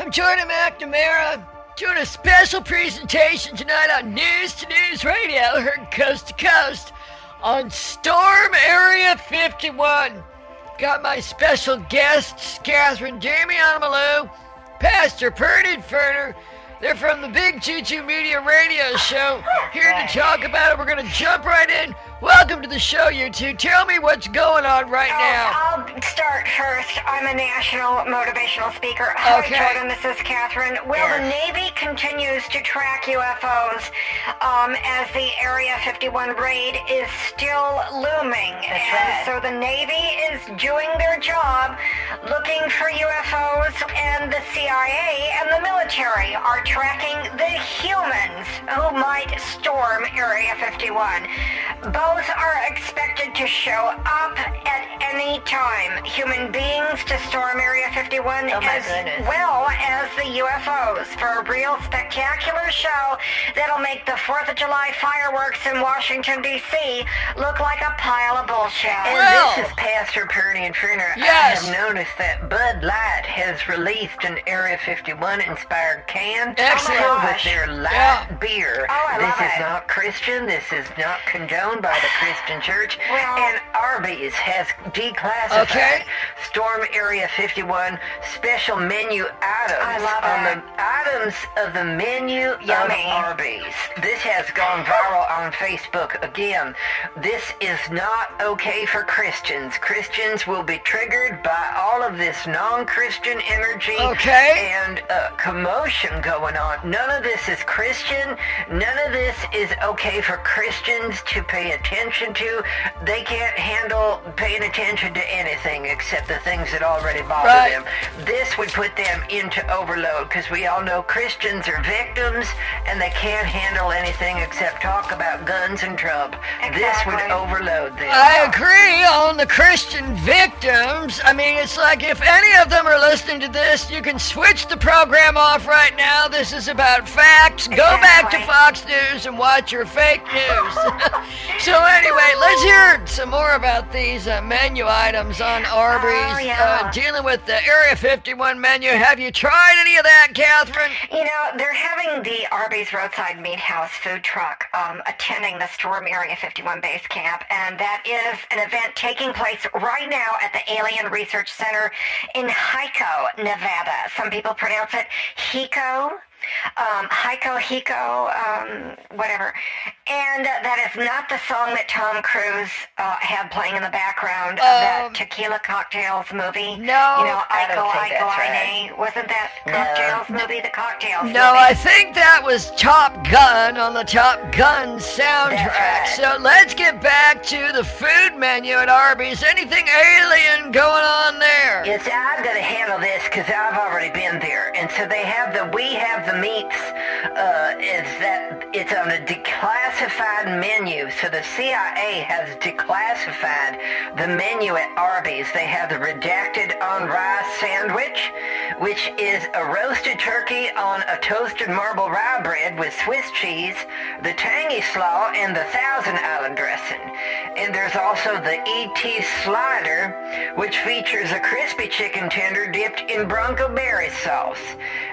I'm Jordan McNamara doing a special presentation tonight on News to News Radio, heard coast to coast on Storm Area 51. Got my special guests, Catherine Jamie Malou, Pastor Purdy Ferner. They're from the Big Choo Choo Media Radio Show. Here to talk about it. We're going to jump right in. Welcome to the show, you two. Tell me what's going on right now. I'll start first. I'm a national motivational speaker. Hi, Okay. Jordan. This is Catherine. Well, the Navy continues to track UFOs um, as the Area 51 raid is still looming. and right. so the Navy is doing their job looking for UFOs, and the CIA and the military are tracking the humans who might storm Area 51. Both are expected to show up at any time. Human beings to storm Area 51 Oh, as goodness. well as the UFOs for a real spectacular show that'll make the 4th of July fireworks in Washington, D.C. look like a pile of bullshit. And Well- this is Pastor Purdy and Ferner. Yes. I have noticed that Bud Light has released an Area 51 inspired can Excellent. filled with their light Yeah. beer. Oh, I this love is it. not Christian. This is not condoned by the Christian church. Well- and Arby's has declassified Okay. Storm Area 51 special menu items I love on it. the items of the menu Yummy. of Arby's. This has gone viral on Facebook again. This is not okay for Christians. Christians will be triggered by all of this non-Christian energy Okay. and uh, commotion going on. None of this is Christian. None of this is okay for Christians to pay attention to. They can't handle paying attention to anything except the things that already bother Right. them. This would put them into overload because we all know Christians are victims and they can't handle anything except talk about guns and Trump. This would overload them. I agree on the Christian victims. I mean, it's like if any of them are listening to this, you can switch the program off right now. This is about facts. Go back to Fox News and watch your fake news. so anyway, let's hear some more about these uh, menu items on Arby's. Oh, yeah. uh, dealing with the Area 51 menu. Have you tried any of that, Catherine? You know, they're having the Arby's Roadside Meat House food truck um, attending the Storm Area 51 base camp, and that is an event taking place right now at the Alien Research Center in Hiko, Nevada. Some people pronounce it Hico. Um, Hico, Hico, um, whatever. And uh, that is not the song that Tom Cruise uh, had playing in the background of Um, that Tequila Cocktails movie. no, You know, I Ico, don't think Ico, that's right. Ine. Wasn't that No. Cocktails movie, the Cocktails No, movie? I think that was Top Gun on the Top Gun soundtrack. That's So let's get back to the food menu at Arby's. Anything alien going on there? Yes, I'm going to handle this because I've already been there. And so they have the We Have the Meats. Uh, it's that it's on a declassified menu. So the CIA has declassified the menu at Arby's. They have the redacted on rice sandwich, which is a roasted turkey on a toasted marble rye bread with Swiss cheese, the tangy slaw, and the Thousand Island dressing. And there's also the ET slider, which features a crispy chicken tender dipped in bronco berry sauce.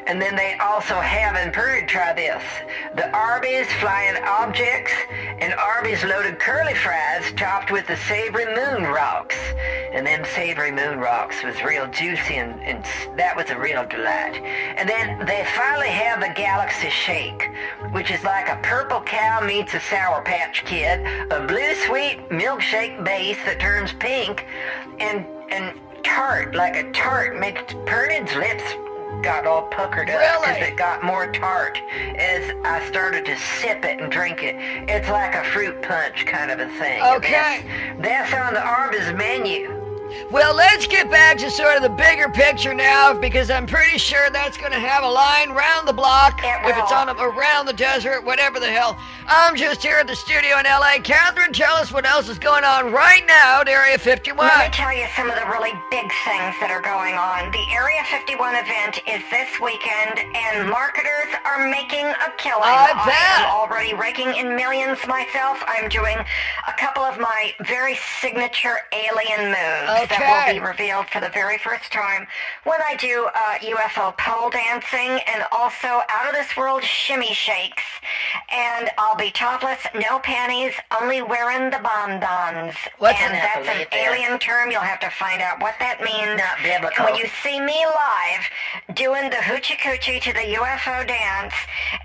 And then they also have, and Purdy try this, the Arby's flying objects and Arby's loaded curly fries topped with the savory moon rocks. And them savory moon rocks was real juicy and, and that was a real delight. And then they finally have the Galaxy Shake, which is like a purple cow meets a Sour Patch Kid, a blue sweet milkshake base that turns pink, and and tart like a tart makes Pernod's lips got all puckered up because Really? it got more tart as I started to sip it and drink it. It's like a fruit punch kind of a thing. Okay. That's, that's on the Arby's menu. Well, let's get back to sort of the bigger picture now, because I'm pretty sure that's going to have a line round the block, It if it's on a, around the desert, whatever the hell. I'm just here at the studio in LA. Catherine, tell us what else is going on right now at Area 51. Let me tell you some of the really big things that are going on. The Area 51 event is this weekend, and marketers are making a killing. I I bet. am already raking in millions myself. I'm doing a couple of my very signature alien moves. That will be revealed for the very first time when I do uh, UFO pole dancing and also out of this world shimmy shakes. And I'll be topless, no panties, only wearing the bonbons. What's and an that's an athlete there? alien term. You'll have to find out what that means. Not biblical. And when you see me live doing the hoochie coochie to the UFO dance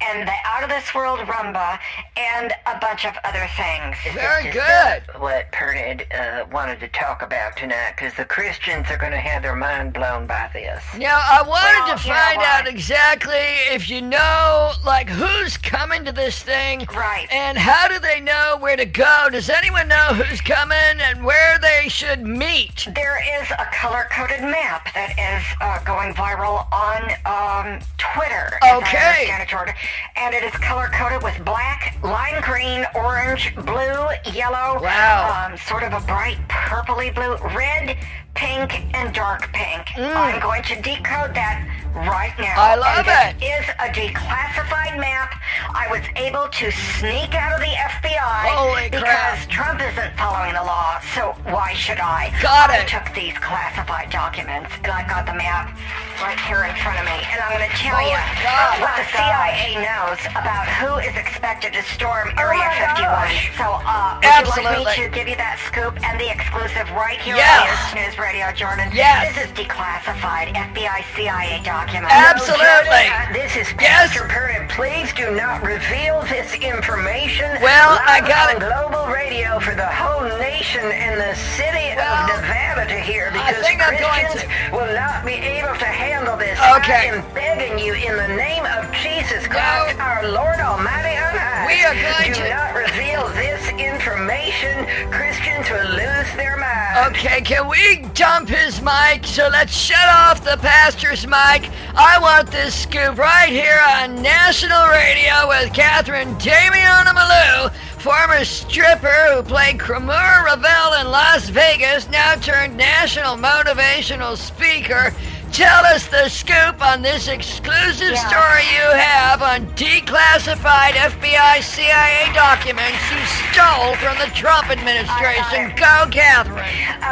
and the out of this world rumba and a bunch of other things. Very good. what Pernod uh, wanted to talk about tonight, because the Christians are going to have their mind blown by this. Now, I wanted Well, to find out exactly if you know, like, who's coming to this thing. Right. And how do they know where to go? Does anyone know who's coming and where they should meet? There is a color-coded map that is uh, going viral on um, Twitter. Okay. understand it, Jordan. And it is color-coded with black, lime green, orange, blue, yellow. Wow. Um, sort of a bright purpley blue, red, pink, and dark pink. I'm going to decode that right now. Mm. I love and it. This is a declassified map. I was able to sneak out of the FBI Holy because crap. Trump isn't following the law, so why should I? Got I it. took these classified documents and I got the map right here in front of me. And I'm going to tell Holy you God. what the CIA knows about who is expected to storm Area my 51. gosh. So, uh, would you like me to give you that scoop and the exclusive right here Yes. on News Radio, Jordan? Yes. This is declassified FBI CIA documents. Absolutely. Uh, this is Yes. Pastor Pernod. Please do not reveal this information. Well, I got on it. global radio for the whole nation and the city Well, of Nevada to hear I because think I'm going Christians to. will not be able to handle this. Okay. I am begging you in the name of Jesus Christ, No. our Lord Almighty on high. We are going do to- not reveal this information. Christians will lose their minds. Okay, can we dump his mic? So let's shut off the pastor's mic. I want this scoop right here on national radio with Catherine Damiana Malou, former stripper who played Cremora Ravel in Las Vegas, now turned national motivational speaker. Tell us the scoop on this exclusive Yeah. story you have on declassified FBI CIA documents you stole from the Trump administration. Go, Catherine.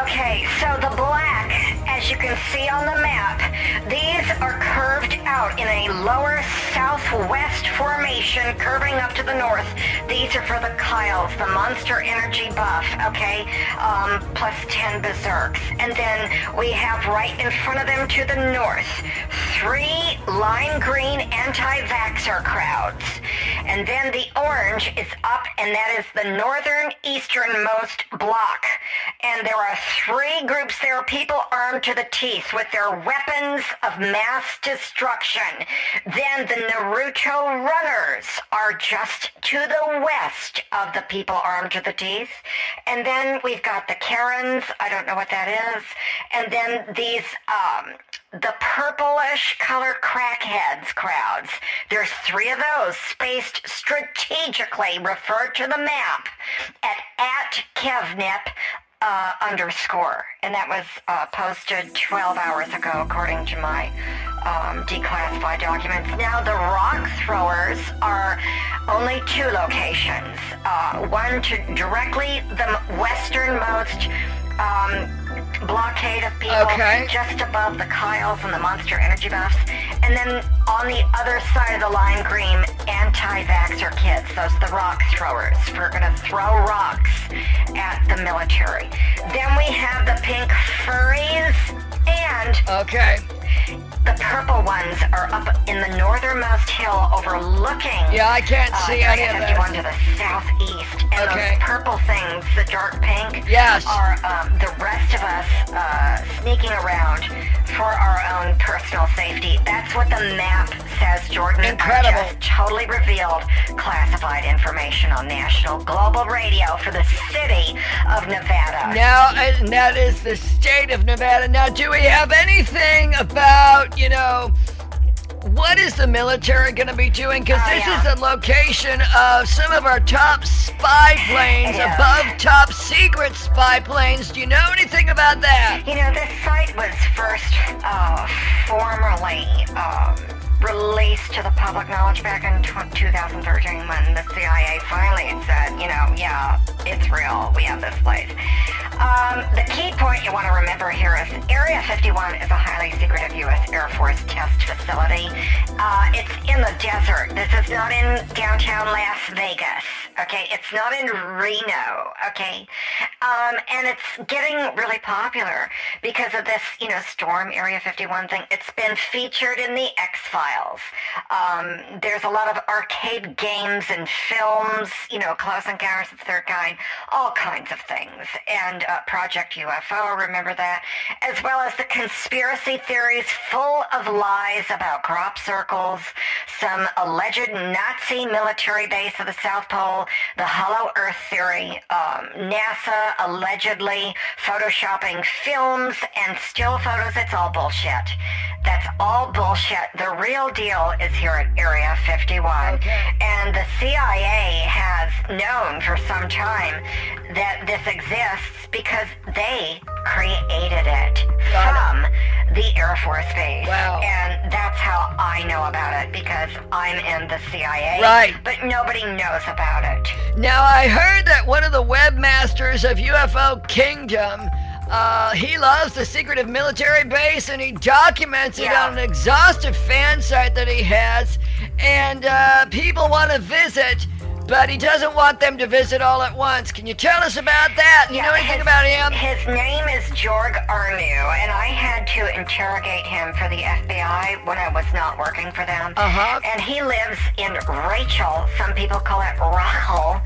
Okay, so the black, as you can see on the map, these are curved out in a lower southwest formation, curving up to the north. These are for the Kyles, the Monster Energy buff, okay? Um, plus 10 berserks. And then we have right in front of them to the north, three lime green anti-vaxxer crowds. And then the orange is up, and that is the northern easternmost block. And there are three groups there, people armed to the teeth with their weapons of mass destruction. Then the Naruto runners are just to the west of the people armed to the teeth. And then we've got the Karens, I don't know what that is. And then these, um, the purplish color crackheads crowds. There's three of those spaced strategically, referred to the map at at Kevnip uh, underscore. And that was uh, posted 12 hours ago, according to my um, declassified documents. Now, the rock throwers are only two locations. Uh, one to directly the westernmost um, blockade of people Okay. just above the Kyles and the Monster Energy buffs. And then on the other side of the lime green, anti-vaxxer kids. Those are the rock throwers. We're going to throw rocks at the military. Then we have the pink furries and Okay. the purple ones are up in the northernmost hill overlooking Yeah, I can't uh, see any of Area 51 to the southeast. And Okay. those purple things, the dark pink, Yes. are um, the rest of us uh, sneaking around for our own personal safety. That's what the map says, Jordan. Incredible. I just totally revealed classified information on national global radio for the city of Nevada. Now, and that is the state of Nevada. Now, do we have anything about, you know, what is the military going to be doing? Because Oh, this yeah. is the location of some of our top spy planes, Yeah. above top secret spy planes. Do you know anything about that? You know, this site was first uh, formally um, released to the public knowledge back in tw 2013 when the CIA finally said, you know, yeah, it's real. We have this place. Um, the key point you want to remember here is Area 51 is a highly secretive U.S. Air Force test facility. Uh, it's in the desert. This is not in downtown Las Vegas. Okay, it's not in Reno. Okay, um, and it's getting really popular because of this, you know, Storm Area 51 thing. It's been featured in the X Files. Um, there's a lot of arcade games and films, you know, Close Encounters of the Third Kind, all kinds of things. And uh, Project UFO, remember that? As well as the conspiracy theories full of lies about crop circles, some alleged Nazi military base of the South Pole, the Hollow Earth theory, um, NASA allegedly photoshopping films and still photos. It's all bullshit. That's all bullshit. The real deal is here at Area 51. Okay. And the CIA has known for some time that this exists because they created it Got it. from the Air Force Base. Wow. And that's how I know about it because I'm in the CIA. Right. But nobody knows about it. Now, I heard that one of the webmasters of UFO Kingdom, uh, he loves the secretive military base and he documents it Yeah. on an exhaustive fan site that he has. And uh, people want to visit, but he doesn't want them to visit all at once. Can you tell us about that? You know anything his, about him? His name is Jorg Arnu, and I had to interrogate him for the FBI when I was not working for them. Uh-huh. And he lives in Rachel. Some people call it Rachel.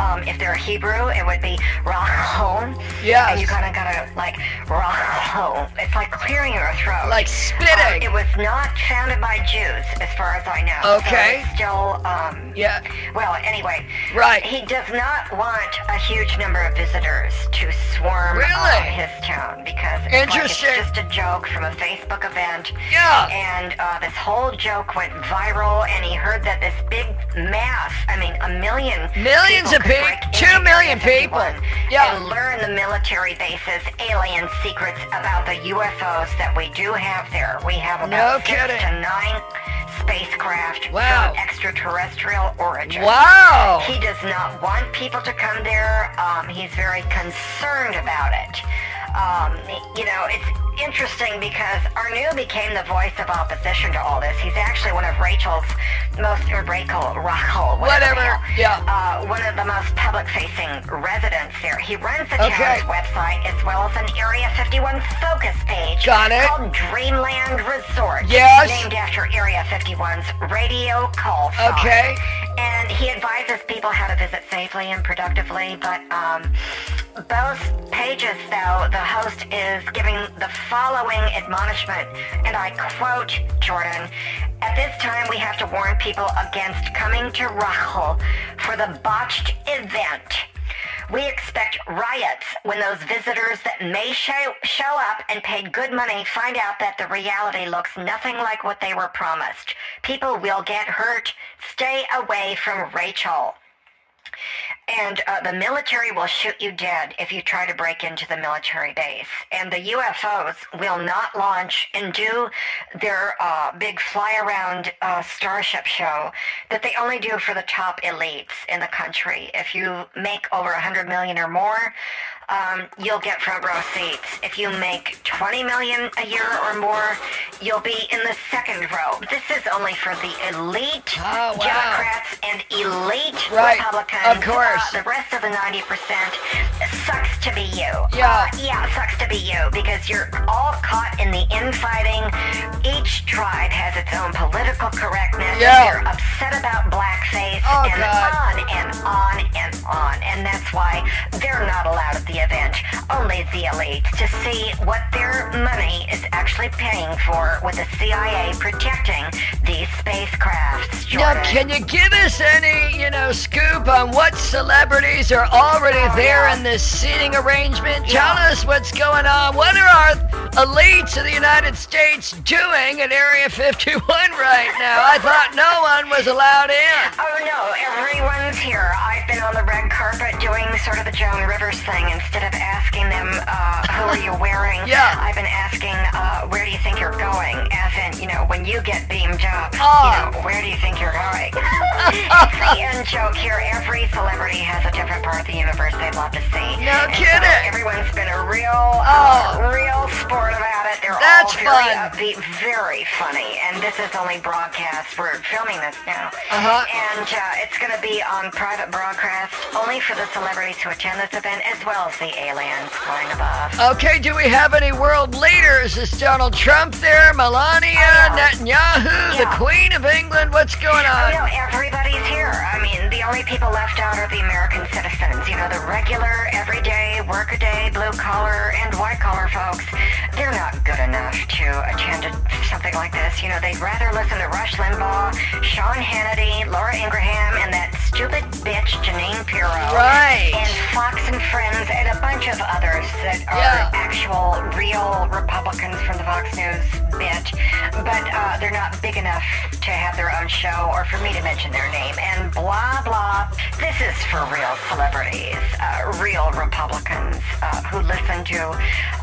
Um, if they're Hebrew, it would be Rachel. Yes. And you kind of gotta like Rachel. It's like clearing your throat. Like spitting. Um, it was not founded by Jews, as far as I know. Okay. So still. Um, Yeah. well, anyway, Right. He does not want a huge number of visitors to swarm Really? his town because it's, like it's just a joke from a Facebook event. Yeah. And uh, this whole joke went viral, and he heard that this big mass, I mean, a million Millions people of people, two million people. 51 Yeah. And learn the military bases, alien secrets about the UFOs that we do have there. We have about No six kidding. to nine spacecraft Wow. from extraterrestrial origin. Wow. He does not want people to come there. Um, he's very concerned about it. Um, you know, it's interesting because Arnu became the voice of opposition to all this. He's actually one of Rachel's most, or Rachel, Rachel, whatever. Whatever, yeah. Uh, one of the most public-facing residents there. He runs the Okay. town's website as well as an Area 51 focus page Got it. called Dreamland Resort. Yes. Named after Area 51's radio call sign. Okay. And he advises people how to visit safely and productively, but um, both pages, though, the host is giving the following admonishment, and I quote Jordan, at this time we have to warn people against coming to Rachel for the botched event. We expect riots when those visitors that may show, show up and paid good money find out that the reality looks nothing like what they were promised. People will get hurt. Stay away from Rachel. And uh, the military will shoot you dead if you try to break into the military base. And the UFOs will not launch and do their uh, big fly around uh, starship show that they only do for the top elites in the country. If you make over a 100 million or more, um, you'll get front row seats. If you make 20 million a year or more, you'll be in the second row. This is only for the elite Oh, wow. Democrats and elite Right, Republicans. of course. Uh, the rest of the 90% sucks to be you. Yeah. Uh, yeah, sucks to be you because you're all caught in the infighting. Each tribe has its own political correctness. Yeah. They're upset about blackface, Oh, and God. on and on and on. And that's why they're not allowed at the event. Only the elite to see what their money is actually paying for with the CIA protecting these spacecrafts. Now, can you give us any, you know, scoop on what celebrities are already Oh, there yeah. in this seating arrangement? Yeah. Tell us what's going on. What are our elites of the United States doing at Area 51 right now? I thought no one was allowed in. Oh no, everyone's here. I've been on the red carpet doing sort of the Joan Rivers thing. Instead of asking them, uh, who are you wearing? Yeah. I've been asking, uh, where do you think you're going? As in, you know, when you get beamed up, Oh. you know, where do you think you're going? it's the end joke here. Every celebrity has a different part of the universe they'd love to see. No And so kidding. everyone's been a real, Oh. uh, real sport about it. They're That's all very fun. upbeat, very funny. And this is only broadcast. We're filming this now. Uh-huh. And uh, it's going to be on private broadcast only for the celebrities who attend this event, as well as the aliens flying above. Okay, do we have any world leaders? Is Donald Trump there? Melania, oh, Yeah. Netanyahu, the Queen of England? What's going on? know everybody's here. I mean, the only people left out are the American citizens. You know, the regular, everyday, workaday, blue collar, and white collar folks. They're not good enough to attend a, something like this. You know, they'd rather listen to Rush Limbaugh, Sean Hannity, Laura Ingraham, and that stupid bitch Jeanine Pirro. Right. And Fox and Friends, and a bunch of others that are Yeah. actual, real Republicans from the Fox News bit. But uh, they're not big enough to have their own show or for me to mention their name. And blah, blah. This is for real celebrities, uh, real Republicans uh, who listen to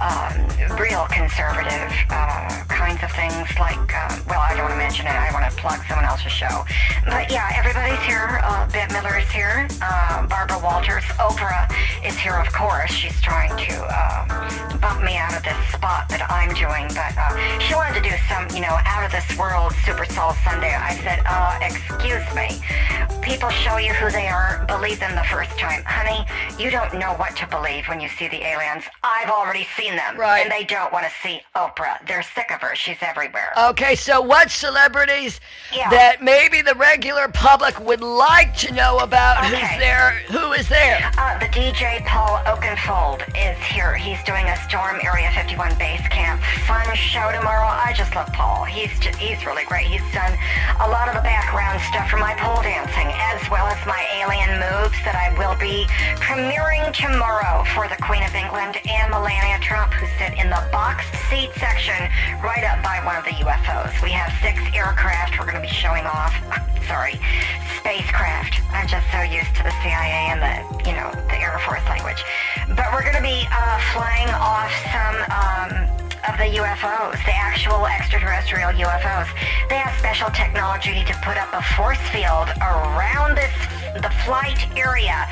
um, real conservative uh, kinds of things like, uh, well, I don't want to mention it. I want to plug someone else's show. But yeah, everybody's here. Uh, Bette Midler is here. Uh, Barbara Walters. Oprah is here, of course. She's trying to uh, bump me out of this spot that I'm doing. But uh, she wanted to do some, you know, out of this world Super Soul Sunday. I said, uh, excuse me. People show you who they are. Believe them the first time. Honey, you don't know what to believe when you see the aliens. I've already seen them. Right. And they don't want to see Oprah. They're sick of her. She's everywhere. Okay, so what celebrities Yeah. that maybe the regular public would like to know about who's there? Who is there? Uh, the DJ Paul Oakenfold is here. He's doing a Storm Area 51 base camp fun show tomorrow. I just love Paul. He's just, he's really great. He's done a lot of the background stuff for my pole dancing, as well as my alien moves that I will be premiering tomorrow for the Queen of England and Melania Trump, who sit in the boxed seat section right up by one of the UFOs. We have six aircraft we're going to be showing off. Sorry, spacecraft. I'm just so used to the CIA and the, you know, the Air Force language. But we're going to be uh, flying off some um, of the UFOs, the actual extraterrestrial UFOs. They have special technology to put up a force field around this the flight area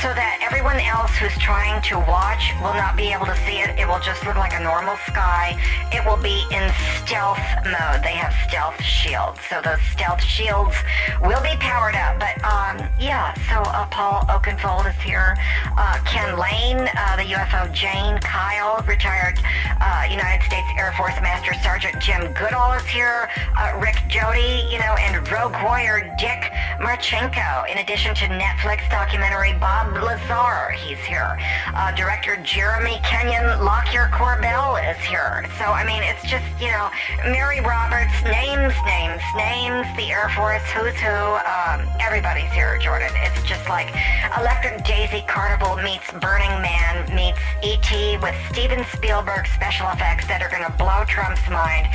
so that everyone else who's trying to watch will not be able to see it. It will just look like a normal sky. It will be in stealth mode. They have stealth shields. So those stealth shields will be powered up. But um, yeah, so uh, Paul Oakenfold is here. Uh, Ken Lane, uh, the UFO Jane Kyle, retired uh, United States Air Force Master Sergeant Jim Goodall is here. Uh, Rick Jody, you know, and Rogue Warrior Dick Marcinko. In addition to Netflix documentary Bob Lazar, he's here. Uh, director Jeremy Kenyon Lockyer Corbell is here. So, I mean, it's just, you know, Matty Roberts, names, names, names, the Air Force, who's who, um, everybody's here, Jordan. It's just like Electric Daisy Carnival meets Burning Man meets E.T. with Steven Spielberg special effects that are going to blow Trump's mind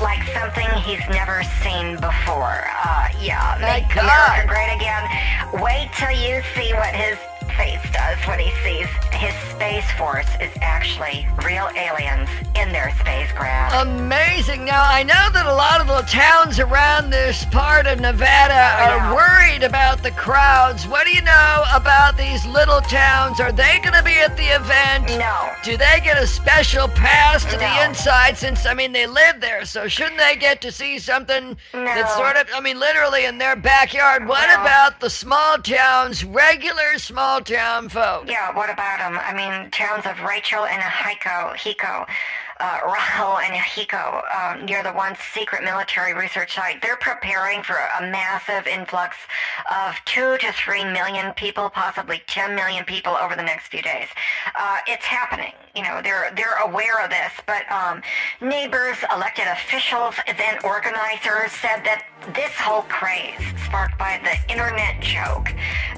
like something he's never seen before. Uh, yeah, make. America great again. Wait till you see what his face does when he sees his space force is actually real aliens in their spacecraft. Amazing. Now, I know that a lot of the towns around this part of Nevada Oh, are worried about the crowds. What do you know about these little towns? Are they going to be at the event? no. Do they get a special pass to the inside since, I mean, they live there? So shouldn't they get to see something that's sort of, I mean, literally in their backyard? What No. about the small towns, regular small town folk? Yeah, what about them? I mean, towns of Rachel and Hiko, Hiko, uh, and Hiko um, near the one secret military research site. They're preparing for a massive influx of two to three million people, possibly 10 million people over the next few days. Uh, it's happening. You know, they're they're aware of this, but um, neighbors, elected officials, event organizers said that this whole craze sparked by the internet joke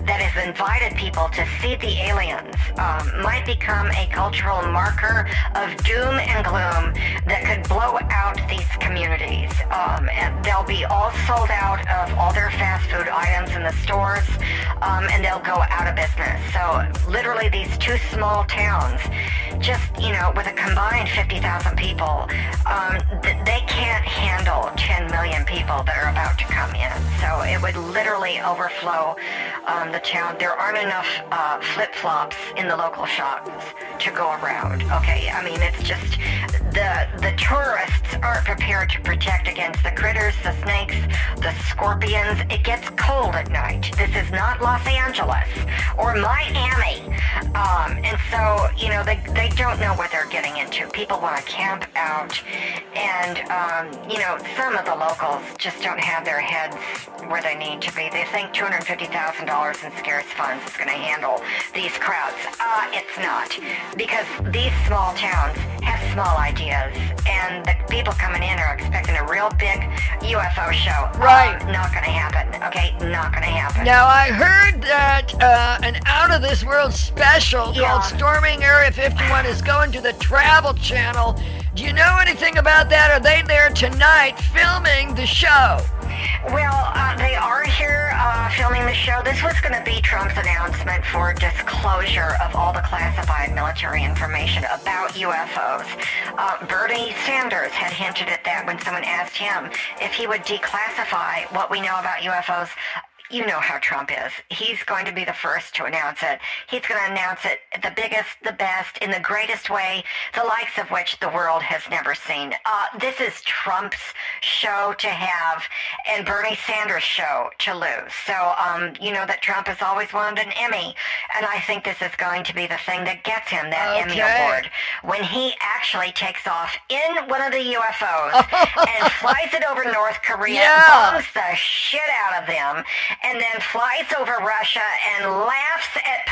that has invited people to see the aliens um, might become a cultural marker of doom and gloom that could blow out these communities. Um, they'll be all sold out of all their fast food items in the stores, um, and they'll go out of business. So literally, these two small towns, just you know, with a combined 50,000 people, um, th- they can't handle 10 million people that are about to come in. So it would literally overflow um, the town. There aren't enough uh, flip-flops in the local shops to go around. Okay, I mean it's just the the tourists aren't prepared to protect against the critters, the snakes, the scorpions. It gets cold at night. This is not Los Angeles or Miami, um, and so you know they they don't know what they're getting into. People want to camp out, and um, you know some of the locals just don't have their heads where they need to be. They think two hundred fifty thousand dollars in scarce funds is going to handle these crowds. Uh, it's not because these small towns have small ideas, and the people coming in are expecting a real big UFO show. Right. Um, not going to happen. Okay, not going to happen. Now, I heard that uh, an out of this world special Yeah. called Storming Area 51 is going to the Travel Channel. Do you know anything about that? Are they there tonight filming the show? Well, uh, they are here uh, filming the show. This was going to be Trump's announcement for disclosure of all the classified military information about UFOs. Uh, Bernie Sanders had hinted at that when someone asked him if he would declassify what we know about UFOs. You know how Trump is. He's going to be the first to announce it. He's going to announce it the biggest, the best, in the greatest way, the likes of which the world has never seen. Uh, this is Trump's show to have and Bernie Sanders' show to lose. So, um, you know that Trump has always wanted an Emmy, and I think this is going to be the thing that gets him that Emmy award when he actually takes off in one of the UFOs and flies it over North Korea, Yeah. bombs the shit out of them, and then flies over Russia and at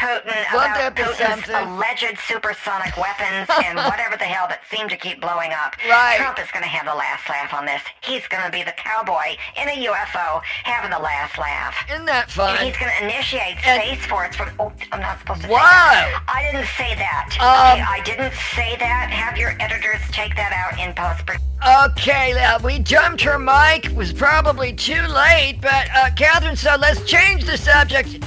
Putin Won't about Putin's alleged supersonic weapons and whatever the hell that seem to keep blowing up. Right. Trump is going to have the last laugh on this. He's going to be the cowboy in a UFO having the last laugh. Isn't that And fun? he's going to initiate And- Space Force from. Oh, I'm not supposed to that. I didn't say that. Um, okay, I didn't say that. Have your editors take that out in post. Okay, uh, we jumped her mic. Was probably too late, but uh, Catherine, so let's change the subject.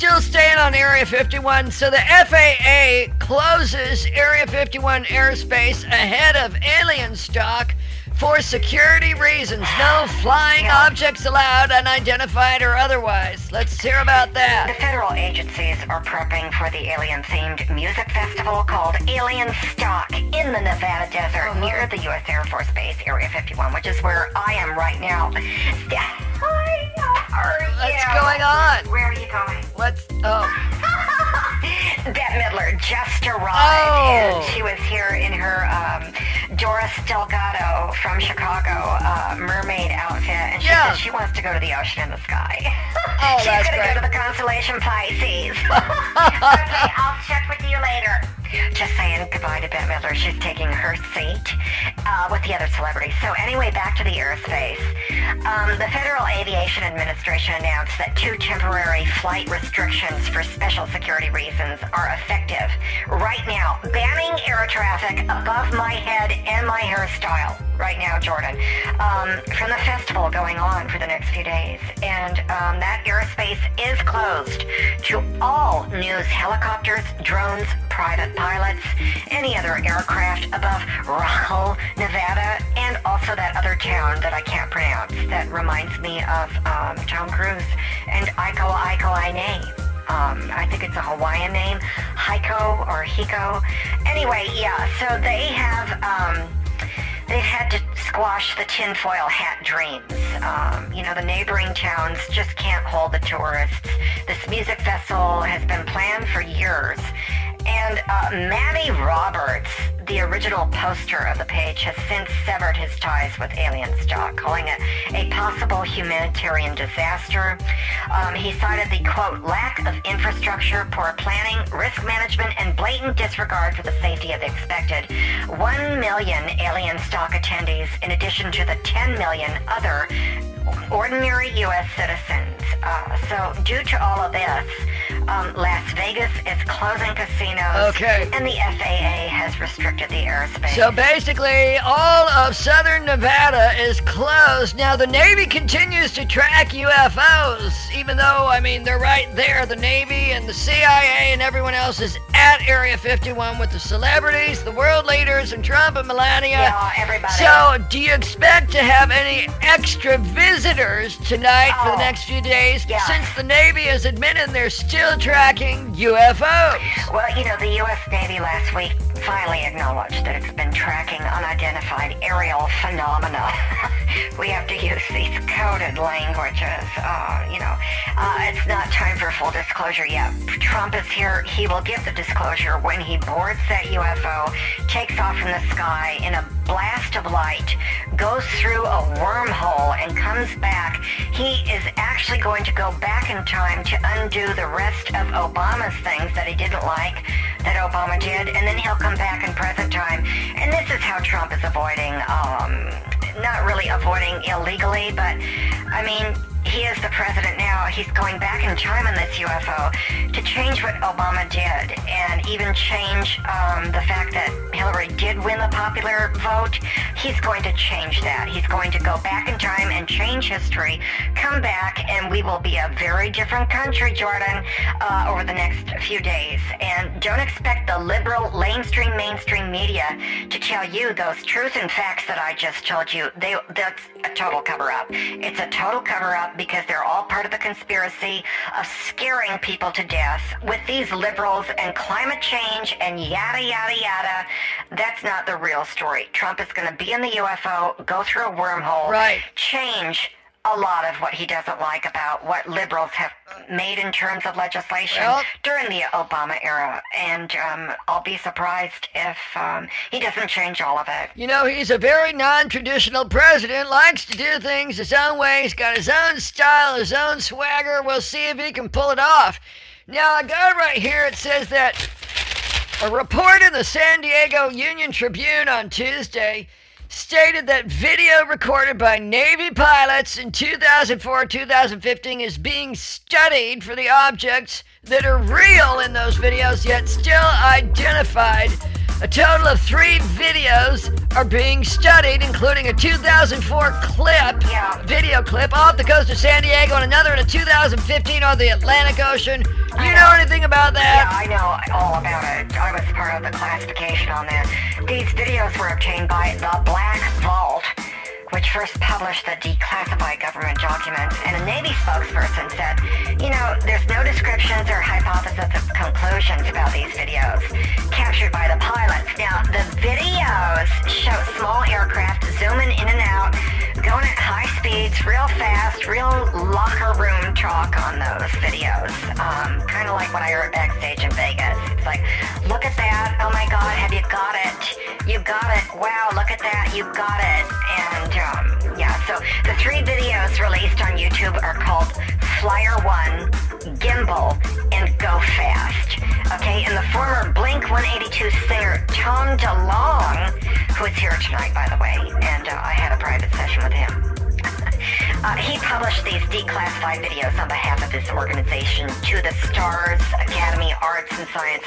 Still staying on Area 51. So the FAA closes Area 51 airspace ahead of alien stock for security reasons. No flying Yeah. objects allowed, unidentified or otherwise. Let's hear about that. The federal agencies are prepping for the alien-themed music festival called Alien Stock in the Nevada desert Uh-huh. near the U.S. Air Force Base, Area 51, which is where I am right now. Hi, how are you? What's going on? Where are you going? Let's. Oh, Bette Midler just arrived, Oh. and she was here in her um, Doris Delgado from Chicago uh, mermaid outfit, and she Yeah. said she wants to go to the ocean and the sky. Oh, She's gonna go to the constellation Pisces. okay, I'll check with you later. Just saying goodbye to Bette Midler. She's taking her seat uh, with the other celebrities. So anyway, back to the airspace. Um, the Federal Aviation Administration announced that two temporary flight restrictions for special security reasons are effective right now, banning air traffic above my head and my hairstyle right now, Jordan, um, from the festival going on for the next few days. And um, that airspace is closed to all news helicopters, drones, private pilots, any other aircraft above Raleigh, Nevada, and also that other town that I can't pronounce that reminds me of um, Tom Cruise and Aiko Aiko Aine. Um, I think it's a Hawaiian name, Heiko or Hiko. Anyway, yeah, so they have, um, they've had to squash the tinfoil hat dreams. Um, you know, the neighboring towns just can't hold the tourists. This music festival has been planned for years, And uh, Roberts, the original poster of the page, has since severed his ties with Alien Stock, calling it a possible humanitarian disaster. Um, he cited the, quote, lack of infrastructure, poor planning, risk management, and blatant disregard for the safety of the expected 1 million alien stock attendees, in addition to the 10 million other ordinary U.S. citizens. Uh, so, due to all of this, um, Las Vegas is closing casinos. Okay. And the FAA has restricted the airspace. So basically, all of southern Nevada is closed. Now, the Navy continues to track UFOs, even though, I mean, they're right there. The Navy and the CIA and everyone else is at Area 51 with the celebrities, the world leaders, and Trump and Melania. Yeah, everybody. So, do you expect to have any extra visitors tonight for the Oh, next few days? yeah. Since the Navy has admitted they're still tracking UFOs. Well, you know, the U.S. Navy last week finally acknowledged that it's been tracking unidentified aerial phenomena. we have to use these coded languages. Uh, you know, uh, it's not time for full disclosure yet. Trump is here. He will give the disclosure when he boards that UFO, takes off from the sky in a blast of light, goes through a wormhole, and comes back. He is actually going to go back in time to undo the rest of Obama's things that he didn't like that Obama did, and then he'll come back in present time. And this is how Trump is avoiding, um, not really avoiding illegally, but I mean, he is the president now. He's going back in time on this UFO to change what Obama did and even change um, the fact that Hillary did win the popular vote. He's going to change that. He's going to go back in time and change history, come back, and we will be a very different country, Jordan, uh, over the next few days. And don't expect the liberal, mainstream, mainstream media to tell you those truths and facts that I just told you. They, that's a total cover-up. It's a total cover-up because they're all part of the conspiracy of scaring people to death with these liberals and climate change and yada, yada, yada. That's not the real story. Trump is going to be in the UFO, go through a wormhole, Right. change a lot of what he doesn't like about what liberals have made in terms of legislation Well- during the Obama era. And um, I'll be surprised if um, he doesn't change all of it. You know, he's a very non traditional president, likes to do things his own way. He's got his own style, his own swagger. We'll see if he can pull it off. Now, I got it right here. It says that a report in the San Diego Union Tribune on Tuesday stated that video recorded by Navy pilots in 2004 2015 is being studied for the objects that are real in those videos, yet still identified. A total of three videos are being studied, including a 2004 clip, Yeah. video clip off the coast of San Diego, and another in a 2015 on the Atlantic Ocean. You know know. anything about that? Yeah? I know all about it. I was part of the classification on that. These videos were obtained by the Black Vault, which first published the declassified government documents, and a Navy spokesperson said, you know, there's no descriptions or hypotheses of conclusions about these videos captured by the pilots. Now, the videos show small aircraft zooming in and out, going at high speeds, real fast, real locker room talk on those videos. Um, kind of like when I heard backstage in Vegas. It's like, look at that. Oh my God, have you got it? You got it. Wow, look at that. You got it. And yeah, so the three videos released on YouTube are called FLIR One, Gimbal, and Go Fast. Okay, and the former Blink 182 singer Tom DeLonge, who is here tonight, by the way, and uh, I had a private session with him. Uh, he published these declassified videos on behalf of his organization, To the Stars Academy Arts and Science,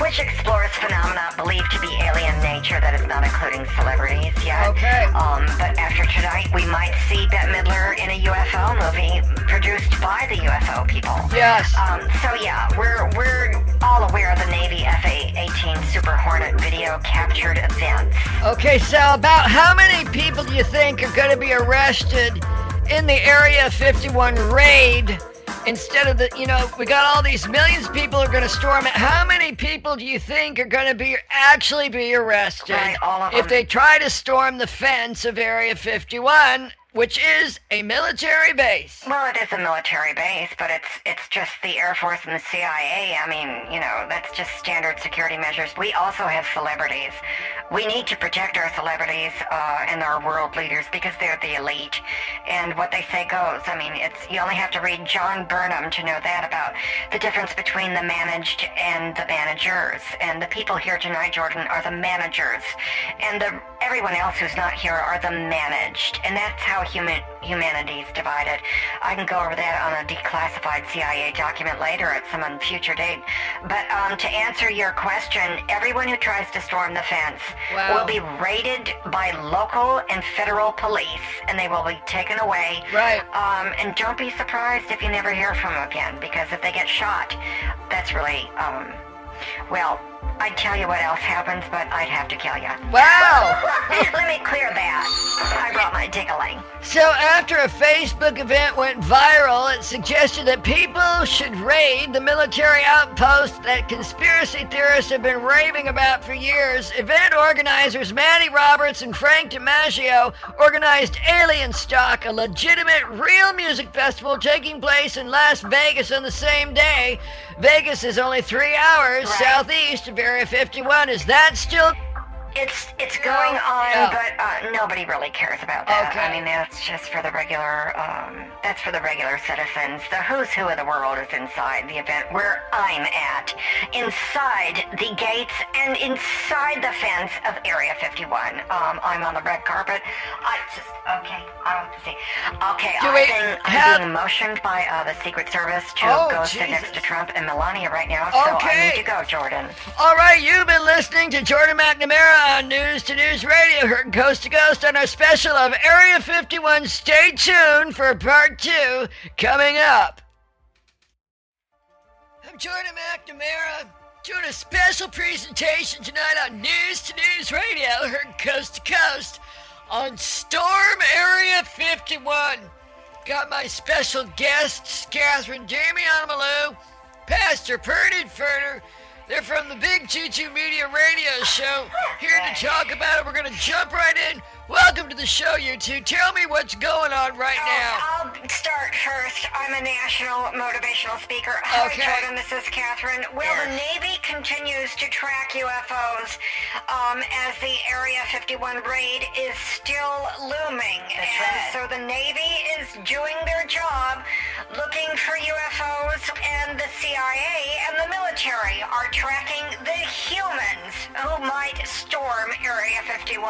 which explores phenomena believed to be alien nature that is not including celebrities yet. Okay. Um, but after tonight, we might see Bette Midler in a UFO movie produced by the UFO people. Yes. Um, so yeah, we're we're all aware of the Navy FA-18 Super Hornet video captured events. Okay, so about how many people do you think are going to be arrested in the Area 51 raid. Instead of the, you know, we got all these millions of people are going to storm it. How many people do you think are going to be actually be arrested Right, all of if they try to storm the fence of Area 51 which is a military base. Well, it is a military base, but it's it's just the Air Force and the CIA. I mean, you know, that's just standard security measures. We also have celebrities. We need to protect our celebrities uh, and our world leaders because they're the elite, and what they say goes. I mean, it's you only have to read John Burnham to know that about the difference between the managed and the managers. And the people here tonight, Jordan, are the managers, and the everyone else who's not here are the managed, and that's how human humanity's divided. I can go over that on a declassified CIA document later at some future date. But um, to answer your question, everyone who tries to storm the fence Wow. will be raided by local and federal police, and they will be taken away. Right. Um, and don't be surprised if you never hear from them again, because if they get shot, that's really, um, well, I'd tell you what else happens, but I'd have to kill you. Wow! Let me clear that. I brought my tickling. So, after a Facebook event went viral, it suggested that people should raid the military outpost that conspiracy theorists have been raving about for years. Event organizers Matty Roberts and Frank DiMaggio organized Alien Stock, a legitimate, real music festival taking place in Las Vegas on the same day. Vegas is only three hours Right. southeast Area 51. Is that still It's it's going on, Yeah. but uh, nobody really cares about that. Okay. I mean, that's just for the regular. Um, that's for the regular citizens. The who's who of the world is inside the event where I'm at, inside the gates and inside the fence of Area 51. Um, I'm on the red carpet. I just okay. I don't see. Okay, Do I'm, being, I'm being motioned by uh, the Secret Service to Oh, go sit next to Trump and Melania right now. Okay. So I need to go, Jordan. All right, you've been listening to Jordan McNamara on News to News Radio, heard coast to coast on our special of Area 51. Stay tuned for part two coming up. I'm Jordan McNamara doing a special presentation tonight on News to News Radio, heard coast to coast on Storm Area 51. Got my special guests, Catherine Damian Malou, Pastor Purdy Ferner. They're from the Big Choo Choo Media Radio Show. Here to talk about it. We're going to jump right in. Welcome to the show, you two. Tell me what's going on right now. Oh, I'll start first. I'm a national motivational speaker. Hi, Okay. Jordan. This is Catherine. Well, the Navy continues to track UFOs um, as the Area 51 raid is still looming. That's and right. so the Navy is doing their job looking for UFOs, and the CIA and the military are tracking the humans who might storm Area 51.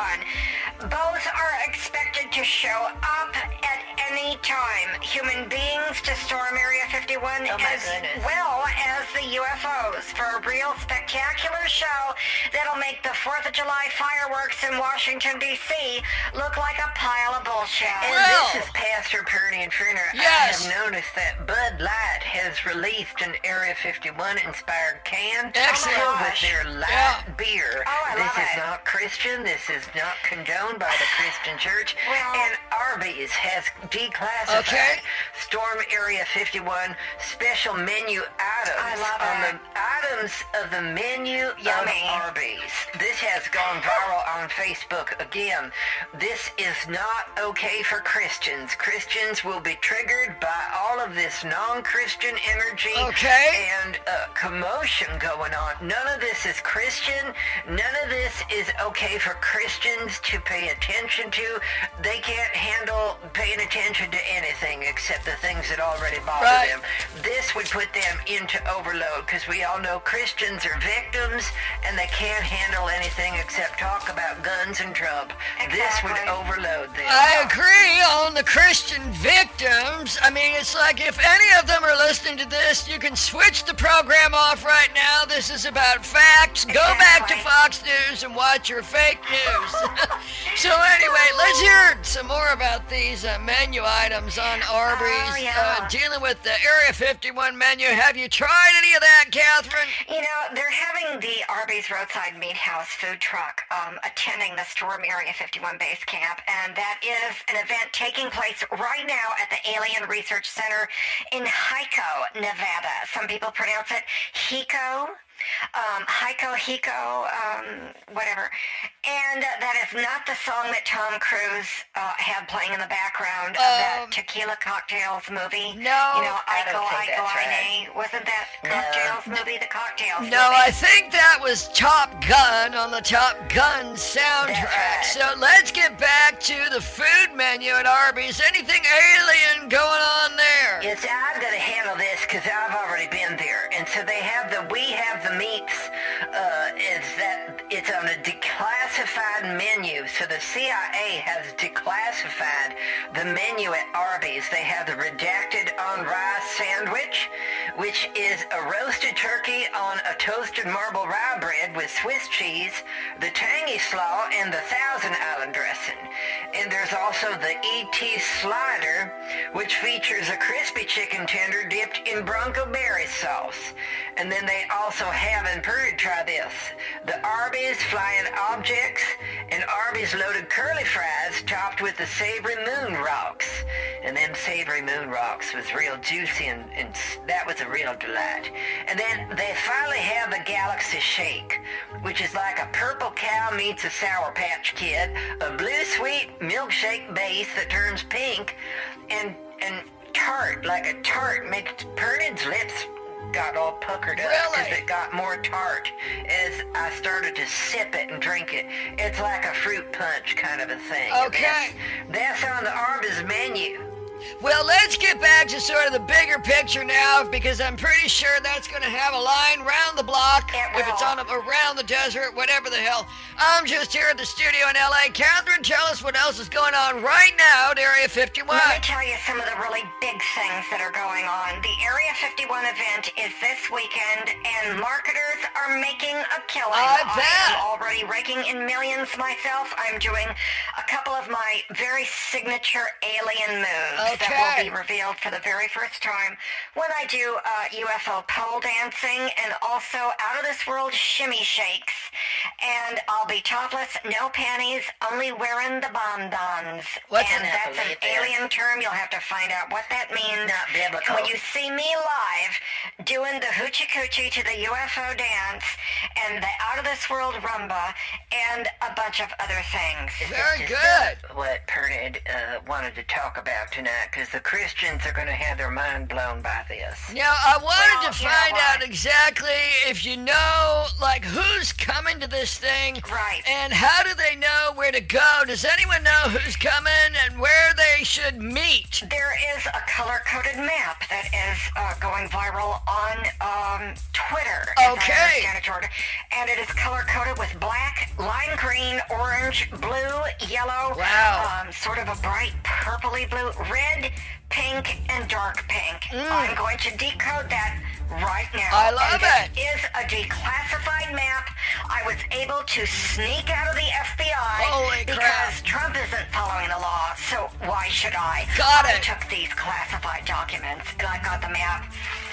Both are expected to show up at any time. Human beings to storm Area 51 Oh, as goodness. well as the UFOs for a real spectacular show that'll make the 4th of July fireworks in Washington, D.C. look like a pile of bullshit. And Well- this is Pastor Purdy and Ferner. Yes. I have noticed that Bud Light has released an Area 51 inspired can Excellent. with their light Yeah. beer. Oh, I this love is it. not Christian. This is not condoned by the Christian church. Well- and Arby's has declassified Okay. Storm Area 51 special menu items I love on it. the items of the menu Yummy. of Arby's. This has gone viral on Facebook again. This is not okay for Christians. Christians will be triggered by all of this non-Christian energy Okay. and uh, commotion going on. None of this is Christian. None of this is okay for Christians to pay attention to. They can't handle paying attention to anything except the things that already bother Right. them. This would put them into overload because we all know Christians are victims and they can't handle anything except talk about guns and Trump. This would overload them. I agree on the Christian victims. I mean, it's like if any of them are listening to this, you can switch the program off right now. This is about facts. Go back to Fox News and watch your fake news. so anyway, let's hear some more about these uh, menu items on Arby's. Oh, yeah. uh, dealing with the Area 51 menu. Have you tried any of that, Catherine? You know, they're having the Arby's Roadside Meat House food truck um, attending the Storm Area 51 base camp, and that is an event taking place right now at the Alien Research Center in Hico, Nevada. Some people pronounce it Hico. Um, Heiko Hiko, um, whatever. And uh, that is not the song that Tom Cruise uh, had playing in the background of that Um, Tequila Cocktails movie. no, You know, I don't Iko, Iko, Ine. Wasn't that Cocktails movie, the Cocktails No, movie? I think that was Top Gun on the Top Gun soundtrack. right. So let's get back to the food menu at Arby's. Anything alien going on there? Yes, I'm gonna handle this because I've already been there, and so they have the we have the meats. Uh, is that it's on a declassified menu? So the CIA has declassified the menu at Arby's. They have the redacted on rice sandwich, which is a roasted turkey on a toasted marble rye bread with Swiss cheese, the tangy slaw, and the Thousand Island dressing. And there's also the ET slider, which features a crispy chicken tender dipped in bronco berry sauce. And then they also have, and Purdy, try this, the Arby's flying objects and Arby's loaded curly fries topped with the savory moon rocks. And them savory moon rocks was real juicy and, and that was a real delight. And then they finally have the Galaxy Shake, which is like a purple cow meets a Sour Patch Kid, a blue sweet milkshake base that turns pink, and and tart, like a tart, makes Pernod's lips got all puckered up because Really? it got more tart as I started to sip it and drink it. It's like a fruit punch kind of a thing. Okay. That's, that's on the Arby's menu. Well, let's get back to sort of the bigger picture now, because I'm pretty sure that's going to have a line round the block It if it's on a, around the desert, whatever the hell. I'm just here at the studio in LA. Catherine, tell us what else is going on right now at Area 51. Let me tell you some of the really big things that are going on. The Area 51 event is this weekend, and marketers are making a killing. I bet. am already raking in millions myself. I'm doing a couple of my very signature alien moves that will be revealed for the very first time when I do uh, UFO pole dancing and also out of this world shimmy shakes. And I'll be topless, no panties, only wearing the bonbons. What's and that's an athlete there? alien term. You'll have to find out what that means. Not biblical. When you see me live doing the hoochie coochie to the UFO dance and the out of this world rumba and a bunch of other things. Very good. What Pernod uh, wanted to talk about tonight, because the Christians are going to have their mind blown by this. Now, I wanted Well, to find out exactly if you know, like, who's coming to this thing. Right. And how do they know where to go? Does anyone know who's coming and where they should meet? There is a color-coded map that is uh, going viral on um, Twitter. Okay. it. And it is color-coded with black, lime green, orange, blue, yellow. Wow. Um, sort of a bright purpley blue, red, said pink, and dark pink. I'm going to decode that right now. Mm. I love and it. This is a declassified map. I was able to sneak out of the FBI Holy because crap. Trump isn't following the law, so why should I? Got I it. took these classified documents and I got the map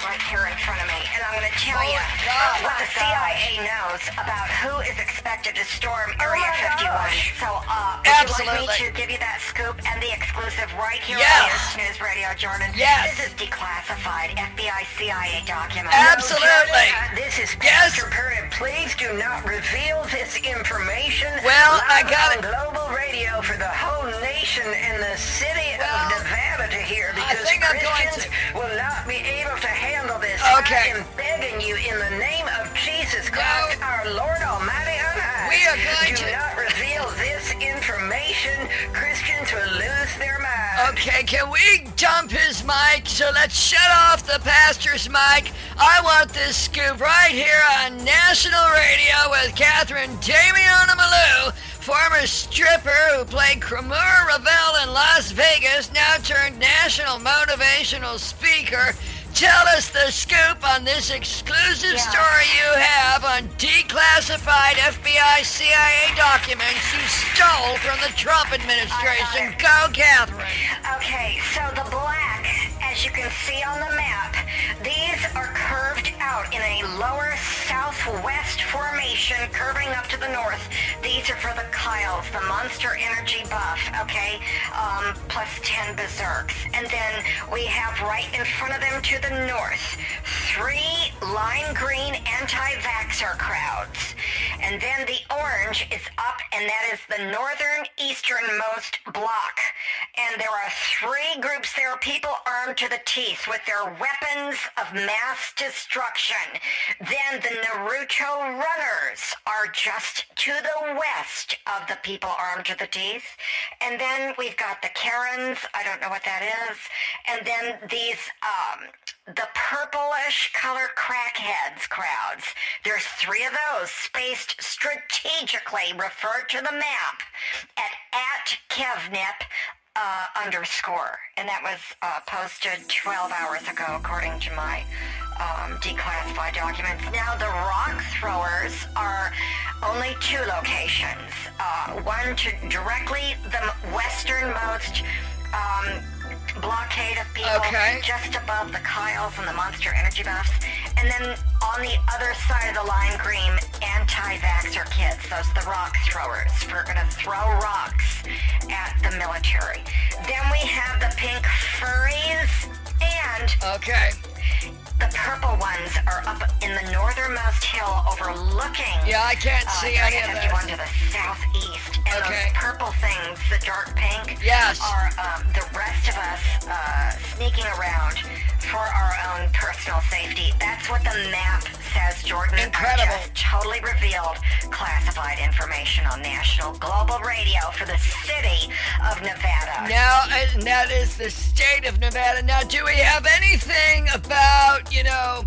right here in front of me. And I'm going to tell you God. what the Oh CIA knows about who is expected to storm Oh Area my 51. gosh. So, uh, would you like me to give you that scoop and the exclusive right here Yes. on News Radio, Jordan? Yes. This is declassified FBI CIA document. Absolutely. This is Yes. Pastor Pernod. Please do not reveal this information. Well, I got on it. global radio for the whole nation and the city Well, of Nevada to hear I because think I'm going Christians to. will not be able to handle this. Okay. I am begging you in the name of Jesus Christ, our Lord Almighty on high. We are going do to- not reveal this information. Christians will lose their minds. Okay, can we dump his mic? So let's shut off the pastor's mic. I want this scoop right here on national radio with Catherine Damiana Malou, former stripper who played Cremora Ravel in Las Vegas, now turned national motivational speaker. Tell us the scoop on this exclusive Yeah. story you have on declassified FBI CIA documents you stole from the Trump administration. Go, Catherine. Okay, so the black, as you can see on the map, these are curved out in a lower southwest formation curving up to the north. These are for the Kyles, the Monster Energy buff, okay? Um, plus 10 berserks. And then we have right in front of them to the north three lime green anti-vaxxer crowds. And then the orange is up, and that is the northern easternmost block. And there are three groups there, people armed to the teeth with their weapons of mass destruction. Then the Naruto runners are just to the west of the people armed to the teeth. And then we've got the Karens, I don't know what that is. And then these, um, the purplish color crackheads crowds. There's three of those spaced strategically, referred to the map at, at Kevnip uh, underscore. And that was uh, posted 12 hours ago, according to my um, declassified documents. Now, the rock throwers are only two locations. Uh, one to directly the westernmost um, blockade of people Okay. just above the Kyles and the Monster Energy buffs. And then on the other side of the line, green, anti-vaxxer kids, those the rock throwers. We're going to throw rocks at the military. Then we have the pink furries and Okay. The purple ones are up in the northernmost hill overlooking Yeah, I can't uh, see any of Area 51 this. to the southeast. And Okay. those purple things, the dark pink, Yes. are um, the rest of us uh, sneaking around for our own personal safety. That's what the map says, Jordan. Incredible. I just totally revealed classified information on national global radio for the city of Nevada. Now, and that is the state of Nevada. Now, do we have anything about, you know,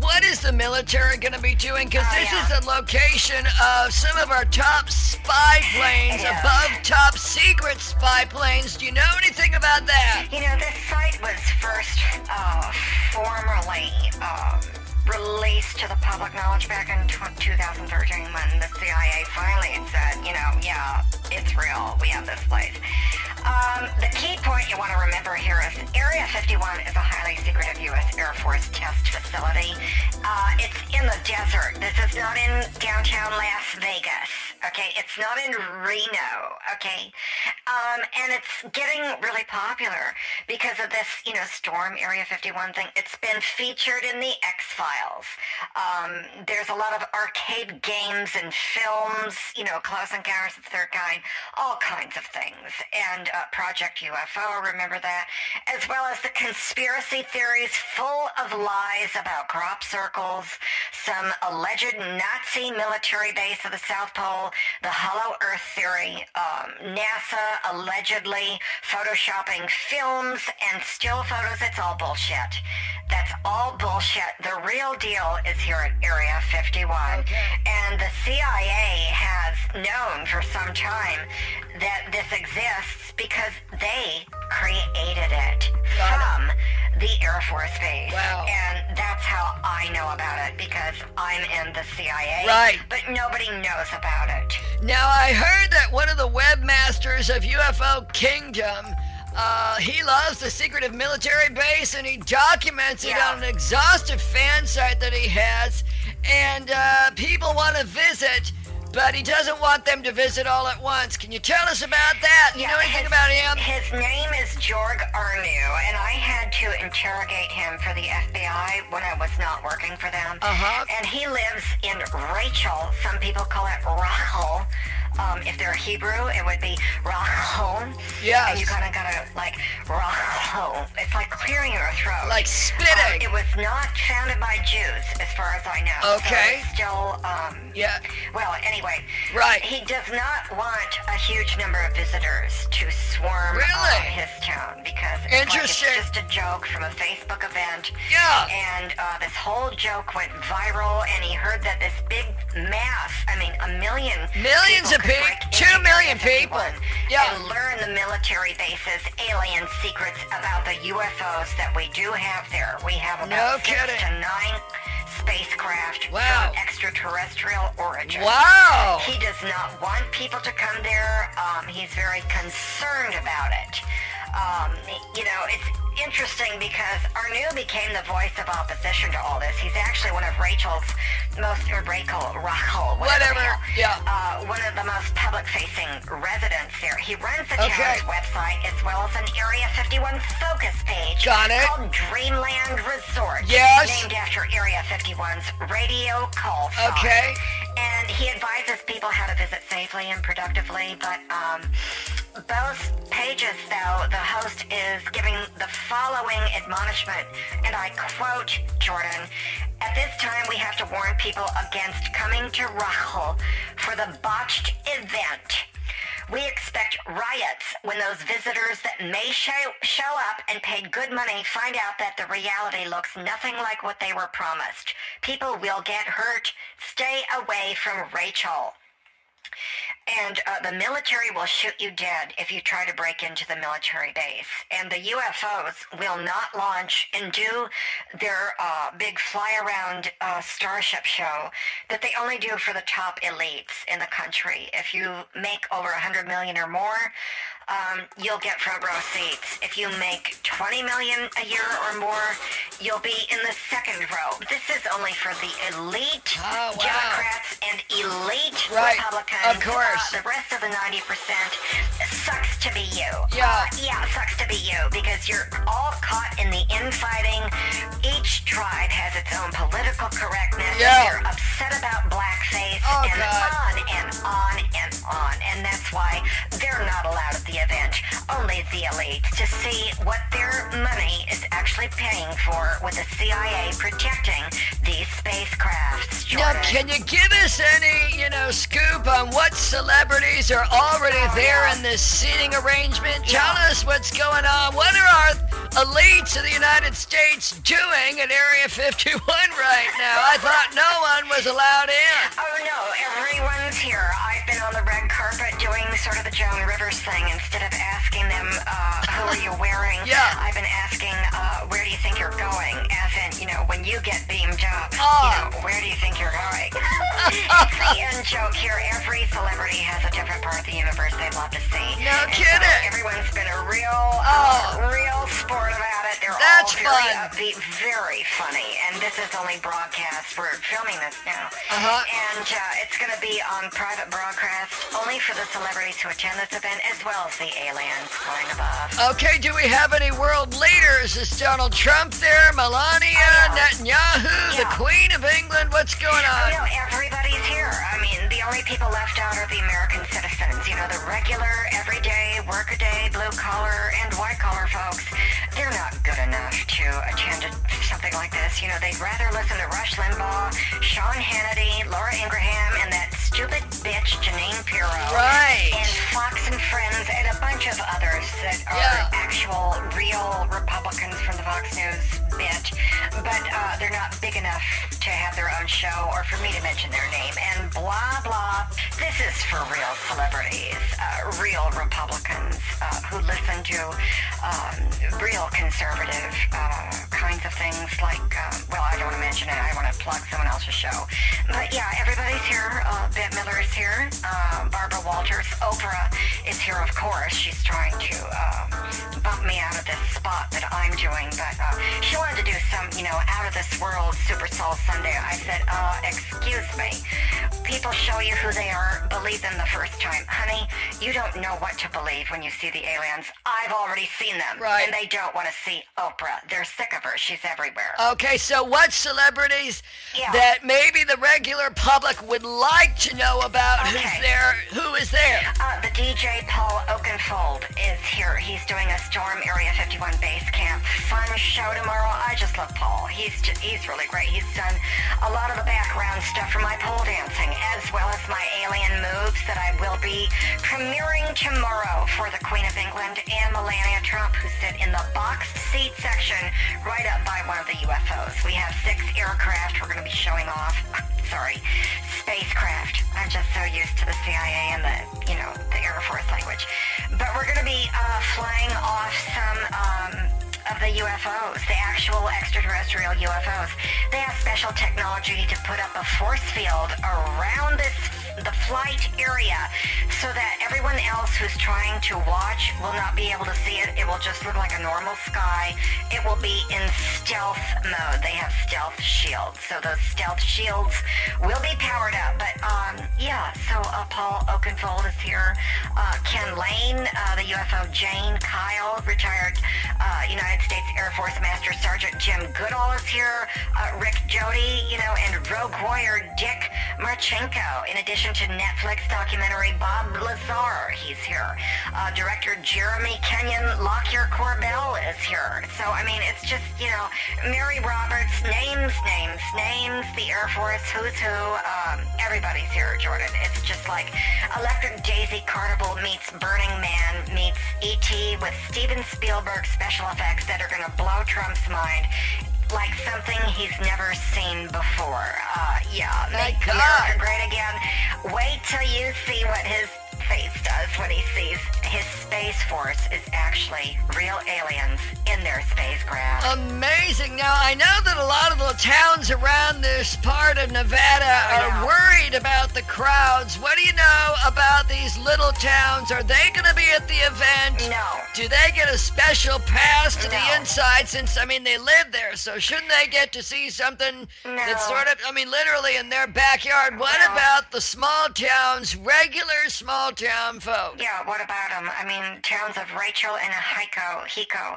what is the military going to be doing? Because Oh, this yeah. is the location of some of our top spy planes, Yeah. above top secret spy planes. Do you know anything about that? You know, this site was first uh, formerly um, released to the public knowledge back in tw 2013 when the CIA finally said, you know, yeah, it's real. We have this place. Um, the key point you want to remember here is Area 51 is a highly secretive U.S. Air Force test facility. Uh, it's in the desert. This is not in downtown Las Vegas. Okay, it's not in Reno. Okay, um, and it's getting really popular because of this, you know, Storm Area 51 thing. It's been featured in the X Files. Um, there's a lot of arcade games and films, you know, Close Encounters of the Third Kind, all kinds of things. And uh, Project UFO, remember that? As well as the conspiracy theories full of lies about crop circles, some alleged Nazi military base of the South Pole, the Hollow Earth theory, um, NASA allegedly photoshopping films and still photos. It's all bullshit. That's all bullshit. The real deal is here at Area 51. Okay. And the CIA has known for some time that this exists because they created it Got it. from the Air Force Base. Wow. And that's how I know about it because I'm in the CIA. Right. But nobody knows about it. Now, I heard that one of the webmasters of UFO Kingdom, uh, he loves the secretive military base and he documents it Yeah. on an exhaustive fan site that he has. And uh, people want to visit, but he doesn't want them to visit all at once. Can you tell us about that? You Yeah, know anything his- about him? His name is Jorg Arnu, and I had to interrogate him for the FBI when I was not working for them. Uh-huh. And he lives in Rachel. Some people call it Rachel. Um, if they're Hebrew, it would be Rachel. Yes. And you kind of gotta like Rachel. It's like clearing your throat. Like Um, spitting. it was not founded by Jews, as far as I know. Okay. So still, um, yeah. well, anyway. Right. He does not want a huge number of visitors to swarm Really? uh, his town because it's, like it's just a joke from a Facebook event. Yeah. And uh, this whole joke went viral, and he heard that this big mass, I mean, a million Millions of could peop- break two million people. Yeah. And learn the military bases, alien secrets about the UFOs that we do have there. We have about No six kidding. to nine spacecraft Wow. from extraterrestrial origin. Wow. He does not want people to come there. Um, he's very concerned about it. Um, you know, it's interesting because Arnu became the voice of opposition to all this. He's actually one of Rachel's most, or Rachel, Rachel, whatever. Whatever, yeah. Uh, one of the most public-facing residents there. He runs the Okay. website as well as an Area 51 focus page Got it. called Dreamland Resort. Yes. Named after Area 51's radio call sign. Okay. And he advises people how to visit safely and productively, but um, both pages, though, the host is giving the following admonishment, and I quote Jordan. At this time, we have to warn people against coming to Rachel for the botched event. We expect riots when those visitors that may show, show up and paid good money find out that the reality looks nothing like what they were promised. People will get hurt. Stay away from Rachel. And uh, the military will shoot you dead if you try to break into the military base. And the UFOs will not launch and do their uh, big fly around uh, starship show that they only do for the top elites in the country. If you make over 100 million or more, um, you'll get front row seats. If you make 20 million a year or more, you'll be in the second row. This is only for the elite Oh, wow. Democrats and elite Right, Republicans. of course. Uh, the rest of the 90% sucks to be you. Yeah. Uh, yeah, sucks to be you because you're all caught in the infighting. Each tribe has its own political correctness. Yeah. They're upset about blackface Oh, and God. on and on and on. And that's why they're not allowed at the event. Only the elites to see what their money is actually paying for with the CIA protecting these spacecrafts. Now, can you give us any, you know, scoop on what celebrities are already Oh, there yeah. in this seating arrangement? Tell us what's going on. What are our elites of the United States doing at Area 51 right now? I thought no one was allowed in. Oh no, everyone's here. I've been on the red carpet doing sort of the Joan Rivers thing. Instead of asking them, uh, who are you wearing? Yeah. I've been asking, uh, where do you think you're going? As in, you know, when you get beamed up, Oh. you know, where do you think you're going? it's the in joke here. Every celebrity has a different part of the universe they'd love to see. No And so kidding. everyone's been a real, Oh. uh, real sport about it. They're That's all very fun. upbeat, very funny. And this is only broadcast. We're filming this now. Uh-huh. And uh, it's going to be on private broadcast only for the celebrities who attend this event, as well as the aliens flying above. Okay, do we have any world leaders? Is Donald Trump there? Melania, Oh, yeah. Netanyahu, the Queen of England? What's going on? no, everybody's here. I mean, the only people left out are the American citizens. You know, the regular, everyday, work-a-day, blue-collar, and white-collar folks. They're not good enough to attend a, something like this. You know, they'd rather listen to Rush Limbaugh, Sean Hannity, Laura Ingraham, and that stupid bitch Jeanine Pirro. Right. And Fox and Friends, and a bunch of others that are Yeah. actual, real Republicans from the Fox News bit. But uh, they're not big enough to have their own show or for me to mention their name. And blah, blah. This is for real celebrities, uh, real Republicans uh, who listen to um, real conservative uh, kinds of things like, uh, well, I don't want to mention it. I want to plug someone else's show. But yeah, everybody's here. Uh, Bette Midler is here. Uh, Barbara Walters. Oprah is here, of course. She's trying to uh, bump me out of this spot that I'm doing. But uh, she wanted to do some, you know, out of this world Super Soul Sunday. I said, uh, excuse me. People show you who they are. Believe them the first time. Honey, you don't know what to believe when you see the aliens. I've already seen them. Right. And they don't want to see Oprah. They're sick of her. She's everywhere. Okay, so what celebrities Yeah. that maybe the regular public would like to know about who's there? Who is there? Uh, the DJ Paul Oakenfold is here. He's doing a Storm Area 51 base camp fun show tomorrow. I just love Paul. He's just, he's really great. He's done a lot of the background stuff for my pole dancing, as well as my alien moves that I will be premiering tomorrow for the Queen of England and Melania Trump, who sit in the boxed seat section right up by one of the UFOs. We have six aircraft we're going to be showing off. Sorry, spacecraft. I'm just so used to the CIA and the, you know, the Air Force language. But we're going to be uh, flying off some um, of the UFOs, the actual extraterrestrial UFOs. They have special technology to put up a force field around this the flight area so that everyone else who's trying to watch will not be able to see it. It will just look like a normal sky. It will be in stealth mode. They have stealth shields. So those stealth shields will be powered up. But um, yeah, so uh, Paul Oakenfold is here. Uh, Ken Lane, uh, the UFO Jane Kyle, retired uh, United States Air Force Master Sergeant Jim Goodall is here, uh, Rick Jody, you know, and Rogue Warrior Dick Marcinko. In addition to Netflix documentary Bob Lazar, he's here. Uh, director Jeremy Kenyon Lockyer Corbell is here. So, I mean, it's just, you know, Matty Roberts, names, names, names, the Air Force, who's who, um, everybody's here, Jordan. It's just like Electric Daisy Carnival meets Burning Man meets E.T. with Steven Spielberg special effects that are going to blow Trump's mind like something he's never seen before. Uh, yeah, make. America great again. Wait till you see what his face does when he sees his space force is actually real aliens in their spacecraft. Amazing. Now, I know that a lot of the towns around this part of Nevada oh, are worried about the crowds. What do you know about these little towns? Are they going to be at the event? no. Do they get a special pass to the inside since, I mean, they live there, so shouldn't they get to see something that's sort of, I mean, literally in their backyard? What No. about the small towns, regular small town folk? Yeah, what about them? I mean, towns of Rachel and Hiko, Hiko,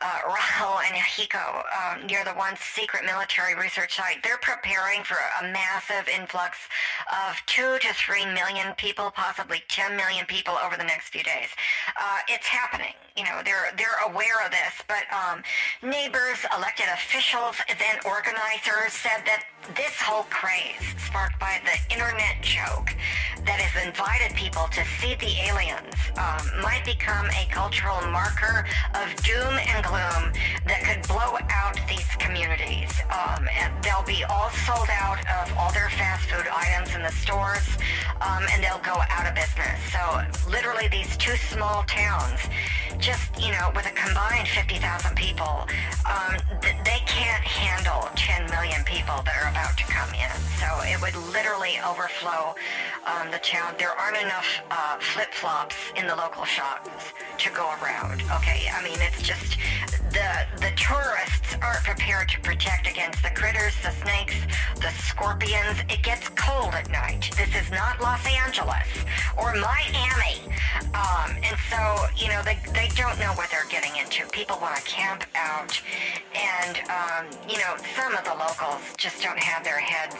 uh, and Hiko, um, near the one secret military research site, they're preparing for a massive influx of two to three million people, possibly 10 million people over the next few days. Uh, it's happening. You know, they're they're aware of this, but um, neighbors, elected officials, event organizers said that this whole craze sparked by the internet joke that has invited people to see the aliens um, might become a cultural marker of doom and gloom that could blow out these communities. Um, and they'll be all sold out of all their fast food items in the stores, um, and they'll go out of business. So literally, these two small towns, just you know, with a combined 50,000 people, um, th- they can't handle 10 million people that are about to come in. So it would literally overflow um, the town. There aren't enough uh, flip-flops in the local shops to go around. Okay, I mean it's just the the tourists aren't prepared to protect against the critters, the snakes, the scorpions. It gets cold at night. This is not Los Angeles or Miami, um, and so you know they they don't know what they're getting into. People want to camp out, and um, you know some of the locals just don't have their heads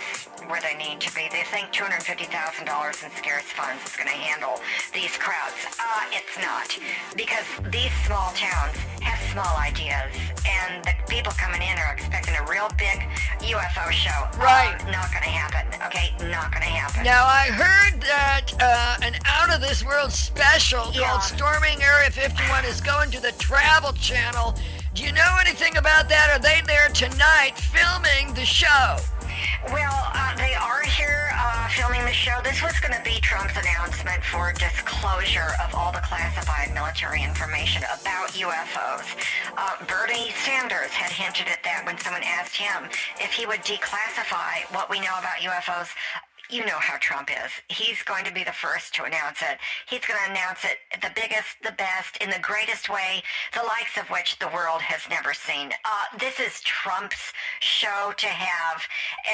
where they need to be. They think two hundred fifty thousand dollars in scarce funds is going to handle these crowds. Uh, it's not because these small towns have small ideas, and the people coming in are expecting a real big UFO show. Right. Uh, not going to happen. Okay, not going to happen. Now I heard that uh, an out of this world special Yeah. called Storming Area 51 is going to the Travel Channel. Do you know anything about that? Are they there tonight filming the show? Well, uh, they are here uh, filming the show. This was going to be Trump's announcement for disclosure of all the classified military information about UFOs. Uh, Bernie Sanders had hinted at that when someone asked him if he would declassify what we know about UFOs. You know how Trump is. He's going to be the first to announce it. He's going to announce it the biggest, the best, in the greatest way, the likes of which the world has never seen. Uh, this is Trump's show to have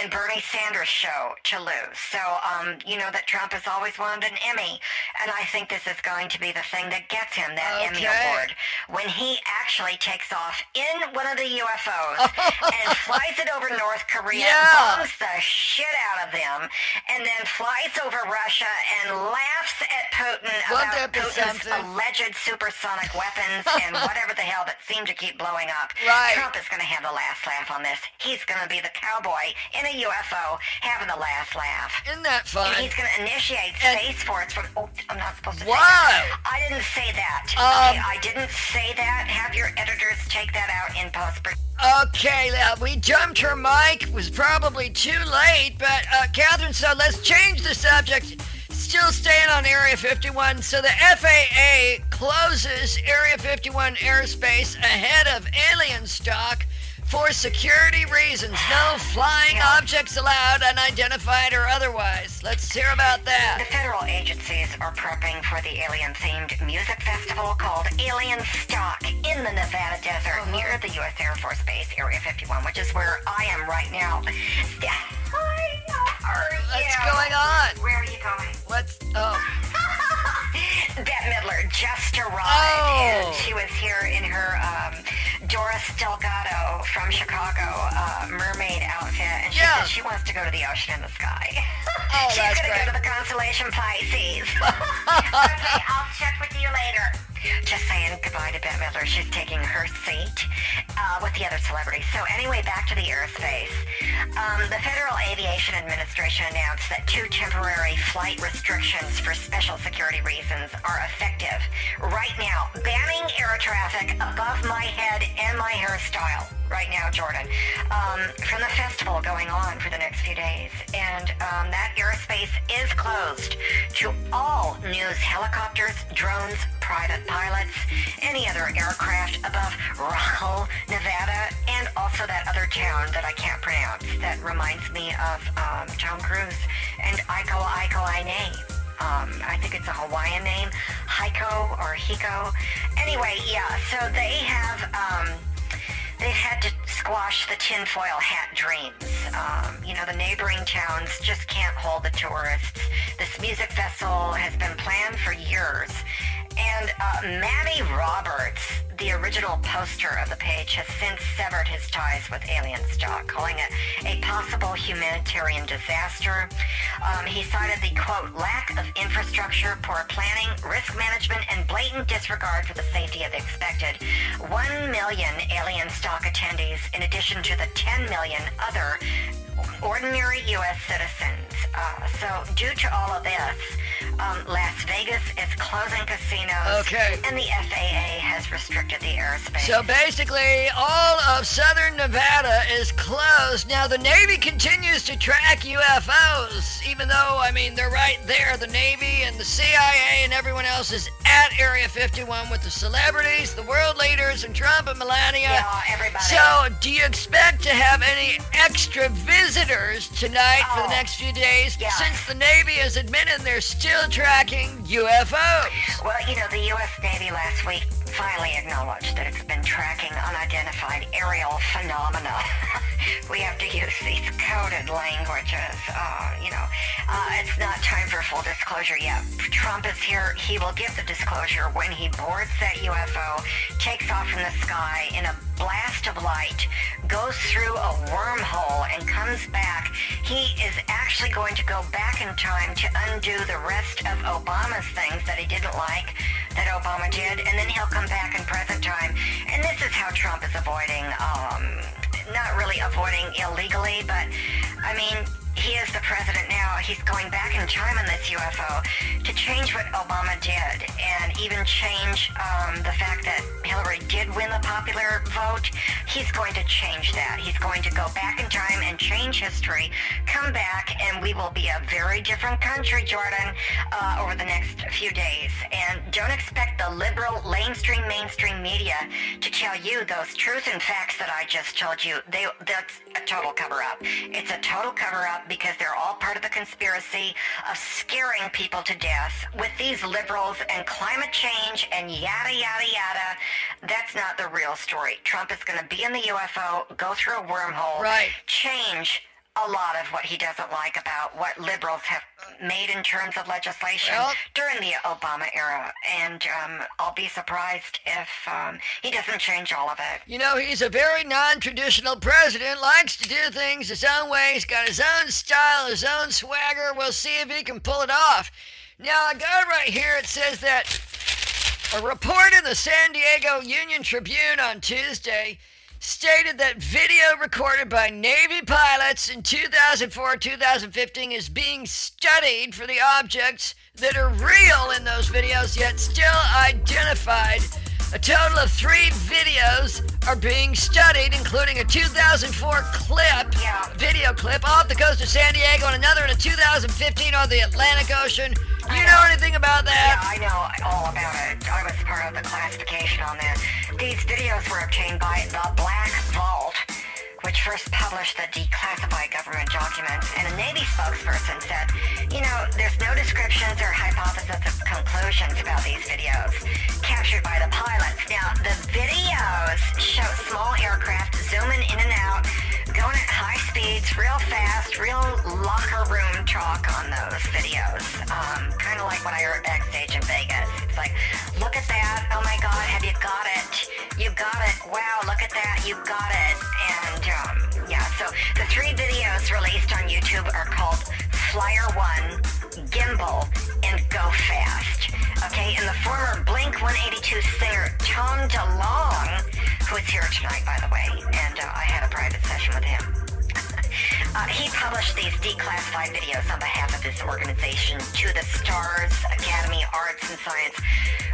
and Bernie Sanders' show to lose. So, um, you know that Trump has always wanted an Emmy, and I think this is going to be the thing that gets him that Emmy award when he actually takes off in one of the UFOs and flies it over North Korea, Yeah. bombs the shit out of them, and then flies over Russia and laughs at Putin Won't about Putin's something? alleged supersonic weapons and whatever the hell that seem to keep blowing up. Right. Trump is going to have the last laugh on this. He's going to be the cowboy in a UFO having the last laugh. Isn't that fun? And he's going to initiate And- Space Force from. Oh, I'm not supposed to that. I didn't say that. Um, okay, I didn't say that. Have your editors take that out in post. Okay, uh, we jumped her mic. It Was probably too late, but uh, Catherine, let's change the subject. Still staying on Area 51. So the FAA closes Area 51 airspace ahead of alien stock for security reasons. No flying objects allowed, unidentified or otherwise. Let's hear about that. The federal agencies are prepping for the alien-themed music festival called Alien Stock in the Nevada desert Uh-huh. near the U.S. Air Force Base, Area 51, which is where I am right now. Hi, how are you? What's going on? Where are you going? What's oh Bette Midler just arrived, Oh. and she was here in her um, Doris Delgado from Chicago, uh, mermaid outfit, and she Yeah. said she wants to go to the ocean in the sky. Oh, She's that's gonna great. go to the constellation Pisces. okay, I'll check with you later. Just saying goodbye to Bette Midler. She's taking her seat uh, with the other celebrities. So anyway, back to the airspace. Um, the Federal Aviation Administration announced that two temporary flight restrictions for special security reasons are effective right now, banning air traffic above my head and my hairstyle right now, Jordan, um, from the festival going on for the next few days. And um, that airspace is closed to all news helicopters, drones, private pilots, any other aircraft above Rockwell, Nevada, and also that other town that I can't pronounce that reminds me of um, Tom Cruise and Iko Iko Ine. Um, I think it's a Hawaiian name, Heiko or Hiko. Anyway, yeah, so they have, um, they've had to squash the tinfoil hat dreams. Um, you know, the neighboring towns just can't hold the tourists. This music festival has been planned for years. And uh, Matty Roberts, the original poster of the page, has since severed his ties with Alien Stock, calling it a possible humanitarian disaster. Um, he cited the, quote, lack of infrastructure, poor planning, risk management, and blatant disregard for the safety of the expected 1 million Alien Stock attendees, in addition to the 10 million other ordinary U.S. citizens. Uh, so due to all of this, um, Las Vegas is closing casinos. Okay. And the FAA has restricted the airspace. So basically, all of southern Nevada is closed. Now, the Navy continues to track UFOs, even though, I mean, they're right there. The Navy and the CIA and everyone else is at Area 51 with the celebrities, the world leaders, and Trump and Melania. yeah, everybody. So, do you expect to have any extra visitors tonight for the Oh, next few days? yeah. Since the Navy has admitted they're still tracking UFOs. Well, you know, the U.S. Navy last week finally acknowledged that it's been tracking unidentified aerial phenomena. we have to use these coded languages. Uh, you know, uh, it's not time for full disclosure yet. Trump is here. He will give the disclosure when he boards that UFO, takes off from the sky in a blast of light, goes through a wormhole, and comes back. He is actually going to go back in time to undo the rest of Obama's things that he didn't like that Obama did, and then he'll come back in present time. And this is how Trump is avoiding, um, not really avoiding illegally, but I mean, he is the president now. He's going back in time on this UFO to change what Obama did and even change um, the fact that Hillary did win the popular vote. He's going to change that. He's going to go back in time and change history, come back, and we will be a very different country, Jordan, uh, over the next few days. And don't expect the liberal, mainstream, mainstream media to tell you those truth and facts that I just told you. They, that's a total cover-up. It's a total because they're all part of the conspiracy of scaring people to death with these liberals and climate change and yada, yada, yada. That's not the real story. Trump is going to be in the UFO, go through a wormhole, Right. change a lot of what he doesn't like about what liberals have made in terms of legislation Well- during the Obama era. And um, I'll be surprised if um, he doesn't change all of it. You know, he's a very non-traditional president, likes to do things his own way. He's got his own style, his own swagger. We'll see if he can pull it off. Now, I got it right here. It says that a report in the San Diego Union Tribune on Tuesday stated that video recorded by Navy pilots in 2004-2015 is being studied for the objects that are real in those videos, yet still identified. A total of three videos are being studied, including a 2004 clip, video clip off the coast of San Diego, and another in a 2015 on the Atlantic Ocean. I You know. know anything about that? Yeah. I know all about it. I was part of the classification on that. These videos were obtained by the Black Vault, which first published the declassified government documents, and a Navy spokesperson said, you know, there's no descriptions or hypotheses of conclusions about these videos captured by the pilots. Now, the videos show small aircraft zooming in and out, going at high speeds, real fast, real locker room talk on those videos. Um, kind of like what I heard backstage in Vegas. It's like, look at that. Oh my God, have you got it? You got it. Wow, look at that. you got it. And um, yeah, so the three videos released on YouTube are called FLIR One, Gimbal, and Go Fast. Okay, and the former Blink 182 singer Tom DeLonge, who is here tonight, by the way, and uh, I had a private session with him. Uh, he published these declassified videos on behalf of his organization, To the Stars Academy Arts and Science,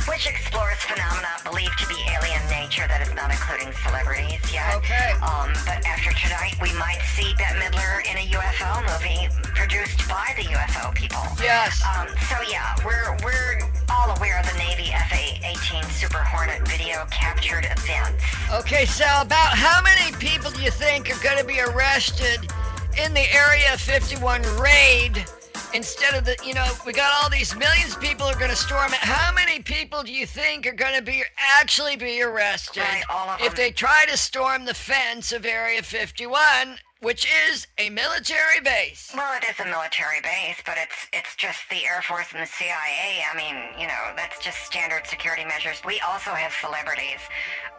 which explores phenomena believed to be alien nature that is not including celebrities yet. Okay. Um, but after tonight, we might see Bette Midler in a UFO movie produced by the UFO people. Yes. Um, so yeah, we're we're all aware of the Navy FA-18 Super Hornet video captured events. Okay, so about how many people do you think are going to be arrested in the Area 51 raid? Instead of the, you know, we got all these millions of people are going to storm it. How many people do you think are going to be actually be arrested Right, if they try to storm the fence of Area 51, which is a military base? Well, it is a military base, but it's it's just the Air Force and the CIA. I mean, you know, that's just standard security measures. We also have celebrities.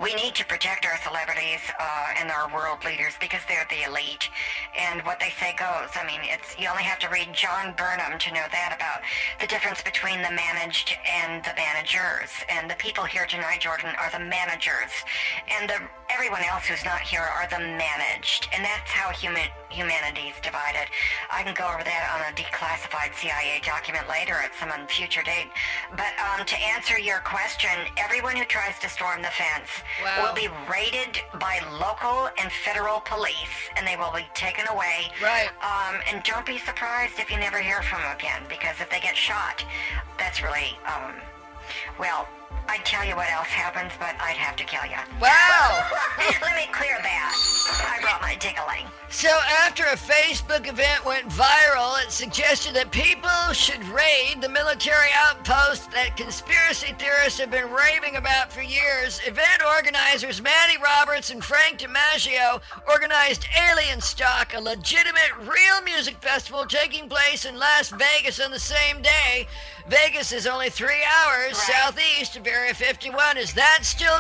We need to protect our celebrities uh, and our world leaders because they're the elite. And what they say goes. I mean, it's you only have to read John Burnham to know that about the difference between the managed and the managers. And the people here tonight, Jordan, are the managers, and the everyone else who's not here are the managed. And that's how human humanity's divided. I can go over that on a declassified CIA document later at some future date. But um, to answer your question, everyone who tries to storm the fence Wow. will be raided by local and federal police, and they will be taken away. Right. Um, and don't be surprised if you never hear from them again, because if they get shot, that's really, um, well, I'd tell you what else happens, but I'd have to kill you. Wow. Let me clear that. I brought my diggling. So after a Facebook event went viral, it suggested that people should raid the military outpost that conspiracy theorists have been raving about for years. Event organizers Matty Roberts and Frank DiMaggio organized Alienstock, a legitimate real music festival taking place in Las Vegas on the same day. Vegas is only three hours Right. southeast Area 51. Is that still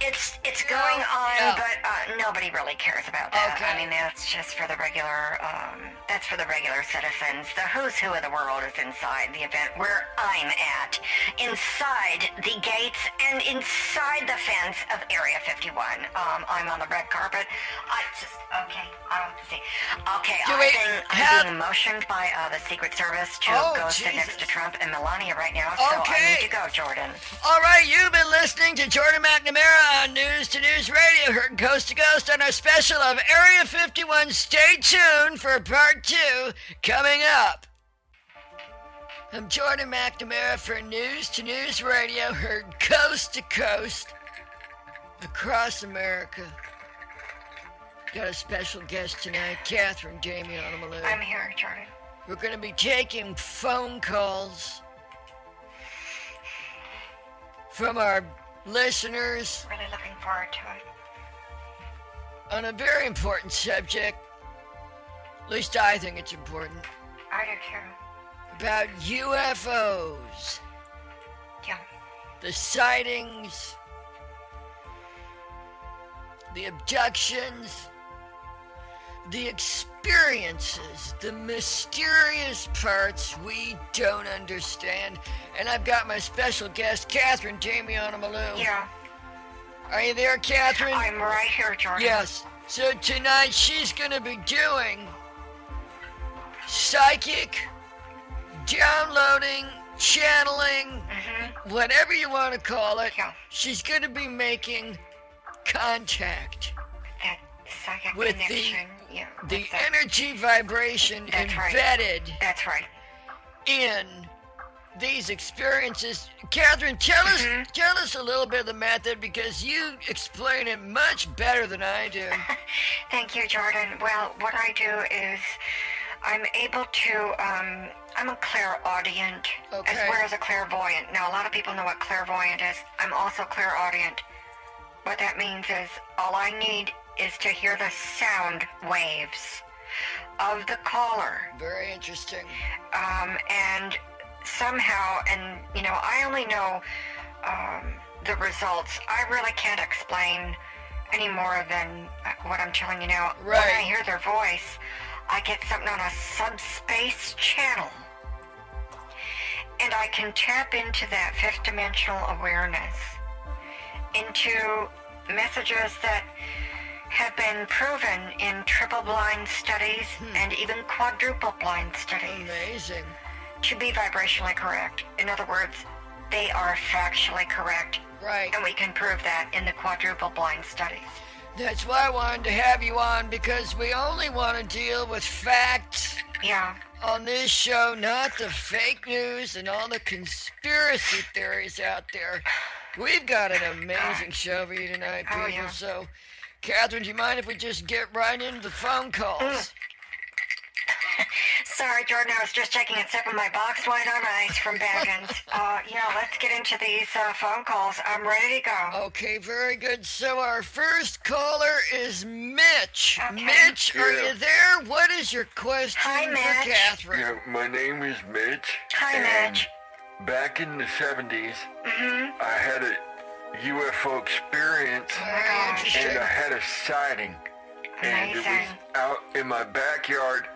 It's it's going on, Yeah. but uh, nobody really cares about that. Okay. I mean, that's just for the regular. Um, that's for the regular citizens. The who's who of the world is inside the event where I'm at, inside the gates and inside the fence of Area 51. Um, I'm on the red carpet. I just okay. I don't see. Okay, Do I'm we being, I'm being motioned by uh, the Secret Service to Oh, go sit next to Trump and Melania right now. So I Okay. need to go, Jordan. All right, you've been listening to Jordan McNamara on News to News Radio, heard coast to coast on our special of Area 51. Stay tuned for part two coming up. I'm Jordan McNamara for News to News Radio, heard coast to coast across America. Got a special guest tonight, Catherine Jamie Onomalou. I'm here, Jordan. We're going to be taking phone calls from our listeners Really looking forward to it. on a very important subject. At least I think it's important. I do too. About UFOs, Yeah. the sightings, the abductions, the experiences, the mysterious parts we don't understand. And I've got my special guest, Catherine Jamie Onomalou. Yeah. Are you there, Catherine? I'm right here, Jordan. Yes. So tonight she's going to be doing psychic, downloading, channeling, Mm-hmm. whatever you want to call it. Yeah. She's going to be making contact That psychic With the- connection. Yeah. the that- energy vibration That's right. embedded That's right. in these experiences. Catherine, tell us Mm-hmm. tell us a little bit of the method because you explain it much better than I do. Thank you, Jordan. Well, what I do is I'm able to, um, I'm a clairaudient as Okay. well as a clairvoyant. Now, a lot of people know what clairvoyant is. I'm also clairaudient. What that means is all I need is to hear the sound waves of the caller. Very interesting. um, and somehow, and you know, I only know um, the results. I really can't explain any more than uh, what I'm telling you now. When I hear their voice, I get something on a subspace channel. And I can tap into that fifth dimensional awareness, into messages that have been proven in triple blind studies hmm. and even quadruple blind studies Amazing. to be vibrationally correct. In other words, they are factually correct, Right. and we can prove that in the quadruple blind studies. That's why I wanted to have you on because we only want to deal with facts Yeah, on this show, not the fake news and all the conspiracy theories out there. We've got an amazing show for you tonight, oh, people. Oh, yeah. So, Catherine, do you mind if we just get right into the phone calls? Sorry, Jordan, I was just taking a sip of my box wine on ice from Baggins. uh, yeah, let's get into these uh, phone calls. I'm ready to go. Okay, very good. So our first caller is Mitch. Okay. Mitch, are you there? What is your question Hi, for Mitch. Catherine? Yeah, my name is Mitch. Hi, Mitch. Back in the 70s, Mm-hmm. I had a UFO experience interesting. and I had a sighting. And it was out in my backyard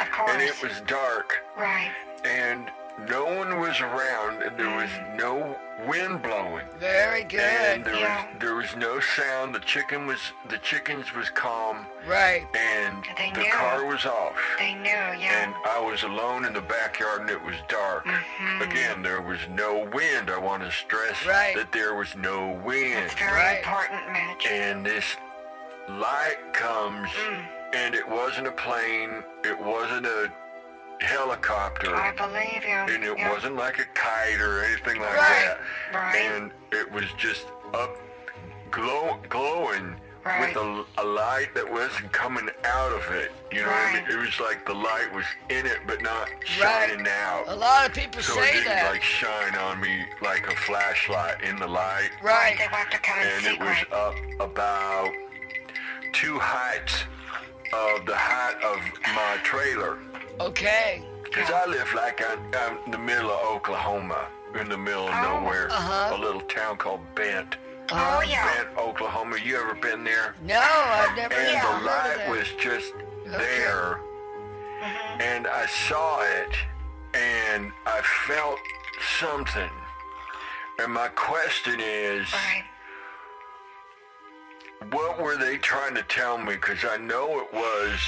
Of course. and it was dark Right. and no one was around and there was no wind blowing. Very good. And there Yeah. was there was no sound. The chicken was the chickens was calm Right. and They the knew. car was off. They knew, yeah. and I was alone in the backyard and it was dark. Mm-hmm. Again, there was no wind. I want to stress Right. that there was no wind. It's very Right. important, Mitch. And this light comes Mm. and it wasn't a plane, it wasn't a helicopter, I believe you. and it yeah. wasn't like a kite or anything like Right. that. Right. And it was just up glow, glowing Right. with a, a light that wasn't coming out of it. You know what I mean? It was like the light was in it but not shining out. A lot of people So it say didn't that. like shine on me like a flashlight in the light. right. They want to come in And it was secret. up about two heights of the height of my trailer. Okay. Because I live like I'm, I'm in the middle of Oklahoma, in the middle of Oh. nowhere. Uh-huh. A little town called Bent. Oh, yeah. Bent, Oklahoma. You ever been there? No, I've never been. And even the light was just there. And I saw it, and I felt something. And my question is, Right. What were they trying to tell me? Because I know it was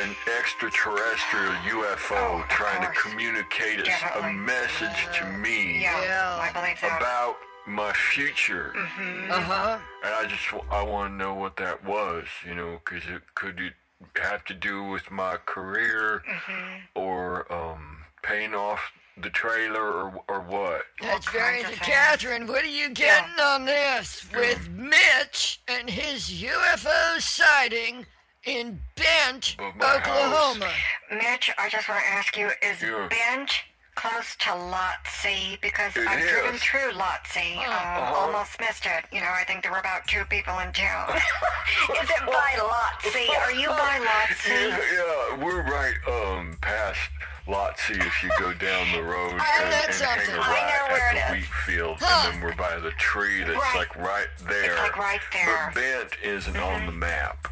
an extraterrestrial UFO Oh, of trying to communicate a, a Definitely. message to me Yeah, Yeah. I believe that. about my future. Mhm. Uh huh. And I just w- I want to know what that was, you know, because it could it have to do with my career Mm-hmm. or um, paying off the trailer or or what? That's All very kinds of good. things. Catherine, what are you getting on this with Mitch and his UFO sighting in Bent, Of my Oklahoma? Mitch, I just want to ask you, is Yeah. Bent close to Lot C? Because It I've driven through Lot C. Um, Uh-huh. Almost missed it. You know, I think there were about two people in town. is it by Lot C? Are you by Lot C? Yeah, yeah, we're right um past Lot C if you go down the road and, that's and hang something. a I right know where at the is. wheat field, Huh. and then we're by the tree that's Right. like right there. like right there. But Bent isn't on the map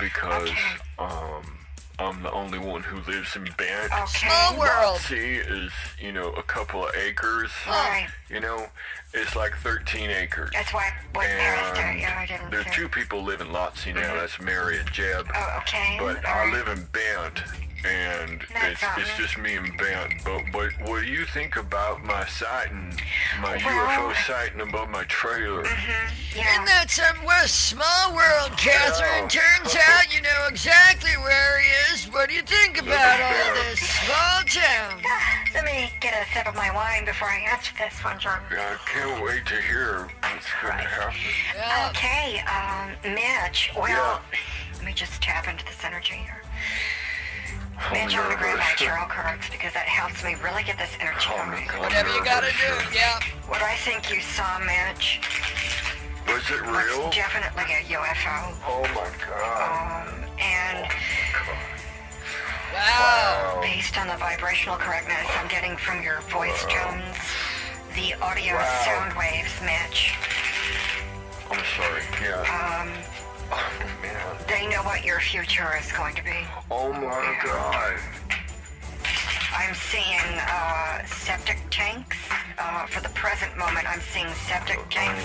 because Okay. um I'm the only one who lives in Bent. Okay. Small world. Lot C is, you know, a couple of acres. Right. You know, it's like 13 acres. That's why I went past it. And Yeah, I didn't there's see. two people live in Lot C now. That's Mary and Jeb. Oh, okay. But All I right. live in Bent, and That's it's, it's just me and Ben. But what what do you think about my sighting, my Well- UFO sighting above my trailer? Yeah. Isn't that something? What a small world, Catherine. Yeah. Turns out you know exactly where he is. What do you think about all this small town? Let me get a sip of my wine before I answer this one, Jordan. I can't wait to hear what's going to happen. Yeah. Okay, um, Mitch. Well, Yeah. let me just tap into this energy here. I'm Mitch, I'm gonna grab my nervous. tarot cards because that helps me really get this energy Oh, going. God. Whatever you gotta do, yeah. What I think you saw, Mitch, Was it real? was definitely a UFO. Oh my God. Um, and Wow. based on the vibrational correctness I'm getting from your voice tones, the audio Wow. sound waves, Mitch, I'm sorry. Yeah. um, Oh, man. They know what your future is going to be. Oh my god. I'm seeing uh, septic tanks. Uh, for the present moment, I'm seeing septic tanks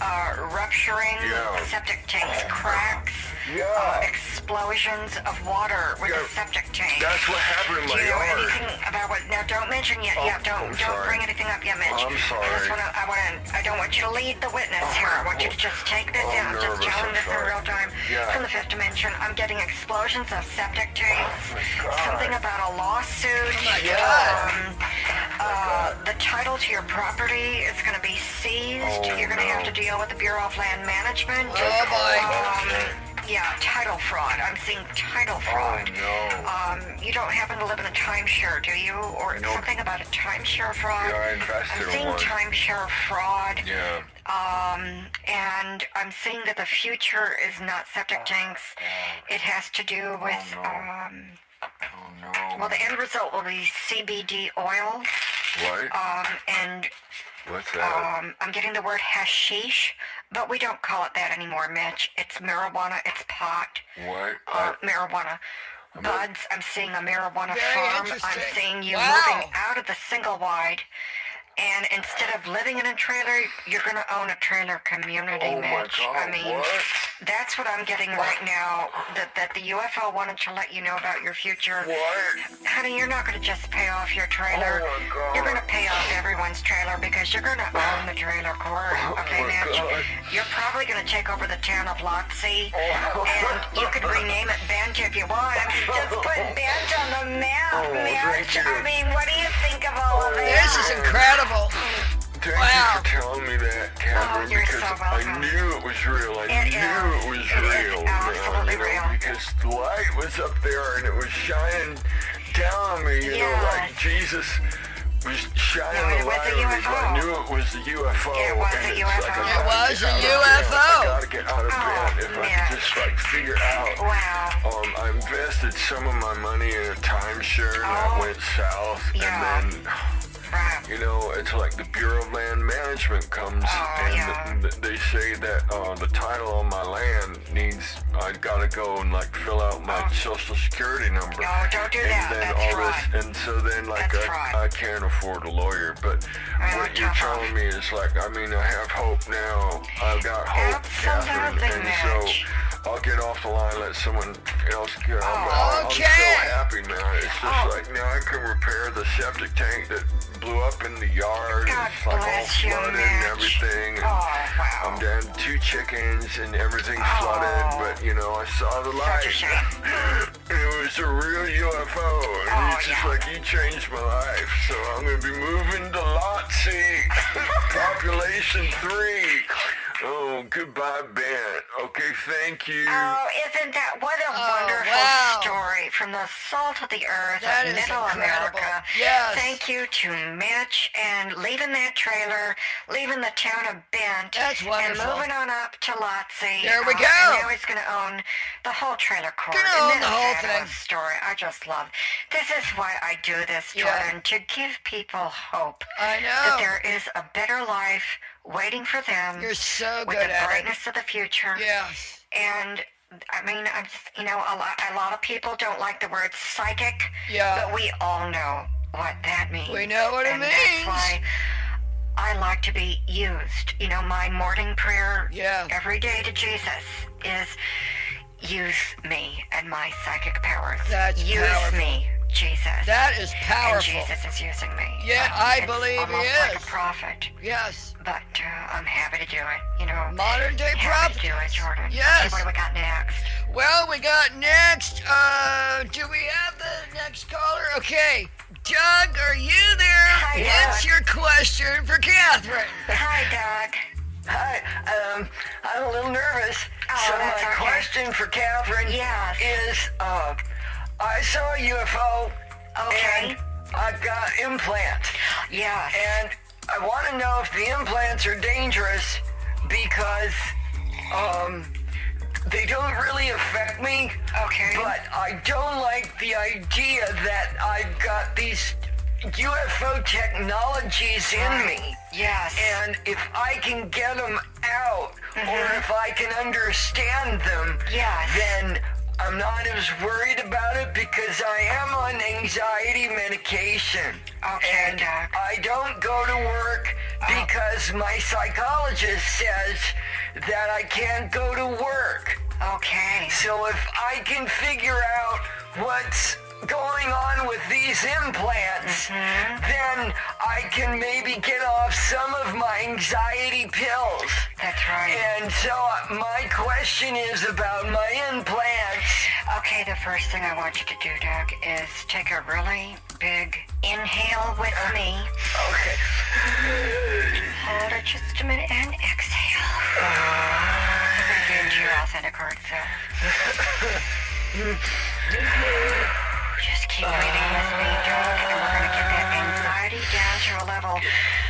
uh, rupturing, Yeah. septic tanks cracks, Yeah. uh, explosions of water with Yeah. a septic tank. That's what happened in Do you know yard. anything about what? Now, don't mention yet. Oh, yeah, don't I'm don't sorry. bring anything up yet, Mitch. I'm I just wanna. I wanna. I don't want you to lead the witness Oh, here. I want you to just take this I'm in. I'm just telling I'm this in real time Yeah. from the fifth dimension. I'm getting explosions of septic tanks. Oh. Something about a lawsuit. Oh, my God. Um, uh, the title to your property is going to be seized. Oh, You're going to have to deal with the Bureau of Land Management. Oh, boy. Um, yeah, title fraud. I'm seeing title Oh fraud. no. Um, you don't happen to live in a timeshare, do you? Or Nope. something about a timeshare fraud? Yeah, I invested I'm seeing one. timeshare fraud. Yeah. Um, and I'm seeing that the future is not septic tanks. It has to do with, Oh, no. um, Oh no. well, the end result will be CBD oil. What? Um, and What's that? um, I'm getting the word hashish, but we don't call it that anymore, Mitch. It's marijuana. It's pot. what? uh, I, marijuana buds. I'm seeing a marijuana farm. I'm seeing you Wow. moving out of the single wide. And instead of living in a trailer, you're going to own a trailer community, oh my Mitch. god. I mean, what? that's what I'm getting right now. That that the UFO wanted to let you know about your future. What? Honey, you're not going to just pay off your trailer. Oh, my God. You're going to pay off everyone's trailer because you're going to own the trailer court. Oh okay, my Mitch? God. You're probably going to take over the town of Lotsie. Oh. And you could rename it Bent if you want. I mean, just put Bent on the map, Oh, Mitch. I mean, what do you think of all of Oh, that? This is incredible. Thank Wow. you for telling me that, Catherine, you're because so I knew it was real. I It knew is. it was It is real. now, you know, real. Because the light was up there and it was shining down on me, you know, like Jesus was shining No, the light a on me. but I knew it was the UFO. It was and a UFO. Like, I It gotta was get a out of UFO. bed. I gotta get out of Oh, bed. If I man. could just like figure out. Wow. Um, I invested some of my money in a timeshare and that Oh. went south. Yeah. And then Right. You know, it's like the Bureau of Land Management comes Oh, and yeah. th- they say that uh, the title on my land needs, I gotta go and like fill out my social security number. No, don't do and that. then That's all fraud. this, and so then like I, fraud. I can't afford a lawyer. But I what you're tell telling me is like, I mean, I have hope now. I've got hope, Catherine, Absolutely, and Mitch. so. I'll get off the line, let someone else get on. Oh, I'm so okay. happy now. It's just Oh. like now I can repair the septic tank that blew up in the yard. God it's like all bless you, flooded and everything. And Oh, wow. I'm down to two chickens and everything's Oh. flooded, but you know, I saw the light. Such a shame. And it was a real UFO. And Oh, it's just yeah. like you changed my life. So I'm gonna be moving to Lotsie. Population three. Oh, goodbye, Ben. Okay, thank you. Oh, isn't that what a Oh, wonderful wow. story from the salt of the earth That of is Middle incredible. America? Yes. Thank you to Mitch and leaving that trailer, leaving the town of Bent, That's and moving on up to Lotsie. There we Uh, go. And now he's going to own the whole trailer court. Gonna own the whole thing. story? I just love. This is why I do this, Yeah. To give people hope I that there is a better life waiting for them You're so with good the at it. brightness of the future. Yes. And I mean, I'm just, you know, a lot, a lot of people don't like the word psychic, Yeah. but we all know what that means. We know what it means. That's why I like to be used. You know, my morning prayer Yeah. every day to Jesus is use me and my psychic powers. That's use powerful. me, Jesus. That is and powerful. Jesus is using me. Yeah, Um, I believe he almost like is. a prophet, Yes. but uh, I'm happy to do it. You know, Modern day happy to do it, prophet. Jordan. Okay, Yes. what do we got next? Well, we got next. Uh, do we have the next caller? Okay. Doug, are you there? Hi, What's Doug. your question for Catherine? Hi, Doug. Hi, um, I'm a little nervous. Oh, so my okay. question for Catherine Yes. is, uh, I saw a UFO Okay. and I got implants. Yeah. And I want to know if the implants are dangerous because, um, they don't really affect me. Okay. But I don't like the idea that I've got these UFO technologies in me. Yes. And if I can get them out or if I can understand them, Yes. then I'm not as worried about it because I am on anxiety medication. Okay, and Doc. I don't go to work oh. because my psychologist says that I can't go to work. Okay. So if I can figure out what's going on with these implants, mm-hmm. then I can maybe get off some of my anxiety pills. That's right. And so uh, my question is about my implants. Okay, the first thing I want you to do, Doug, is take a really big inhale with uh, me. Okay. Hold it just a minute and exhale. Uh. Get into your authentic heart cells. Keep breathing with me, Doug, and we're gonna get that anxiety down to a level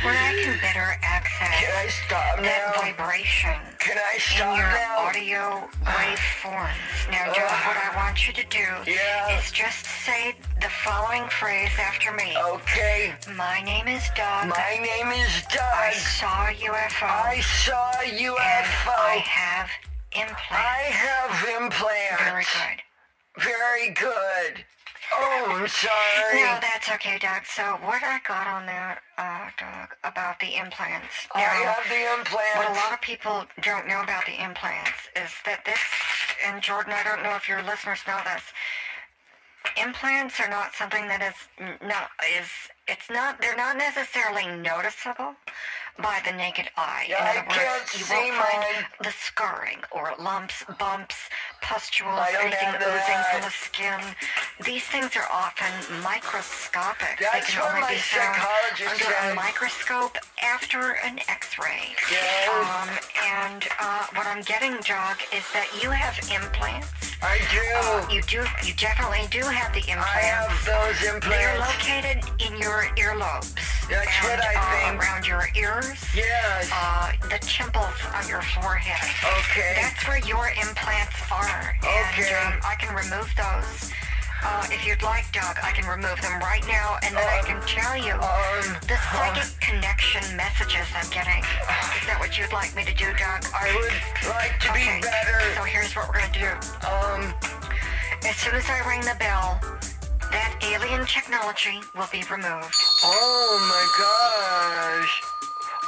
where I can better access Can I stop that now? vibration Can I in your now? audio waveforms. Now, Doug, uh, what I want you to do Yeah. is just say the following phrase after me. Okay. My name is Doug. My name is Doug. I saw a UFO. I saw UFO. I have implants. I have implants. Very good. Very good. Oh, I'm sorry. No, that's okay, Doug. So what I got on that, uh, Doug, about the implants. I have the implants. what a lot of people don't know about the implants is that this, and Jordan, I don't know if your listeners know this. Implants are not something that is not is it's not they're not necessarily noticeable by the naked eye. Yeah, In I words, you see won't find mine. the scarring or lumps, bumps, pustules, anything oozing from the skin. These things are often microscopic. they can only be found under said. a microscope after an X-ray. Yes. Um, and uh, what I'm getting, Doug, is that you have implants. I do. Uh, you do. You definitely do have the implants. I have those implants. They're located in your earlobes. That's and, what I uh, think. Around your ears. Yes. Uh, the temples on your forehead. Okay. That's where your implants are. Okay. And um, I can remove those. Uh, if you'd like, Doug, I can remove them right now, and then I Um, can tell you um, the psychic connection messages I'm getting. Is that what you'd like me to do, Doug? I would like to okay. be better. So here's what we're gonna do. Um, As soon as I ring the bell, that alien technology will be removed. oh my gosh.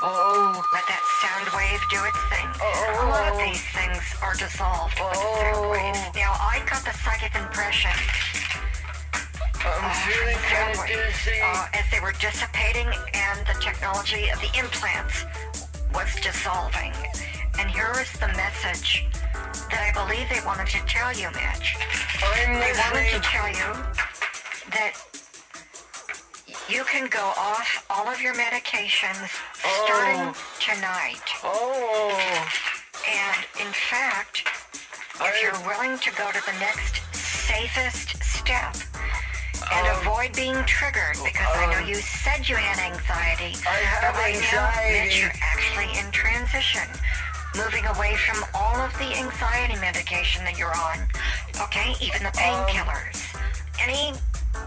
Oh, Let that sound wave do its thing. Oh. A lot of these things are dissolved with the sound Oh. waves. Now, I got the psychic impression I'm feeling kind of dizzy. uh, as they were dissipating and the technology of the implants was dissolving. And here is the message that I believe they wanted to tell you, Mitch. I'm They wanted to tell you that you can go off all of your medications starting Oh. tonight. Oh, And in fact, if you're willing to go to the next safest step and Um, avoid being triggered, because I know um, you said you had anxiety, I have but right now, anxiety. Mitch, you're actually in transition, moving away from all of the anxiety medication that you're on. Okay, even the Um, painkillers. Any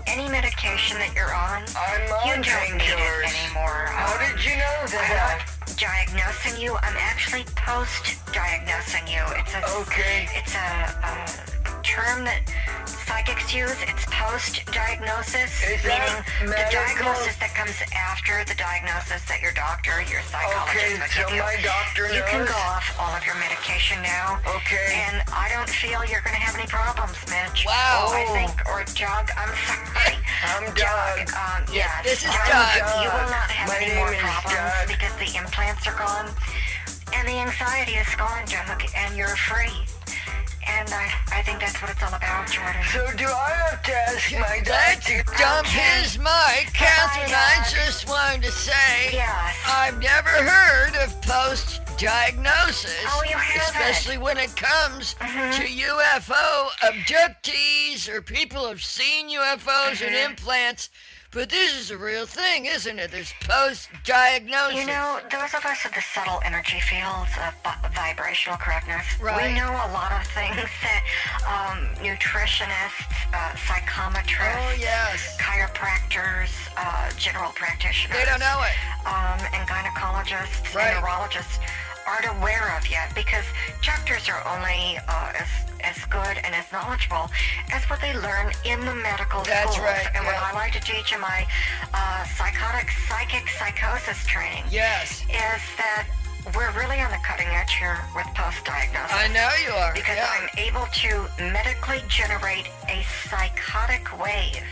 any medication that you're on, I'm you on don't need it anymore. How Um, did you know that? I'm not diagnosing you. I'm actually post-diagnosing you. It's a Okay. it's a, a term that psychics use. It's post-diagnosis, Is that meaning the diagnosis that comes after the diagnosis that your doctor, your psychologist Okay, would so give you. my doctor You can go off all of your medication now. Okay. And I don't feel you're going to have any problems, Mitch. Wow. I Oh. think, or Doug, I'm sorry. I'm Doug, Doug. um, yes. this is Doug, Doug. You will not have My any more problems Doug. because the implants are gone and the anxiety is gone, Doug, and you're free. And I, I think that's what it's all about, Jordan. So do I have to ask my Let's doctor? dump Okay. his mic. Catherine, I Doug. just wanted to say Yes. I've never heard of post diagnosis. Oh, you haven't? Especially when it comes mm-hmm. to UFO abductees or people who've seen UFOs and mm-hmm. implants. But this is a real thing, isn't it? There's post diagnosis. You know, those of us in the subtle energy fields of vi- vibrational correctness, Right. we know a lot of things that um, nutritionists, uh, psychometrists, oh, yes. chiropractors, uh, general practitioners, They don't know it. um, and gynecologists Right. and neurologists aren't aware of yet because doctors are only uh, as as good and as knowledgeable as what they learn in the medical That's schools. right, And what. I like to teach in my uh, psychotic psychic psychosis training Yes. is that we're really on the cutting edge here with post-diagnosis. I know you are. Because yeah. I'm able to medically generate a psychotic wave.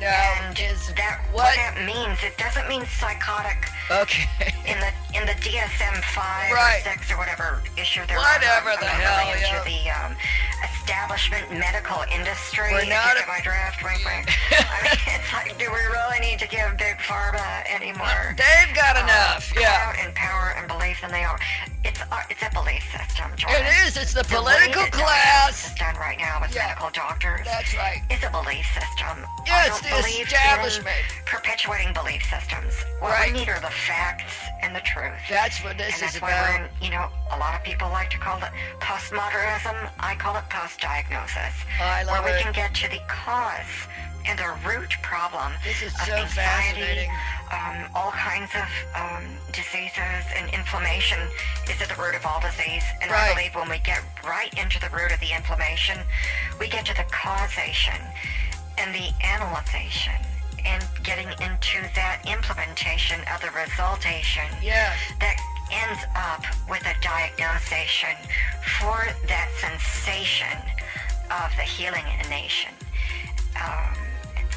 Now, and is that what? what that means, it doesn't mean psychotic Okay. in the in the DSM five Right. or six or whatever issue they're Whatever on. I'm the hell, really into yeah. the um, establishment medical industry. We're not a- my draft, wink, wink. I mean, it's like, do we really need to give big pharma anymore? They've got uh, enough. Yeah. and power and belief than they are. It's a, it's a belief system, Jordan. It is. It's the The political way that diagnosis class. is done right now with Yeah. medical doctors. That's right. It's a belief system. Yeah, it's don't the believe establishment. in perpetuating belief systems. What Right. we need are the facts and the truth. That's what this and is that's why we're about. in, you know, a lot of people like to call it postmodernism. I call it post-diagnosis. I love where we can get to the cause and the root problem This is of so anxiety, fascinating. um, all kinds of um, diseases and inflammation is at the root of all disease. And Right. I believe when we get right into the root of the inflammation, we get to the causation and the analyzation and getting into that implementation of the resultation Yes. that ends up with a diagnosation for that sensation of the healing in a nation. Um,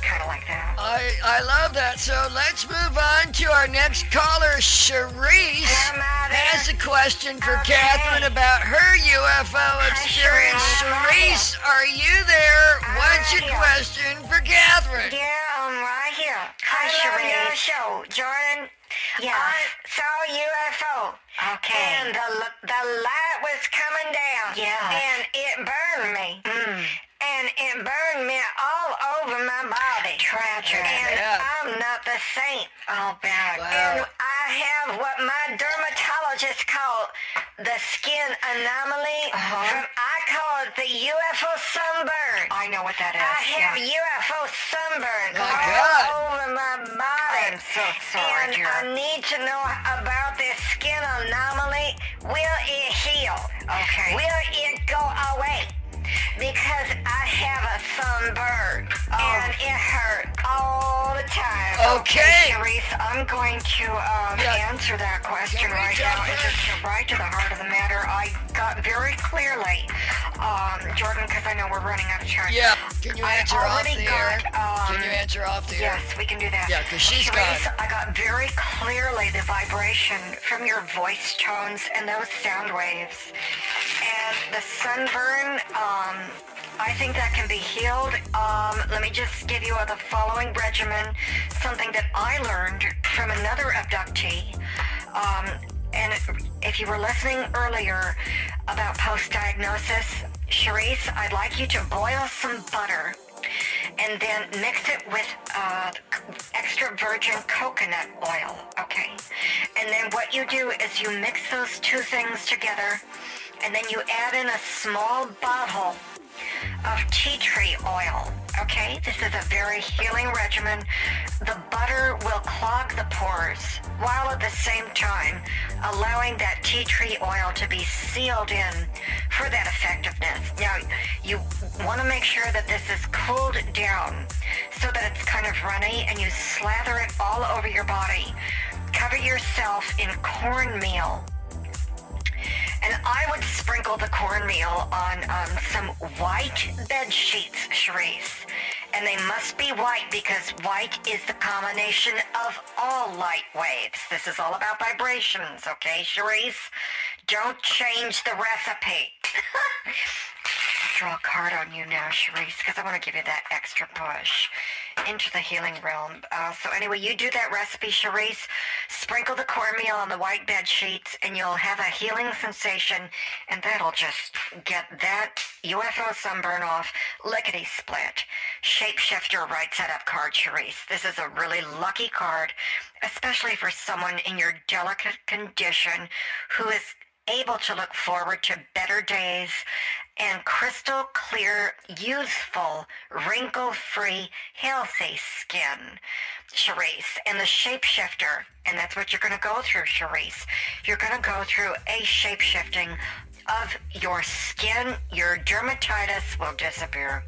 kind of like that. I I love that. So let's move on to our next caller, Cherise. Has a question for Okay. Catherine about her UFO experience. Cherise. Right Cherise, are you there? I'm What's right your here. question for Catherine? Yeah, I'm right here. Hi, I Cherise. show, Jordan. Yes. I saw UFO. Okay. And the, the light was coming down. Yeah. And it burned me. Mm. And it burned me all over my body. Tragic. And Yeah. I'm not the saint. Oh, bad. Wow. And I have what my dermatologist called the skin anomaly. Uh-huh. From, I call it the UFO sunburn. I know what that is. I have yeah. UFO sunburn My all God. over my body. I'm so sorry, and dear. I need to know about this skin anomaly. Will it heal? Okay. Will it go away? Because I have a sunburn Oh. and it hurt all the time. Okay. Sharice, I'm going to um, Yeah. answer that question we right now just get right to the heart of the matter. I got very clearly, um, Jordan, because I know we're running out of time. Yeah. Can you I answer off the air? got, um, Can you answer off the air? Yes, we can do that. Yeah, 'cause she's Sharice, gone. I got very clearly the vibration from your voice tones and those sound waves. And the sunburn, um, I think that can be healed. Um, let me just give you the following regimen, something that I learned from another abductee. Um, and if you were listening earlier about post-diagnosis, Sharice, I'd like you to boil some butter and then mix it with uh, extra virgin coconut oil, okay? And then what you do is you mix those two things together, and then you add in a small bottle of tea tree oil, okay? This is a very healing regimen. The butter will clog the pores while at the same time allowing that tea tree oil to be sealed in for that effectiveness. Now, you want to make sure that this is cooled down so that it's kind of runny and you slather it all over your body. Cover yourself in cornmeal and I would sprinkle the cornmeal on um, some white bed sheets, Sharice. And they must be white because white is the combination of all light waves. This is all about vibrations, okay, Sharice? Don't change the recipe. Draw a card on you now, Sharice, because I want to give you that extra push into the healing realm. Uh, so anyway, you do that recipe, Sharice. Sprinkle the cornmeal on the white bed sheets, and you'll have a healing sensation, and that'll just get that UFO sunburn off lickety split. Shapeshifter writes that up card, Sharice. This is a really lucky card, especially for someone in your delicate condition who is able to look forward to better days and crystal clear, youthful, wrinkle-free, healthy skin. Charisse, and the shapeshifter, and that's what you're going to go through, Charisse. You're going to go through a shapeshifting of your skin. Your dermatitis will disappear.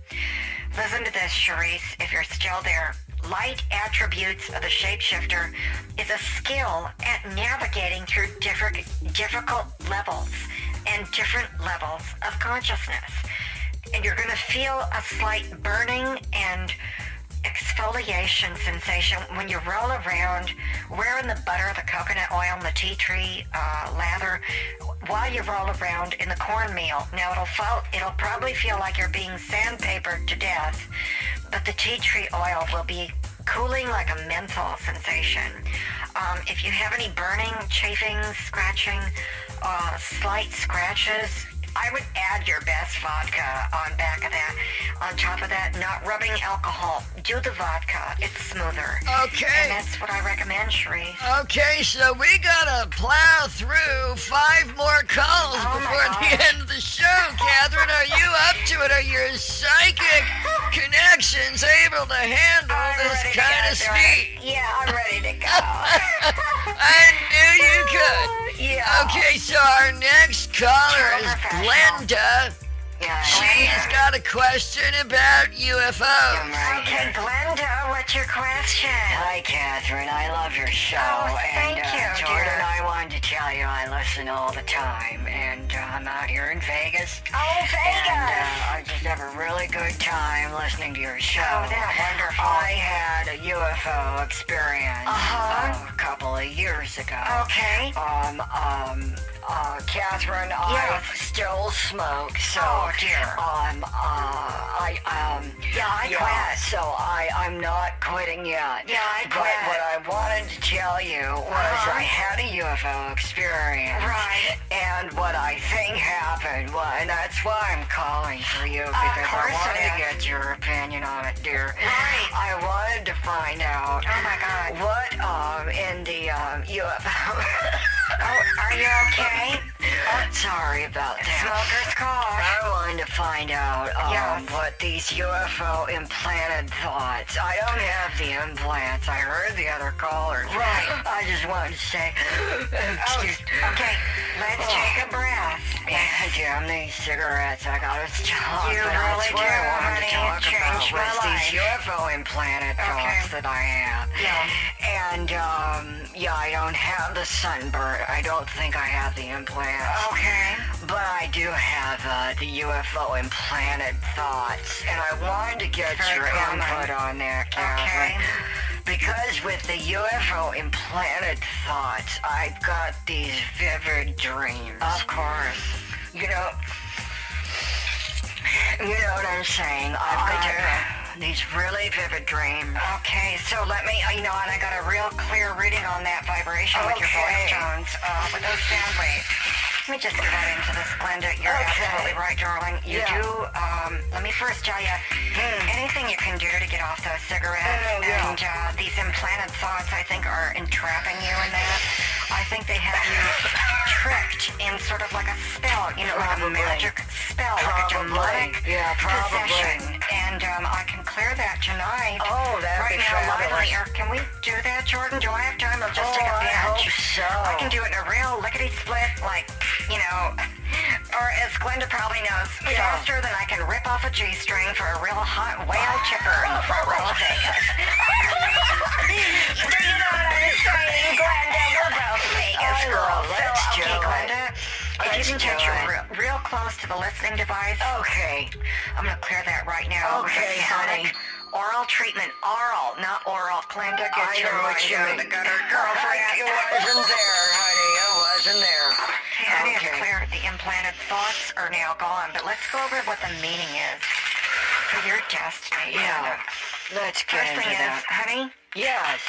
Listen to this, Charisse, if you're still there. Light attributes of the shapeshifter is a skill at navigating through different, difficult levels and different levels of consciousness. And you're going to feel a slight burning and exfoliation sensation when you roll around wearing the butter, the coconut oil, and the tea tree uh, lather while you roll around in the cornmeal. Now it'll feel, it'll probably feel like you're being sandpapered to death, but the tea tree oil will be cooling like a menthol sensation. Um, if you have any burning, chafing, scratching, uh, slight scratches, I would add your best vodka on back of that. On top of that, not rubbing alcohol. Do the vodka. It's smoother. Okay. And that's what I recommend, Sheree. Okay, so we gotta plow through five more calls Oh, before the end of the show. Catherine, are you up to it? Are your psychic connections able to handle I'm this kind of speed? Yeah, I'm ready to go. I knew you could. yeah. Okay, so our next caller is professional. Glenda. Yeah, got a question about UFOs. Okay, Glenda, what's your question? Hi, Catherine. I love your show. Oh, thank and, uh, you, Jordan, dear. I wanted to tell you I listen all the time. And uh, I'm out here in Vegas. Oh, And Vegas. uh, I just have a really good time listening to your show. Oh, that's wonderful. I had a UFO experience Uh-huh. uh, a couple of years ago. Okay. Um, um, uh, Catherine, Yes. I still smoke, so Oh, dear. um, uh, I um, Yeah, I quit. So I I'm not quitting yet. Yeah, I But quit. what I wanted to tell you was Uh-huh. I had a UFO experience. Right. And what I think happened, well, and that's why I'm calling for you because I wanted to get your opinion on it, dear. Right. I wanted to find out Oh, my God. what um in the um UFO. Oh, are you okay? I'm sorry about that. Smoker's cough. I wanted to find out um, Yes. what these UFO implanted thoughts. I don't have the implants. I heard the other callers. Right. I just wanted to say, Oh, okay. Let's Oh. take a breath. yeah, Jim, these cigarettes, I gotta stop. You but that's really what I do, wanted honey. to talk It changed about my was these. UFO implanted Okay. thoughts that I have. Yeah. And, um, yeah, I don't have the sunburn. I don't think I have the Okay. But I do have uh, the UFO implanted thoughts, and I wanted to get Very your common. input on that, Catherine. Okay. Because with the UFO implanted thoughts, I've got these vivid dreams. Of course. You know, you know what I'm saying? I've I got these really vivid dreams. Okay, so let me, you know, and I got a real clear reading on that vibration with your voice Okay. tones, uh, with those sound waves. Let me just get right into this, Glenda. You're Okay. absolutely right, darling. You Yeah. do, um, let me first tell you, Hmm. anything you can do to get off those cigarettes Oh, yeah. and uh, these implanted thoughts, I think, are entrapping you in that. I think they have you tricked in sort of like a spell, you know, like a magic spell, like a Probably. demonic Yeah, probably. possession. And um, I can clear that tonight. Oh, that'd right be now, live fabulous. the air. Can we do that, Jordan? Do I have time? I'll just take a Oh, I hope so. I can do it in a real lickety split, like, you know, or as Glenda probably knows, Yeah. faster than I can rip off a G string for a real hot whale chipper in the front row of Vegas. do you know what I'm saying, Glenda? We're both Vegas I oh, girls. love- let's do okay, it. Glenda, if you can touch your real, real close to the listening device, Okay. I'm gonna clear that right now. Okay, honey. Oral treatment. Oral, not oral. Glenda, get I your know what you mean. the gutter, girlfriend. It wasn't there, honey. It wasn't there. Okay, I Okay. clear the implanted thoughts are now gone, but let's go over what the meaning is for your destiny. Yeah. Let's get First into thing is, honey, Yes.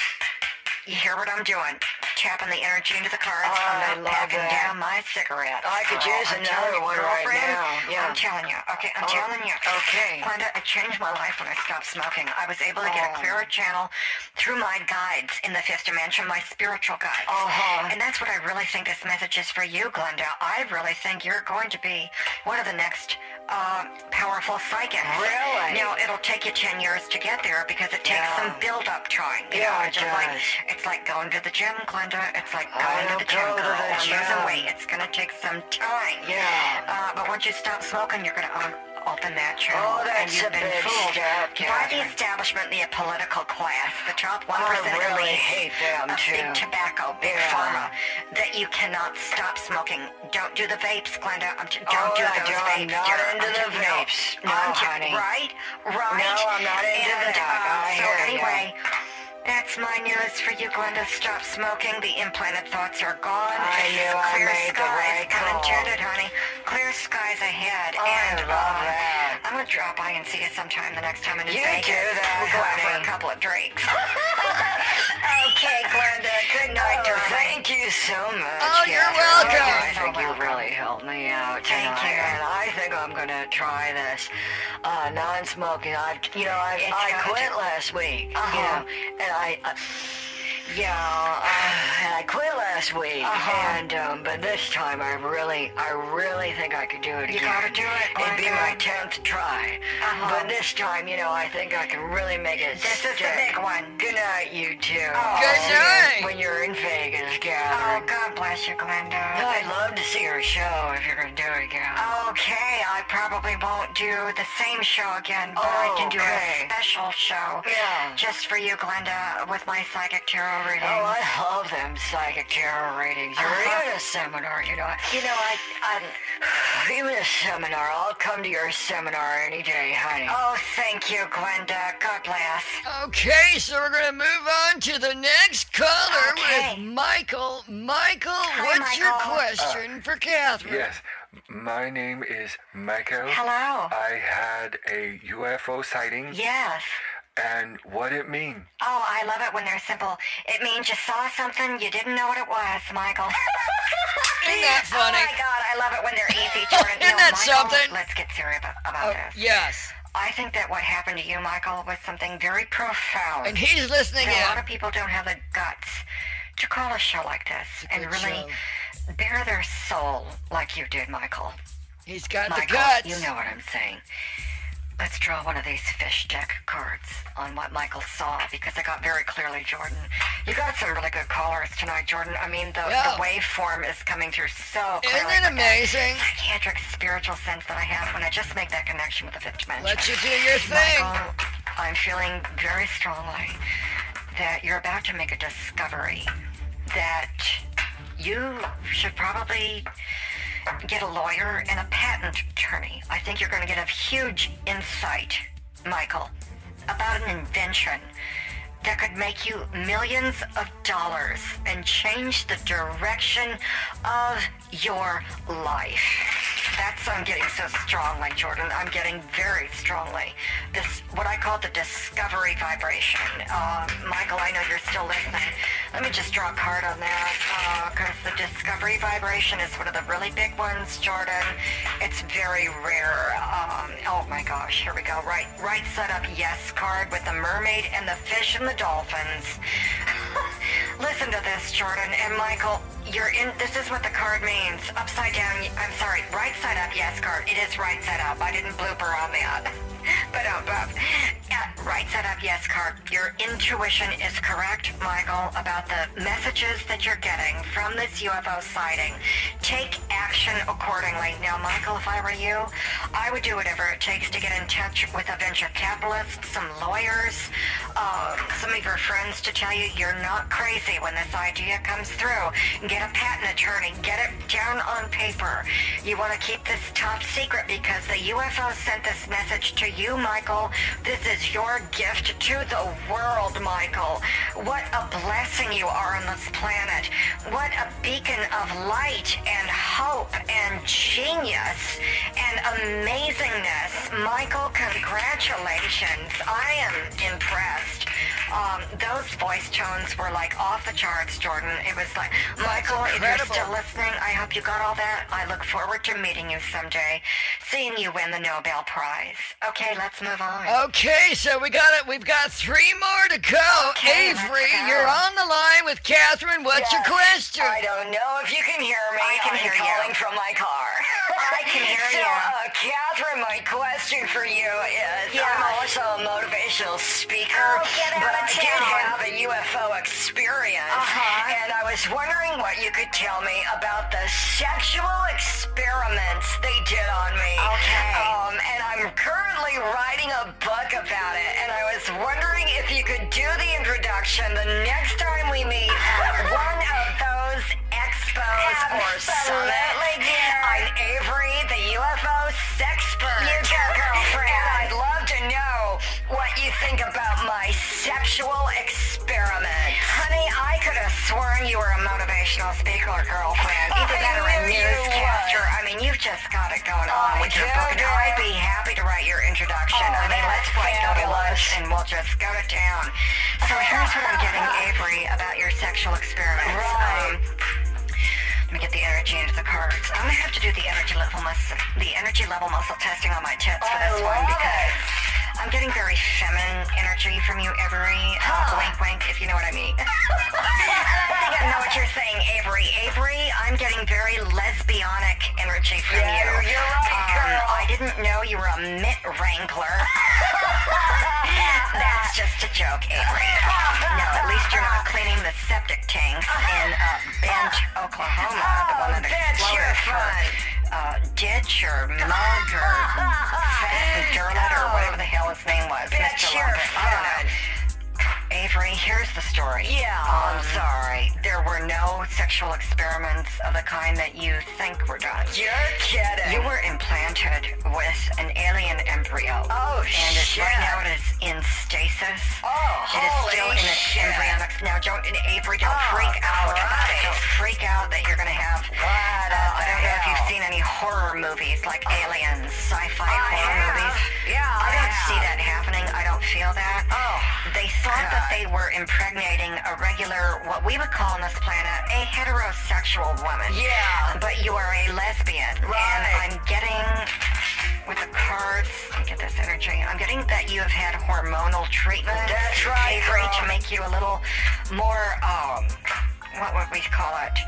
you hear what I'm doing. Tapping the energy into the cards. Oh, I I'm not packing that. down my cigarettes. I could use I'm another one right now. Yeah. I'm telling you. Okay, I'm Oh, telling you. okay. Glenda, I changed my life when I stopped smoking. I was able to get a Oh. clearer channel through my guides in the fifth dimension, my spiritual guides. Uh-huh. And that's what I really think this message is for you, Glenda. I really think you're going to be one of the next uh, powerful psychics. Really? Now it'll take you ten years to get there because it takes Yeah. some build-up time. You Yeah, know, it it's just like it's like going to the gym, Glenda. It's like going to the gym, go to the losing gym. weight. It's gonna take some time. Yeah. Uh, but once you stop smoking, you're gonna um, open that channel. Oh, and you've been fooled step, by the establishment, the political class, the top one I really elites hate them, of too. big tobacco, big Yeah. pharma, that you cannot stop smoking. Don't do the vapes, Glenda. I'm t- don't Oh, do those don't- I'm vapes. not dear. into I'm the t- no. vapes. No, I'm t- honey. Right, right. No, I'm not into and, that. Uh, so hear anyway. That's my news for you, Glenda. Stop smoking. The implanted thoughts are gone. I knew I Clear made the skies, right call. honey. Clear skies ahead. I and love uh, that. I'm gonna drop by and see you sometime the next time in New You Vegas. do that, We'll go out for a couple of drinks. okay, Glenda. Good night, Oh, darling. thank you so much. Oh, you're Catherine. welcome. I think You're you really helped me out Thank tonight, you. and I think I'm gonna try this uh, non-smoking. I've, you know, I, It's I quit to- last week. Uh-huh. know, I. Uh, yeah, uh, I quit last week, Uh-huh. and um, but this time I really, I really think I could do it You again. gotta do it, It'd be my tenth try, Uh-huh. but this time, you know, I think I can really make it This is the big one. Good night, you two. Oh. Good you night. When you're in Vegas, Oh, God bless you, Glenda. I'd love to see your show if you're gonna do it again. Okay, I probably won't do the same show again, but I can do Okay. a special show Yeah. just for you, Glenda, with my psychic tarot reading. Oh, I love them psychic tarot readings. Or Uh-huh. even a seminar, you know. you know, I, I, Even a seminar. I'll come to your seminar any day, honey. oh, thank you, Glenda. God bless. Okay, so we're gonna move on to the next caller Okay. with Michael. Michael, Hi, what's your Michael. question for Catherine? Yes, my name is Michael. Hello. I had a UFO sighting Yes. And what it mean. Oh, I love it when they're simple. It means you saw something, you didn't know what it was, Michael. Isn't that funny? Oh my God, I love it when they're easy, Jordan. Isn't No, that Michael, something? Let's get serious about, about Oh, this. yes. I think that what happened to you, Michael, was something very profound. And he's listening a lot of people don't have the guts to call a show like this and good really bare their soul like you did, Michael. He's got the guts. you know what I'm saying. Let's draw one of these fish deck cards on what Michael saw because I got very clearly, Jordan. You got some really good callers tonight, Jordan. I mean, the, Yeah. the waveform is coming through so clearly. Isn't it amazing? Psychiatric spiritual sense that I have when I just make that connection with the fifth dimension. Let you do your thing. Michael, I'm feeling very strongly that you're about to make a discovery that you should probably get a lawyer and a patent attorney. I think you're going to get a huge insight, Michael, about an invention that could make you millions of dollars and change the direction of your life. That's I'm getting so strongly, Jordan. I'm getting very strongly. This what I call the discovery vibration. Uh, Michael, I know you're still listening. Let me just draw a card on that because the discovery vibration is one of the really big ones, Jordan. It's very rare. Um, oh my gosh, here we go. Right, right side up, yes card with the mermaid and the fish and the dolphins. Listen to this, Jordan and Michael. You're in. This is what the card means. Upside down. I'm sorry. Right side up. Yes, card. It is right side up. I didn't blooper on that. but um, but, yeah, right side up. Yes, card. Your intuition is correct, Michael, about the messages that you're getting from this UFO sighting. Take action accordingly. Now, Michael, if I were you, I would do whatever it takes to get in touch with a venture capitalist, some lawyers, uh, some of your friends to tell you you're not crazy when this idea comes through. Get a patent attorney. Get it down on paper. You want to keep this top secret because the UFO sent this message to you, Michael. This is your gift to the world, Michael. What a blessing you are on this planet. What a beacon of light and hope and genius and amazingness. Michael, congratulations. I am impressed. Um, those voice tones were like off the charts, Jordan. It was like, Michael, if you're still listening, I hope you got all that. I look forward to meeting you someday, seeing you win the Nobel Prize. Okay, let's move on. Okay, so we got it. We've got three more to go. Okay, Avery, you're on the line with Catherine. What's your question? I don't know if you can hear me. I can hear you. calling from my car. I can hear so, you. uh, Catherine, my question for you is Yeah. I'm also a motivational speaker, Oh, but I did have a UFO experience. Uh-huh. And I was wondering what you could tell me about the sexual experiments they did on me. Okay. Um, and I'm currently writing a book about it, and I was wondering if you could do the introduction the next time we meet at one of those expos or summits. I'm Avery, the UFO sexpert. You go, girlfriend. And I'd love to know what you think about my sexual experiment. Could have sworn you were a motivational speaker, girlfriend. Either I that or a newscaster. I mean, you've just got it going on I with your book. And. I'd be happy to write your introduction. Oh, I mean, let's like go to lunch and we'll just go to town. So here's what I'm getting, Avery, about your sexual experiments. Right. Um, let me get the energy into the cards. I'm gonna have to do the energy level muscle, the energy level muscle testing on my tits for this one because. I'm getting very feminine energy from you, Avery. Uh, wink, wink, if you know what I mean. I think I know what you're saying, Avery. Avery, I'm getting very lesbianic energy from Yeah, you. you're right, Um, girl. I didn't know you were a mitt wrangler. That's just a joke, Avery. Um, no, at least you're not cleaning the septic tank in uh, Bent, Oklahoma, the one that That's exploded your for fun. Uh, ditch or mug or fat dermot or whatever the hell his name was. Mr. your I don't know. Avery, here's the story. Yeah. I'm sorry. There were no sexual experiments of the kind that you think were done. You're kidding. You were implanted with an alien embryo. Oh, and it's shit. right now it is in stasis. Oh, It is still in its shit. embryonic. Now, don't Avery, don't Oh, freak out about it. Don't freak out that you're going to have. What Uh, I don't know if you've seen any horror movies like Aliens, sci-fi horror movies. Yeah, I I don't have. see that happening. I don't feel that. Oh, They thought that They were impregnating a regular, what we would call on this planet, a heterosexual woman. Yeah. But you are a lesbian. And I'm getting, with the cards, let me get this energy, I'm getting that you have had hormonal treatment. That's right, girl. to make you a little more, um, what would we call it?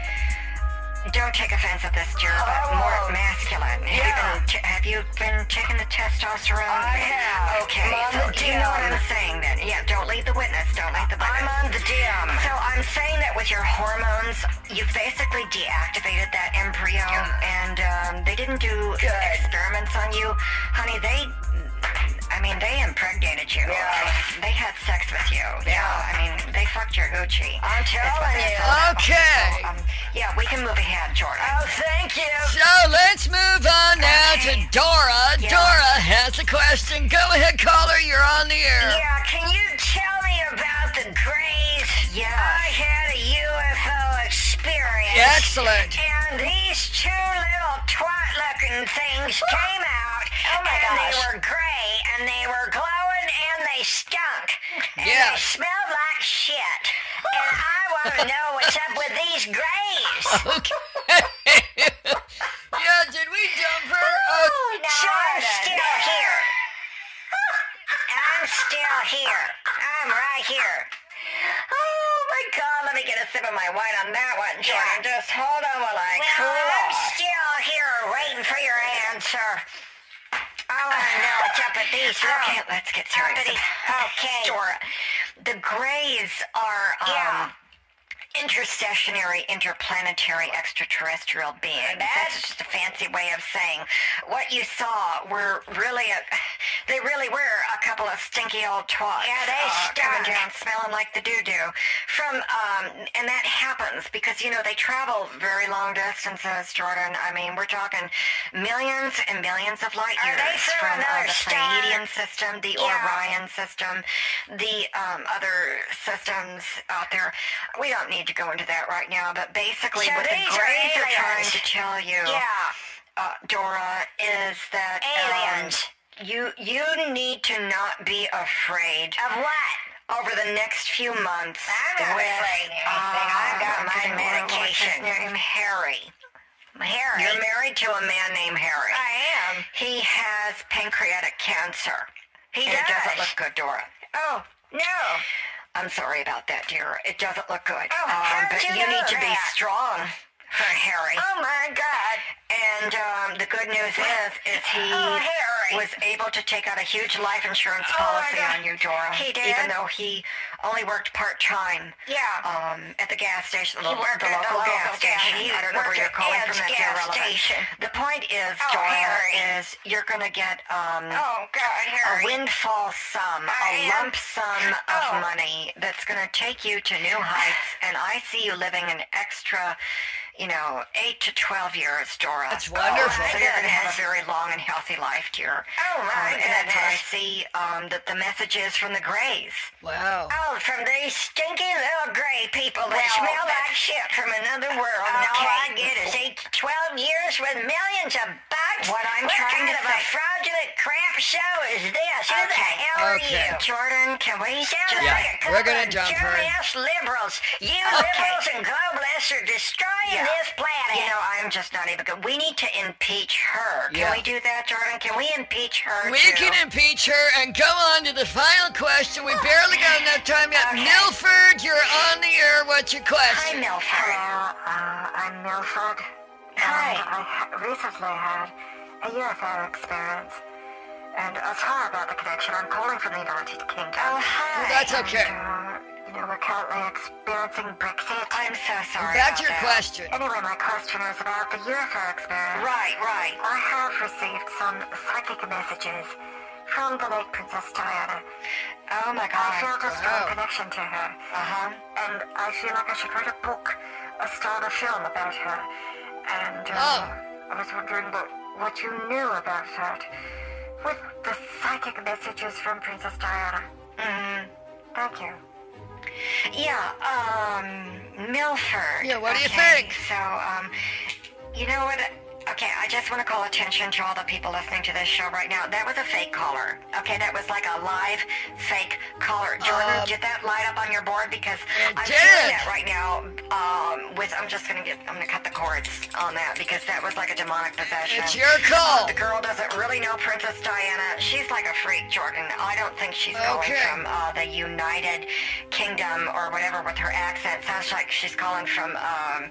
Don't take offense at this, dear, I but more masculine. Have, you been t- have you been taking the testosterone? I have. Okay, I'm so on the do you know what I'm saying then? Yeah, don't lead the witness. Don't lead the witness. I'm on the DM. So I'm saying that with your hormones, you've basically deactivated that embryo, and um, they didn't do Good. experiments on you, honey. They, I mean, they impregnated you. Yeah. They had sex with you. Yeah. I mean, they fucked your hoochie. I'm telling you. Okay. So, um, yeah, we can move ahead, Jordan. Oh, thank you. So let's move on now to Dora. Yeah. Dora has a question. Go ahead, caller. You're on the air. Yeah, can you tell me about the Greys? Yes. I had a UFO experience. Excellent. And these two little twat-looking things came out. Oh, my and they were gray, and they were glowing, and they stunk. And Yeah. they smelled like shit. And I want to know what's up with these Greys. Okay. yeah, did we dump her? Oh, oh no, So I I'm still here. I'm still here. I'm right here. Oh my God! Let me get a sip of my wine on that one, Jordan. Yeah. Just hold on while I Well, cool I'm still here waiting for your answer. I want to know what's up these Okay, let's get serious. Okay. Dora, the Greys are um, Yeah. interstationary, interplanetary, extraterrestrial beings. That's just a fancy way of saying what you saw were really a. They really were a couple of stinky old twats. Yeah, they uh, coming down smelling like the doo doo. From um, and that happens because you know they travel very long distances, Jordan. I mean, we're talking millions and millions of light years from uh, the? Pleiadian system, the Yeah. Orion system, the um, other systems out there. We don't need to go into that right now, but basically, So what the these are Greys are trying to tell you, Yeah. uh, Dora, is that um, Aliens. You you need to not be afraid Of what? over the next few months. I'm not with, afraid anything. I've got uh, my medication. name? Harry. Harry. You're married to a man named Harry. I am. He has pancreatic cancer. He and it does. doesn't look good, Dora. Oh, no. I'm sorry about that, dear. It doesn't look good. Um, Oh, how'd but you you need to be strong for Harry. Oh my God. And um, the good news is, is he Oh, Harry. Was able to take out a huge life insurance Oh, policy God. on you, Dora. He did? Even though he only worked part time. Yeah. Um, at the gas station, the, He lo- worked the at the local local gas gas- station. he I don't know where you're calling from. That's gas irrelevant. station. The point is, Oh, Dora, Harry. is you're gonna get um. Oh God, A windfall sum, I a am- lump sum of Oh. money that's going to take you to new heights, and I see you living an extra, you know, eight to twelve years, Dora. That's wonderful. So you're going to have a very long and healthy life, dear. Oh, my Um, and that's what I see. Um, that the message is from the Greys. Wow. Oh, from these stinky little gray people that Well, smell like shit from another world. Okay. all I get is eight to twelve years with millions of bucks. What I'm what trying kind to of a fraudulent crap show is this? Who the Okay. hell are Okay. you? Jordan, can we Sounds just Yeah, like a we're gonna of jump her. germ-ass liberals. You Okay. liberals and globalists are destroying Yeah. this planet. You know, I'm just not even good. We need to impeach her. Can Yeah. we do that, Jordan? Can we impeach her? We too? can impeach her and go on to the final question. We barely got enough time yet. Okay. Milford, you're on the air. What's your question? Hi, question? Milford. Hello, uh, I'm Milford. Hi. And I ha- recently had a UFO experience. And uh, sorry about the connection. I'm calling from the United Kingdom. Oh, hi. That's And, okay. uh, you know, we're currently experiencing Brexit. I'm so sorry. To your that. question. Anyway, my question is about the UFO experience. Right, right. I have received some psychic messages from the late Princess Diana. Oh my god. I feel a strong wow. connection to her. Uh huh. and I feel like I should write a book, or start a film about her. And uh, Oh. I was wondering what, what you knew about that with the psychic messages from Princess Diana. Mm-hmm. Thank you. Yeah, um, Milford. Yeah, what do you think? So, um, you know what? Okay, I just want to call attention to all the people listening to this show right now. That was a fake caller. Okay, that was like a live fake caller. Jordan, Um, get that light up on your board because I'm did. feeling that right now. Um, with I'm just gonna get I'm gonna cut the cords on that because that was like a demonic possession. It's your call. Uh, the girl doesn't really know Princess Diana. She's like a freak, Jordan. I don't think she's calling Okay. from uh, the United Kingdom or whatever with her accent. Sounds like she's calling from, um,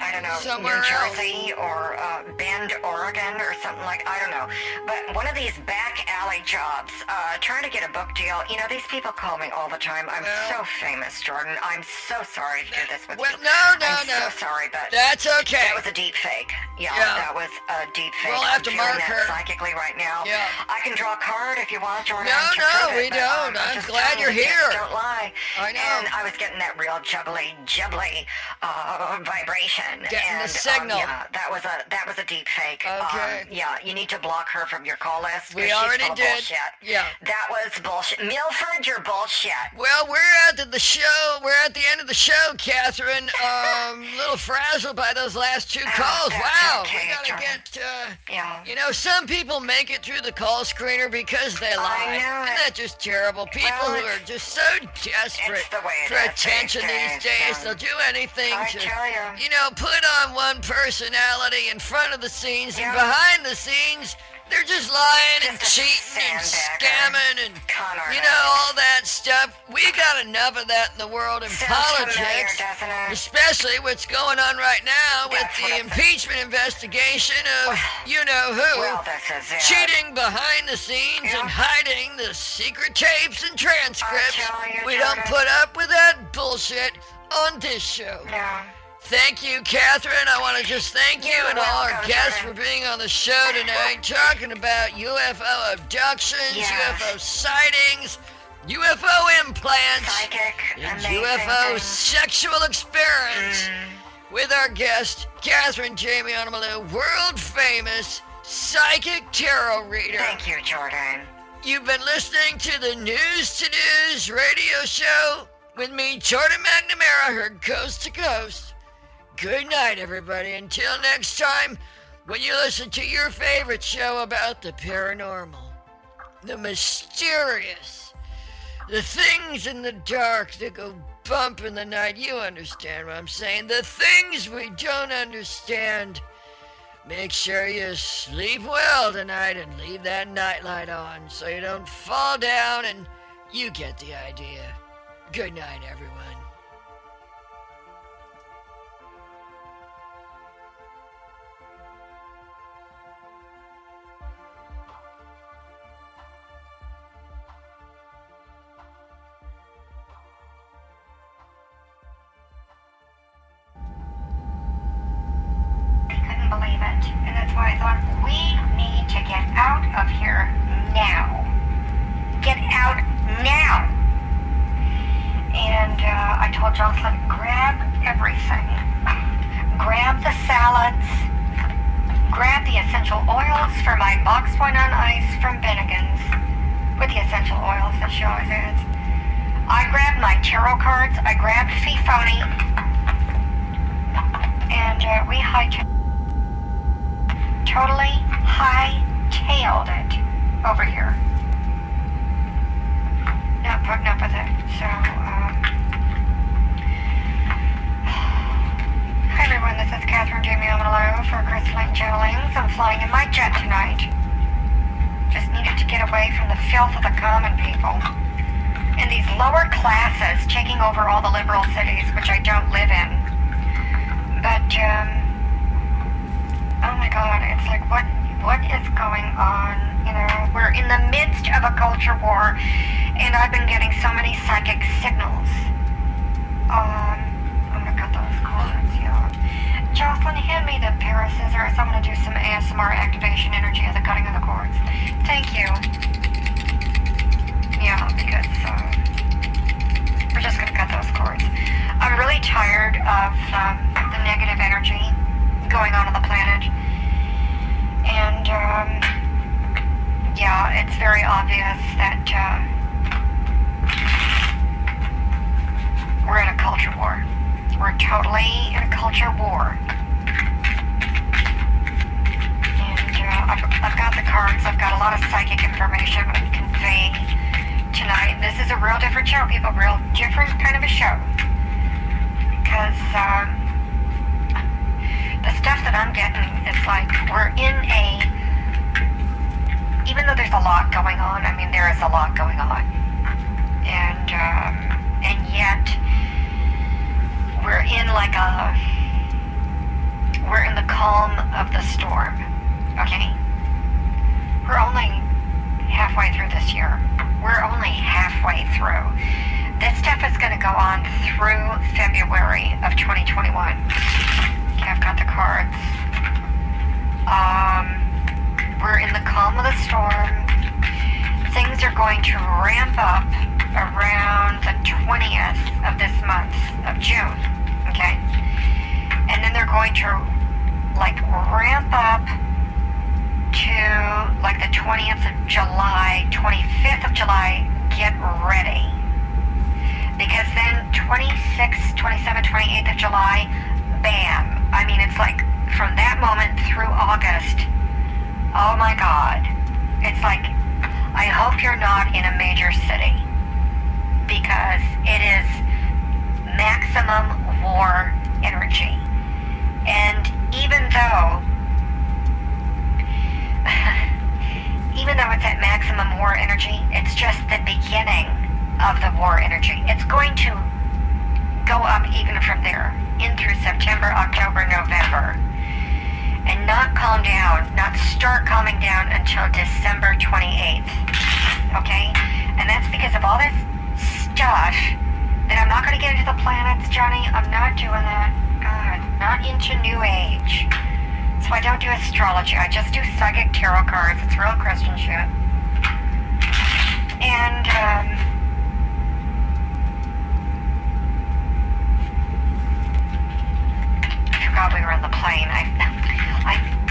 I don't know, Somewhere New else. Jersey or uh, Bend, Oregon or something like, I don't know. But one of these back alley jobs, uh, trying to get a book deal. You know, these people call me all the time. I'm so famous, Jordan. I'm so sorry to do this with Well, you. no, no, I'm no. so sorry, but That's okay. that was a deep fake. Yeah, Yeah. that was a deep fake. We'll have I'm to mark that her. psychically right now. Yeah. I can draw a card if you want, Jordan. No, no, prove it, we don't. um, I'm just glad you're you, here. Don't lie. I know. And I was getting that real jubbly, jubbly uh, vibration. Getting the signal. Um, yeah, that was a that was a deep fake. Okay. Um, yeah, you need to block her from your call list. We already did. Bullshit. Yeah. That was bullshit. Milford, you're bullshit. Well, we're at the, show. We're at the end of the show, Catherine. Um, a little frazzled by those last two calls. that's Wow, okay, we gotta Jordan. get. Uh, Yeah. you know, some people make it through the call screener because they lie. know Isn't that just terrible? People Well, who are just so desperate it's the way it for attention these days, they'll do anything I to, ya. you know, put on one personality in front of the scenes and behind the scenes. They're just lying and cheating and scamming and you know all that stuff. We got enough of that in the world in politics, especially what's going on right now with the I'm impeachment investigation of you know who Well, this is cheating behind the scenes and hiding the secret tapes and transcripts. we don't put up with that bullshit on this show. Thank you, Catherine. I want to just thank you You're and all our guests Jordan. for being on the show tonight, talking about UFO abductions, Yes. UFO sightings, UFO implants, Psychic. and UFO things. sexual experience Mm. with our guest, Catherine Jamie Onomalu, world famous psychic tarot reader. Thank you, Jordan. You've been listening to the News to News radio show with me, Jordan McNamara, heard coast to coast. Good night, everybody. Until next time, when you listen to your favorite show about the paranormal, the mysterious, the things in the dark that go bump in the night. You understand what I'm saying? The things we don't understand. Make sure you sleep well tonight and leave that nightlight on so you don't fall down and you get the idea. Good night, everyone. Told Jocelyn, grab everything. Grab the salads. Grab the essential oils for my box point on ice from Bennigan's with the essential oils that she always adds. I grabbed my tarot cards. I grabbed Fifoni. And uh, we hightailed totally high-tailed it over here. Not putting up with it. So, um, hi everyone, this is Catherine Jamie Amalaro for Crystalline Channelings. I'm flying in my jet tonight. Just needed to get away from the filth of the common people. And these lower classes taking over all the liberal cities, which I don't live in. But, um, oh my god, it's like, what, what is going on? You know, we're in the midst of a culture war, and I've been getting so many psychic signals. Um, Jocelyn, hand me the pair of scissors. I'm gonna do some ASMR activation energy of the cutting of the cords. Thank you. Yeah, because, uh, we're just gonna cut those cords. I'm really tired of um, the negative energy going on on the planet. And, um, yeah, it's very obvious that uh, we're in a culture war. We're totally in a culture war. And uh, I've, I've got the cards, I've got a lot of psychic information I can convey tonight. This is a real different show, people. Real different kind of a show. Because um, the stuff that I'm getting is like we're in a. Even though there's a lot going on, I mean there is a lot going on, and um, and yet we're in like a. We're in the calm of the storm. Okay. We're only halfway through this year. We're only halfway through. This stuff is going to go on through February of 2021. Okay, I've got the cards. Um, we're in the calm of the storm. Things are going to ramp up around the 20th of this month of June. Okay? And then they're going to like ramp up to like the 20th of July, 25th of July, get ready. Because then 26th, 27th, 28th of July, bam. I mean, it's like from that moment through August, oh my God. It's like, I hope you're not in a major city. Because it is maximum war energy. And even though even though it's at maximum war energy, it's just the beginning of the war energy. It's going to go up even from there, in through September, October, November, and not calm down, not start calming down until December 28th. Okay? And that's because of all this stuff then I'm not going to get into the planets, Johnny. I'm not doing that. God, not into New Age. So I don't do astrology. I just do psychic tarot cards. It's real Christian shit. And, um... I forgot we were on the plane. I, I'm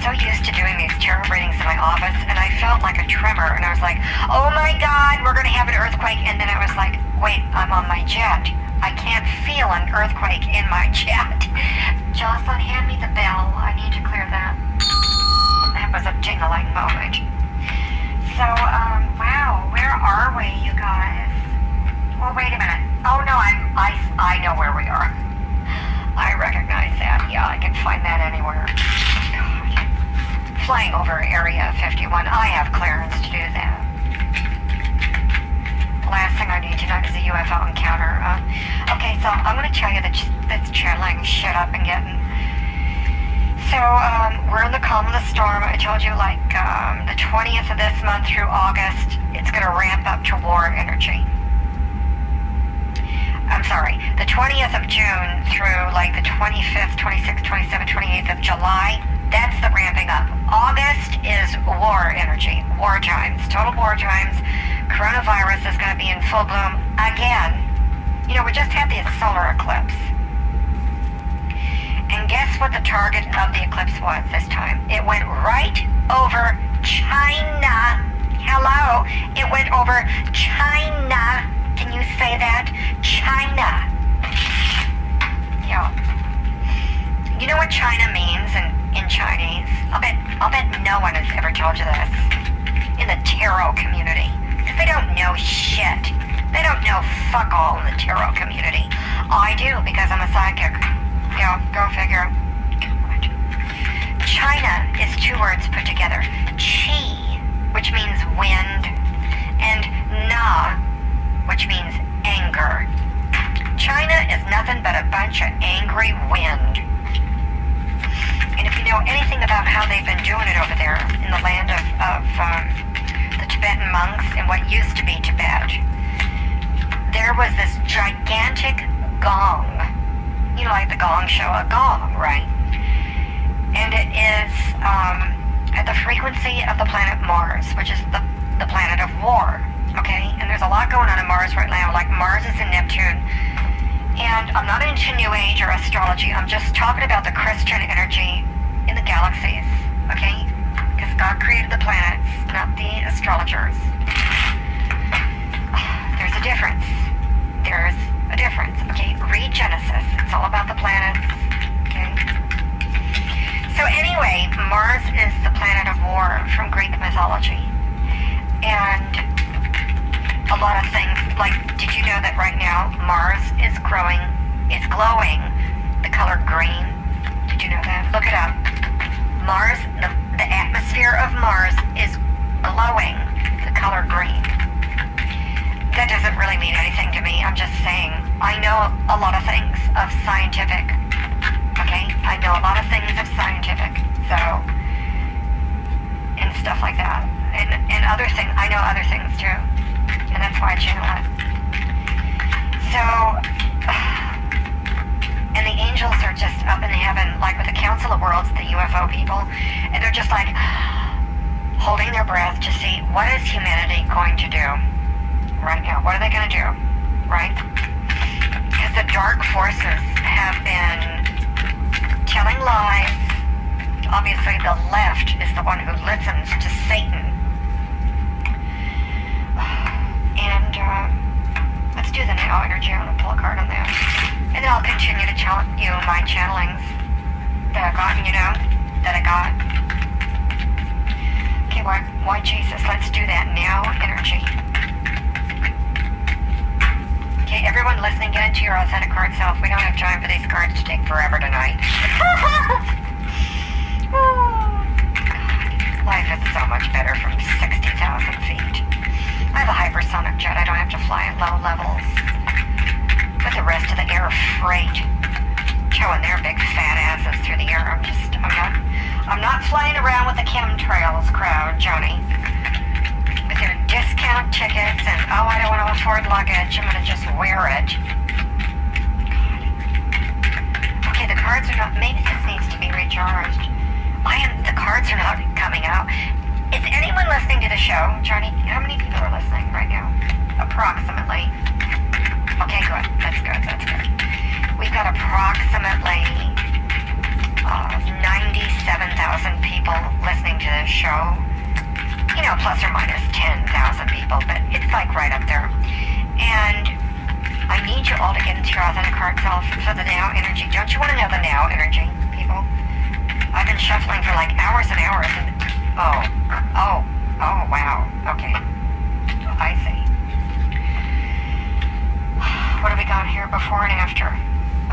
so used to doing these tarot readings in my office, and I felt like a tremor, and I was like, oh my god, we're gonna have an earthquake, and then I was like, wait, I'm on my jet. I can't feel an earthquake in my jet. Jocelyn, hand me the bell. I need to clear that. That was a tingling moment. So, um, wow, where are we, you guys? Well, wait a minute. Oh no, I'm, I, I know where we are. I recognize that. Yeah, I can find that anywhere. Flying over Area 51. I have clearance to do that. Last thing I need tonight is a UFO encounter. Uh, okay, so I'm going to tell you that that's channeling shit up and getting. So um, we're in the calm of the storm. I told you like um, the 20th of this month through August, it's going to ramp up to war energy. I'm sorry, the 20th of June through like the 25th, 26th, 27th, 28th of July, That's the ramping up. August is war energy, war times, total war times. Coronavirus is going to be in full bloom again. You know, we just had the solar eclipse. And guess what the target of the eclipse was this time? It went right over China. Hello? It went over China. Can you say that? China. Yeah. You know what China means in, in Chinese? I'll bet I'll bet no one has ever told you this. In the tarot community. Because they don't know shit. They don't know fuck all in the tarot community. I do because I'm a psychic. Yeah, go figure. God. China is two words put together. Chi, which means wind, and Na, which means anger. China is nothing but a bunch of angry wind. And if you know anything about how they've been doing it over there in the land of, of um, the Tibetan monks and what used to be Tibet, there was this gigantic gong. You know, like the gong show, a gong, right? And it is um, at the frequency of the planet Mars, which is the, the planet of war. Okay? And there's a lot going on in Mars right now. Like Mars is in Neptune. And I'm not into New Age or astrology. I'm just talking about the Christian energy in the galaxies. Okay? Because God created the planets, not the astrologers. Ah, there's a difference. There's a difference. Okay? Read Genesis. It's all about the planets. Okay? So anyway, Mars is the planet of war from Greek mythology. And a lot of things, like, did you know that right now Mars is growing, is glowing the color green? Did you know that? Look it up. Mars, the, the atmosphere of Mars is glowing the color green. That doesn't really mean anything to me. I'm just saying, I know a lot of things of scientific okay? I know a lot of things of scientific, so, and stuff like that. And, and other things, I know other things too. And that's why I it. So, and the angels are just up in heaven, like with the Council of Worlds, the UFO people, and they're just like holding their breath to see what is humanity going to do right now? What are they going to do? Right? Because the dark forces have been telling lies. Obviously, the left is the one who listens to Satan. And uh, let's do the now energy. I'm to pull a card on that. And then I'll continue to tell you my channelings that I got, you know, that I got. Okay, why, why Jesus? Let's do that now energy. Okay, everyone listening, get into your authentic card self. We don't have time for these cards to take forever tonight. oh. Life is so much better from 60,000 feet. I have a hypersonic jet. I don't have to fly at low levels. With the rest of the air freight showing their big fat asses through the air. I'm just, I'm not, I'm not flying around with the chemtrails crowd, Joni with your discount tickets and oh I don't want to afford luggage, I'm gonna just wear it. Okay, the cards are not maybe this needs to be recharged. I am the cards are not coming out. Is anyone listening to the show? Johnny, how many people are listening right now? Approximately. Okay, good. That's good, that's good. We've got approximately uh, 97,000 people listening to this show you know, plus or minus 10,000 people, but it's like right up there. And I need you all to get into your authentic heart self for the now energy. Don't you want to know the now energy, people? I've been shuffling for like hours and hours and, oh, oh, oh, wow, okay. I see. What do we got here, before and after?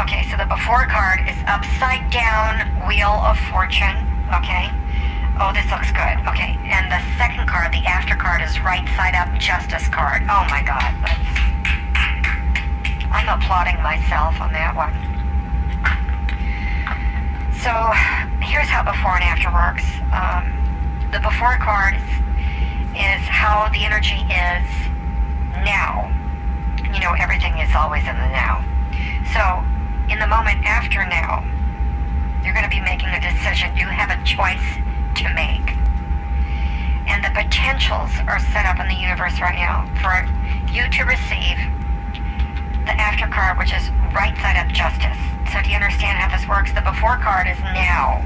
Okay, so the before card is upside down wheel of fortune, okay? Oh, this looks good. Okay, and the second card, the after card, is right side up justice card. Oh my god, that's... I'm applauding myself on that one. So, here's how before and after works. Um, the before card is, is how the energy is now. You know, everything is always in the now. So, in the moment after now, You're going to be making a decision. You have a choice to make. And the potentials are set up in the universe right now for you to receive the after card, which is right side up justice. So do you understand how this works? The before card is now.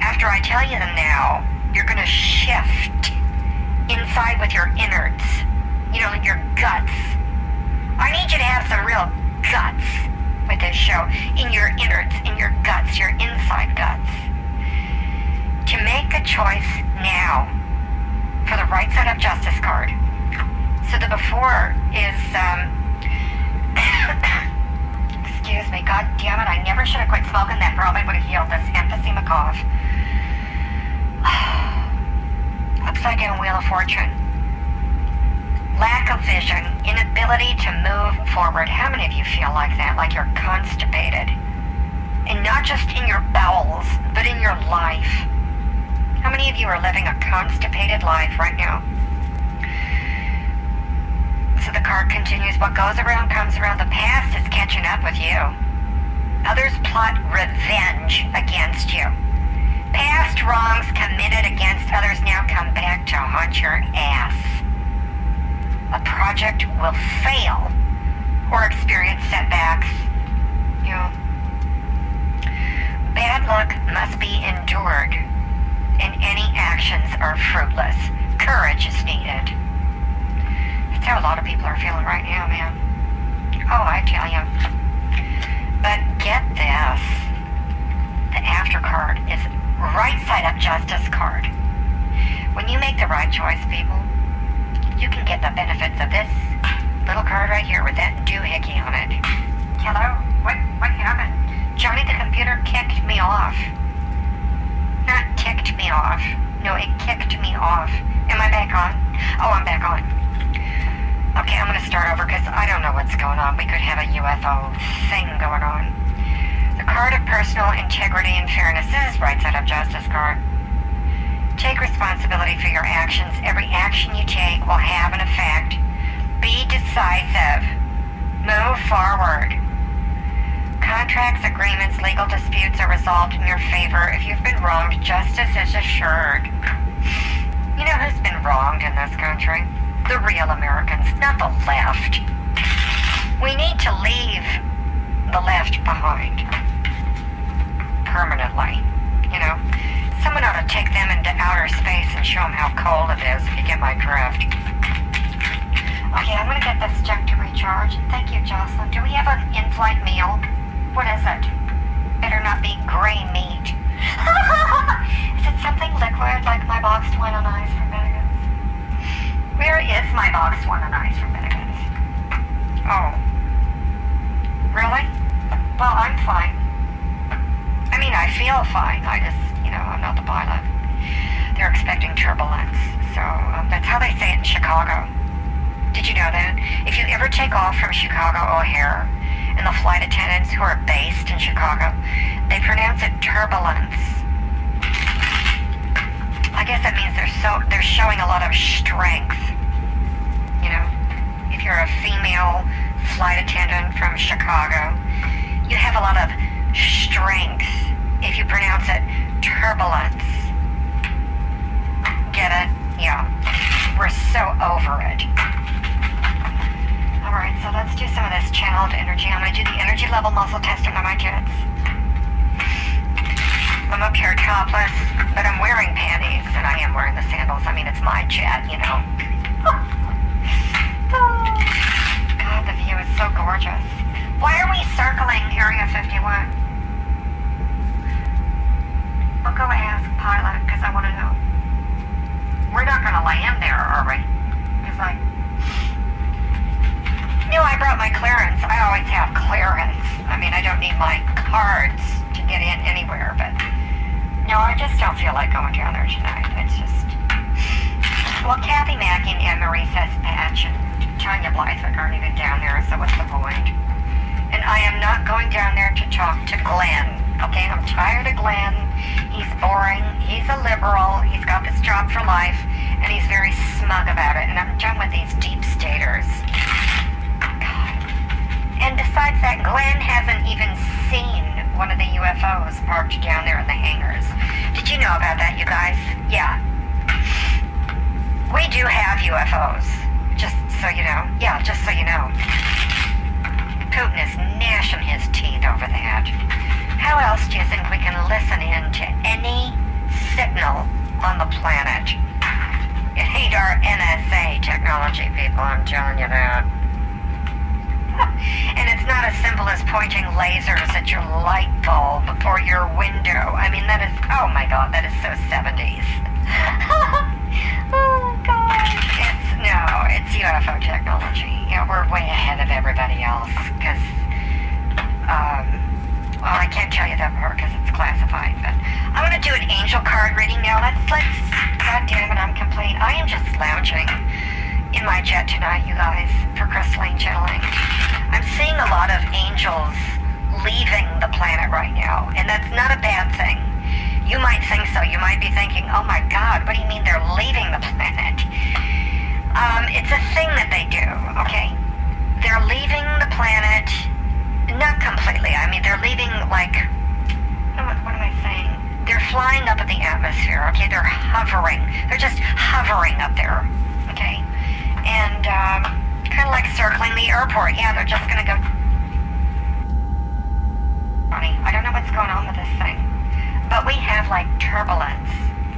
After I tell you the now, you're going to shift inside with your innards. You know, your guts. I need you to have some real guts with this show. In your innards, in your guts, your inside guts. To make a choice now for the right side of justice card. So the before is, um, excuse me, god damn it, I never should have quit smoking. That probably would have healed this emphysema cough. Down wheel of fortune. Lack of vision, inability to move forward. How many of you feel like that? Like you're constipated? And not just in your bowels, but in your life. How many of you are living a constipated life right now? So the card continues, what goes around comes around. The past is catching up with you. Others plot revenge against you. Past wrongs committed against others now come back to haunt your ass. A project will fail or experience setbacks. You know, bad luck must be endured, and any actions are fruitless. Courage is needed. That's how a lot of people are feeling right now, man. Oh, I tell you. But get this. The after card is right side up justice card. When you make the right choice, people, you can get the benefits of this little card right here with that doohickey on it. Hello? What what happened? Johnny the computer kicked me off. Not ticked me off. No, it kicked me off. Am I back on? Oh, I'm back on. Okay, I'm gonna start over because I don't know what's going on. We could have a UFO thing going on. The card of personal integrity and fairness is right side of justice card. Take responsibility for your actions. Every action you take will have an effect. Be decisive. Move forward. Contracts, agreements, legal disputes are resolved in your favor. If you've been wronged, justice is assured. You know who's been wronged in this country? The real Americans, not the left. We need to leave left behind. Permanently. You know? Someone ought to take them into outer space and show them how cold it is, if you get my drift. Okay, I'm gonna get this junk to recharge. Thank you, Jocelyn. Do we have an in-flight meal? What is it? Better not be gray meat. is it something liquid like my boxed wine on ice from Bennigan's? Where is my boxed wine on ice from Bennigan's? Oh. Really? Well, I'm fine. I mean, I feel fine. I just, you know, I'm not the pilot. They're expecting turbulence. So um, that's how they say it in Chicago. Did you know that? If you ever take off from Chicago O'Hare, and the flight attendants who are based in Chicago, they pronounce it turbulence. I guess that means they're so they're showing a lot of strength. You know, if you're a female flight attendant from Chicago, you have a lot of strength if you pronounce it turbulence. Get it? Yeah. We're so over it. Alright, so let's do some of this channeled energy. I'm gonna do the energy level muscle testing on my jets. I'm up here topless, but I'm wearing panties, and I am wearing the sandals. I mean, it's my jet, you know. Ah. God, the view is so gorgeous. Why are we circling Area 51? I'll go ask pilot, because I want to know. We're not going to land there, are we? Because I... No, I brought my clearance. I always have clearance. I mean, I don't need my cards to get in anywhere, but... No, I just don't feel like going down there tonight. It's just... Well, Kathy Mackin and Marie says Patch and Tanya Blythewick aren't even down there, so what's the point? And I am not going down there to talk to Glenn. Okay, I'm tired of Glenn. He's boring. He's a liberal. He's got this job for life, and he's very smug about it. And I'm done with these deep staters. God. And besides that, Glenn hasn't even seen one of the UFOs parked down there in the hangars. Did you know about that, you guys? Yeah. We do have UFOs. Just so you know. Yeah, just so you know. Putin is gnashing his teeth over that. How else do you think we can listen in to any signal on the planet? It ain't our NSA technology, people, I'm telling you that. and it's not as simple as pointing lasers at your light bulb or your window. I mean, that is, oh my god, that is so 70s. no, it's UFO technology. Yeah, we're way ahead of everybody else because, um, well, I can't tell you that part because it's classified, but I'm gonna do an angel card reading now. Let's, let's, god damn it, I'm complete. I am just lounging in my jet tonight, you guys, for crystalline channeling. I'm seeing a lot of angels leaving the planet right now, and that's not a bad thing. You might think so. You might be thinking, oh my god, what do you mean they're leaving the planet? Um, it's a thing that they do, okay? They're leaving the planet, not completely. I mean, they're leaving, like, what, what am I saying? They're flying up in the atmosphere, okay? They're hovering. They're just hovering up there, okay? And, um, kind of like circling the airport. Yeah, they're just gonna go. Funny. I don't know what's going on with this thing. But we have, like, turbulence.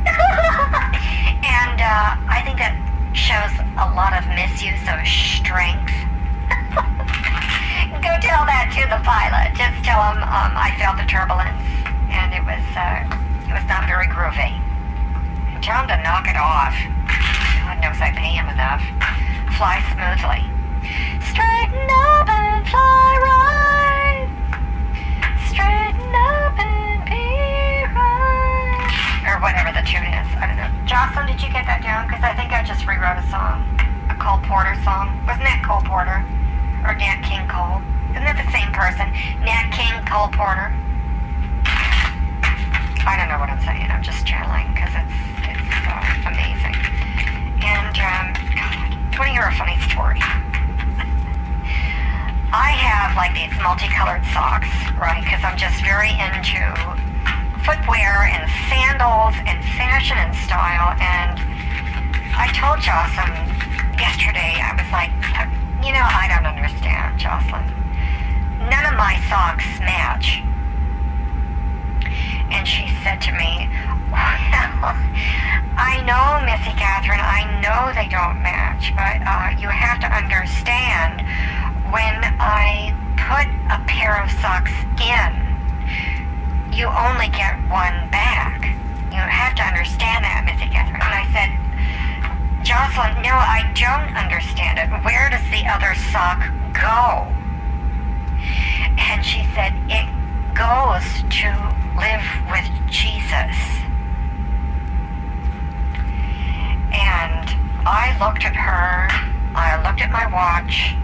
and, uh, I think that shows a lot of misuse of strength. Go tell that to the pilot. Just tell him um, I felt the turbulence, and it was uh, it was not very groovy. Tell him to knock it off. God knows I pay him enough. Fly smoothly. Straighten up and fly right. Straighten up Or whatever the tune is. I don't know. Jocelyn, did you get that down? Because I think I just rewrote a song. A Cole Porter song. Wasn't that Cole Porter? Or Nat King Cole? Isn't that the same person? Nat King Cole Porter? I don't know what I'm saying. I'm just channeling because it's it's uh, amazing. And um, God, want to hear a funny story. I have like these multicolored socks, right? Because I'm just very into footwear and sandals and fashion and style. And I told Jocelyn yesterday, I was like, you know, I don't understand, Jocelyn. None of my socks match. And she said to me, well, I know, Missy Catherine, I know they don't match, but uh, you have to understand when I put a pair of socks in, you only get one back. You have to understand that, Missy Catherine. And I said, Jocelyn, no, I don't understand it. Where does the other sock go? And she said, it goes to live with Jesus. And I looked at her, I looked at my watch,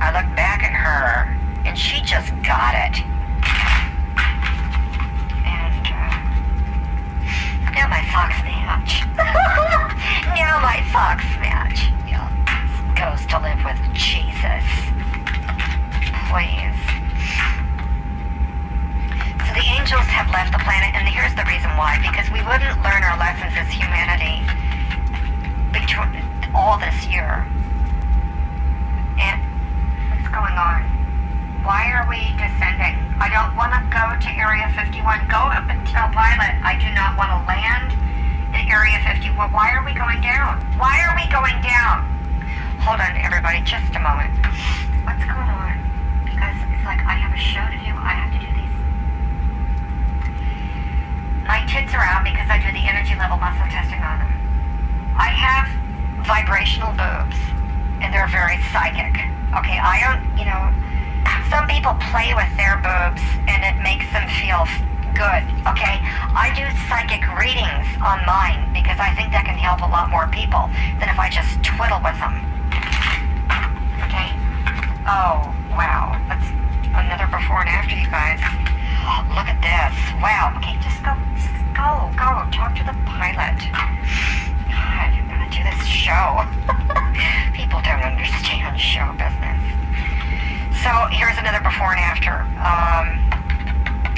I looked back at her, and she just got it. And uh, now my socks match. now my socks match. Yeah. Goes to live with Jesus. Please. So the angels have left the planet, and here's the reason why. Because we wouldn't learn our lessons as humanity between all this year. And what's going on? Why are we descending? I don't want to go to Area 51. Go up and tell pilot I do not want to land in Area 51. Why are we going down? Why are we going down? Hold on, everybody, just a moment. What's going on? Because it's like I have a show to do. I have to do these. My tits are out because I do the energy level muscle testing on them. I have vibrational boobs, and they're very psychic. Okay, I don't, you know, some people play with their boobs and it makes them feel good. Okay, I do psychic readings on mine because I think that can help a lot more people than if I just twiddle with them. Okay. Oh, wow. That's another before and after, you guys. Look at this. Wow. Okay, just go, go, go. Talk to the pilot. God, you're gonna do this show. People don't understand show business. So here's another before and after. Um,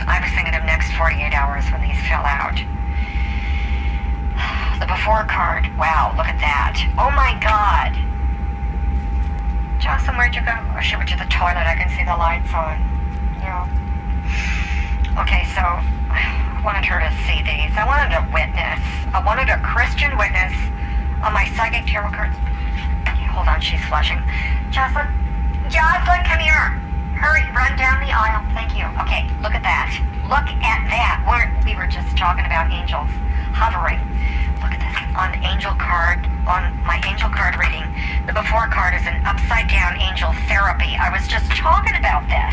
I was thinking of next 48 hours when these fill out. The before card. Wow, look at that. Oh my god. Jocelyn, where'd you go? Oh, I should went to the toilet. I can see the lights on. Yeah. Okay, so I wanted her to see these. I wanted a witness. I wanted a Christian witness on my psychic tarot cards. Okay, hold on, she's flushing. Jocelyn, Jocelyn, come here. Hurry, run down the aisle. Thank you. Okay, look at that. Look at that. We're, we were just talking about angels hovering. Look at this. On the angel card, on my angel card reading, the before card is an upside down angel therapy. I was just talking about this.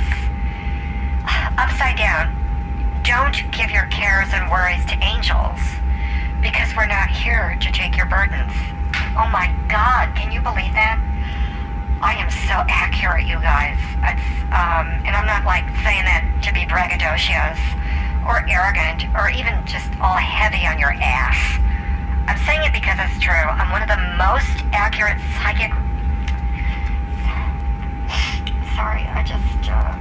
Upside down. Don't give your cares and worries to angels because we're not here to take your burdens. Oh my God, can you believe that? I am so accurate, you guys. Um, and I'm not like saying that to be braggadocious or arrogant or even just all heavy on your ass. I'm saying it because it's true. I'm one of the most accurate psychic. Sorry, I just. Uh,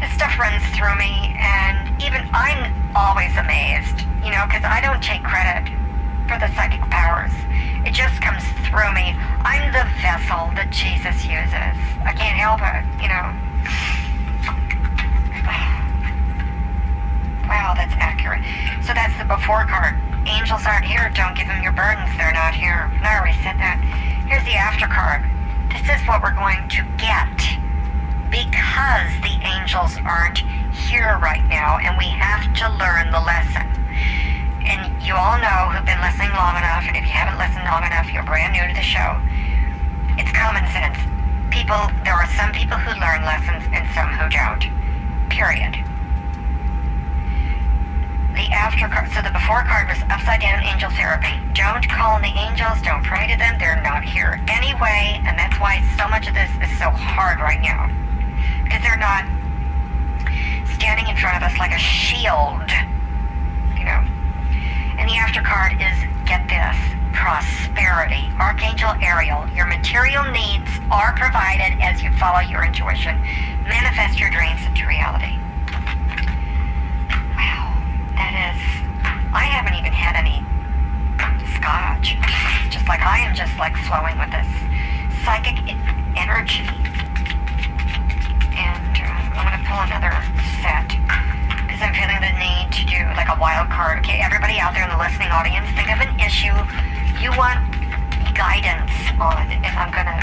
this stuff runs through me, and even I'm always amazed, you know, because I don't take credit for the psychic powers. It just comes through me. I'm the vessel that Jesus uses. I can't help it, you know. Wow, that's accurate. So that's the before card. Angels aren't here. Don't give them your burdens. They're not here. I already said that. Here's the after card. This is what we're going to get because the angels aren't here right now and we have to learn the lesson. And you all know who've been listening long enough, and if you haven't listened long enough, you're brand new to the show. It's common sense. People, there are some people who learn lessons and some who don't. Period. The after card, so the before card was upside down angel therapy. Don't call on the angels, don't pray to them, they're not here anyway, and that's why so much of this is so hard right now. Because they're not standing in front of us like a shield. And the after card is, get this, prosperity. Archangel Ariel, your material needs are provided as you follow your intuition. Manifest your dreams into reality. Wow, that is, I haven't even had any scotch. Just like I am just like flowing with this psychic energy. And uh, I'm going to pull another set I'm feeling the need to do like a wild card. Okay, everybody out there in the listening audience, think of an issue you want guidance on, If I'm gonna.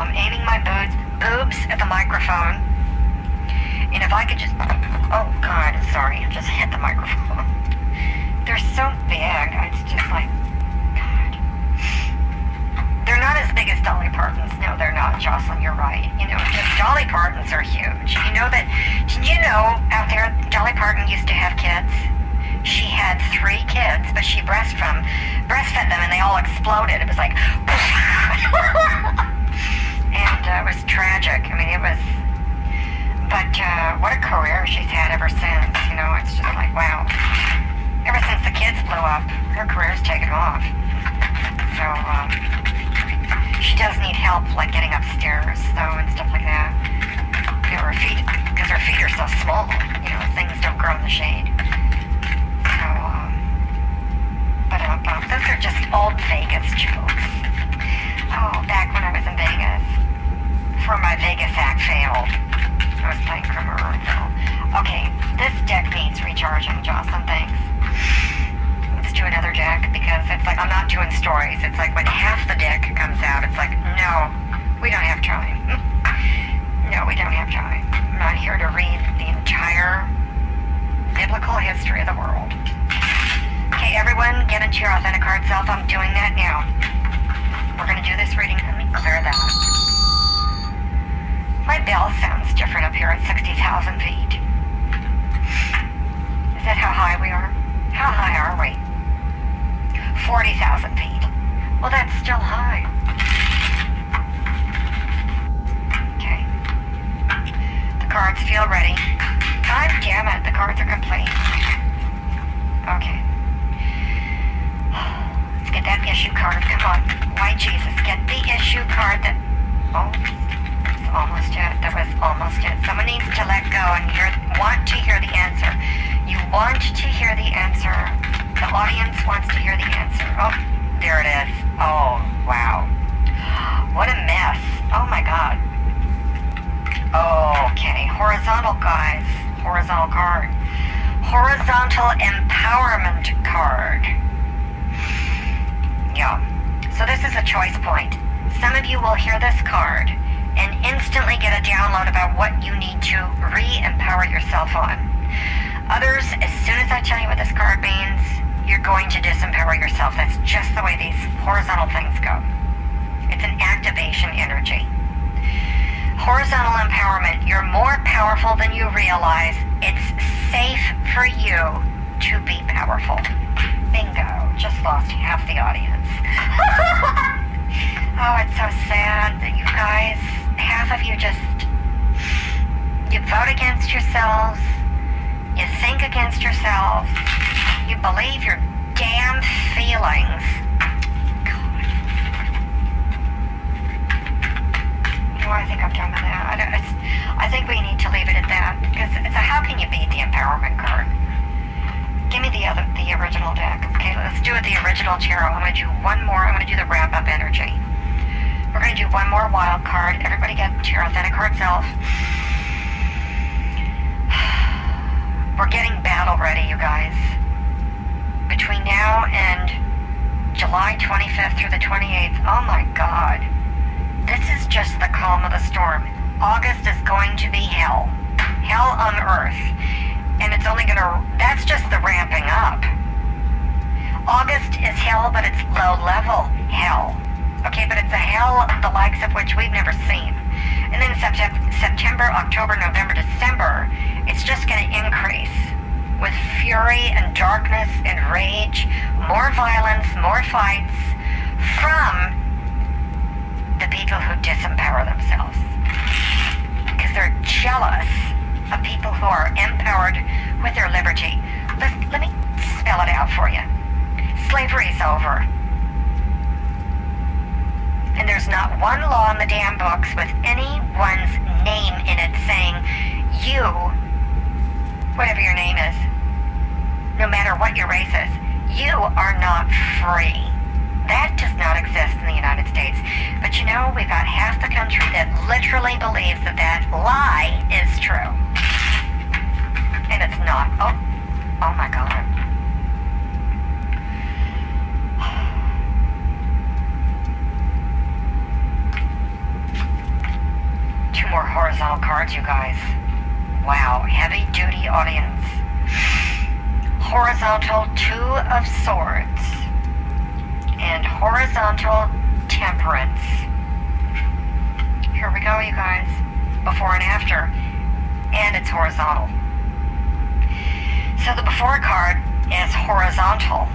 I'm aiming my boobs, boobs at the microphone, and if I could just. Oh God, sorry, I just hit the microphone. They're so big. It's just like, not as big as Dolly Parton's. No, they're not, Jocelyn. You're right. You know, Dolly Parton's are huge. You know that? Did you know out there, Dolly Parton used to have kids? She had three kids, but she breastfed them, breastfed them, and they all exploded. It was like, and uh, it was tragic. I mean, it was. But uh, what a career she's had ever since. You know, it's just like wow. Ever since the kids blew up, her career's taken off. So um, she does need help, like getting upstairs, though, and stuff like that. You know, her feet, because her feet are so small. You know, things don't grow in the shade. So, um, but um, those are just old Vegas jokes. Oh, back when I was in Vegas, before my Vegas act failed, Okay, this deck needs recharging, Jocelyn. Thanks. Let's do another deck because it's like I'm not doing stories. It's like when half the deck comes out, it's like no, we don't have time. no, we don't have time. I'm not here to read the entire biblical history of the world. Okay, everyone, get into your authentic card self. I'm doing that now. We're gonna do this reading. Let me clear that. My bell sounds different up here at 60,000 feet. Is that how high we are? How high are we? 40,000 feet. Well, that's still high. Okay. The cards feel ready. God damn it, the cards are complete. Okay. Let's get that issue card. Come on. White Jesus, get the issue card that. Oh, almost it. That was almost it. Someone needs to let go and hear, want to hear the answer. You want to hear the answer. The audience wants to hear the answer. Oh, there it is. Oh, wow. What a mess. Oh my god. Okay, horizontal guys. Horizontal card. Horizontal empowerment card. Yeah. So this is a choice point. Some of you will hear this card and instantly get a download about what you need to re-empower yourself on. Others, as soon as I tell you what this card means, you're going to disempower yourself. That's just the way these horizontal things go. It's an activation energy. Horizontal empowerment, you're more powerful than you realize. It's safe for you to be powerful. Bingo. Just lost half the audience. oh, it's so sad that you guys, half of you just, you vote against yourselves. You think against yourselves. You believe your damn feelings. I think I'm done with that. I, I think we need to leave it at that because a how can you beat the empowerment card? Give me the other, the original deck. Okay, let's do it the original tarot. I'm gonna do one more. I'm gonna do the wrap up energy. We're gonna do one more wild card. Everybody get to your authentic card self. We're getting battle ready, you guys. Between now and July 25th through the 28th, oh my god. This is just the calm of the storm. August is going to be hell. Hell on earth. And it's only gonna, that's just the ramping up. August is hell, but it's low level hell. Okay, but it's a hell the likes of which we've never seen. And then September, October, November, December, it's just going to increase with fury and darkness and rage, more violence, more fights from the people who disempower themselves. Because they're jealous of people who are empowered with their liberty. Let, let me spell it out for you. Slavery is over. And there's not one law in the damn books with anyone's name in it saying, you, whatever your name is, no matter what your race is, you are not free. That does not exist in the United States. But you know, we've got half the country that literally believes that that lie is true. And it's not. Oh, oh my God. Two more horizontal cards, you guys. Wow, heavy duty audience. Horizontal Two of Swords and horizontal temperance. Here we go, you guys. Before and after. And it's horizontal. So the before card is horizontal.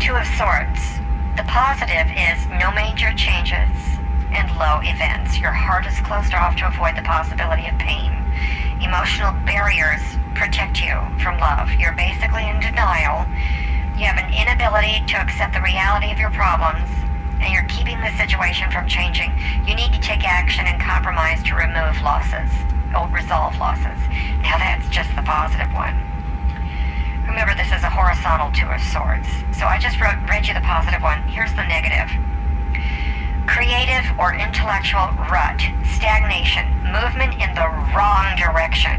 Two of Swords. The positive is no major changes and low events. Your heart is closed off to avoid the possibility of pain. Emotional barriers protect you from love. You're basically in denial. You have an inability to accept the reality of your problems, and you're keeping the situation from changing. You need to take action and compromise to remove losses, or resolve losses. Now that's just the positive one. Remember, this is a horizontal Two of Swords. So I just wrote, read you the positive one. Here's the negative. Creative or intellectual rut, stagnation, movement in the wrong direction.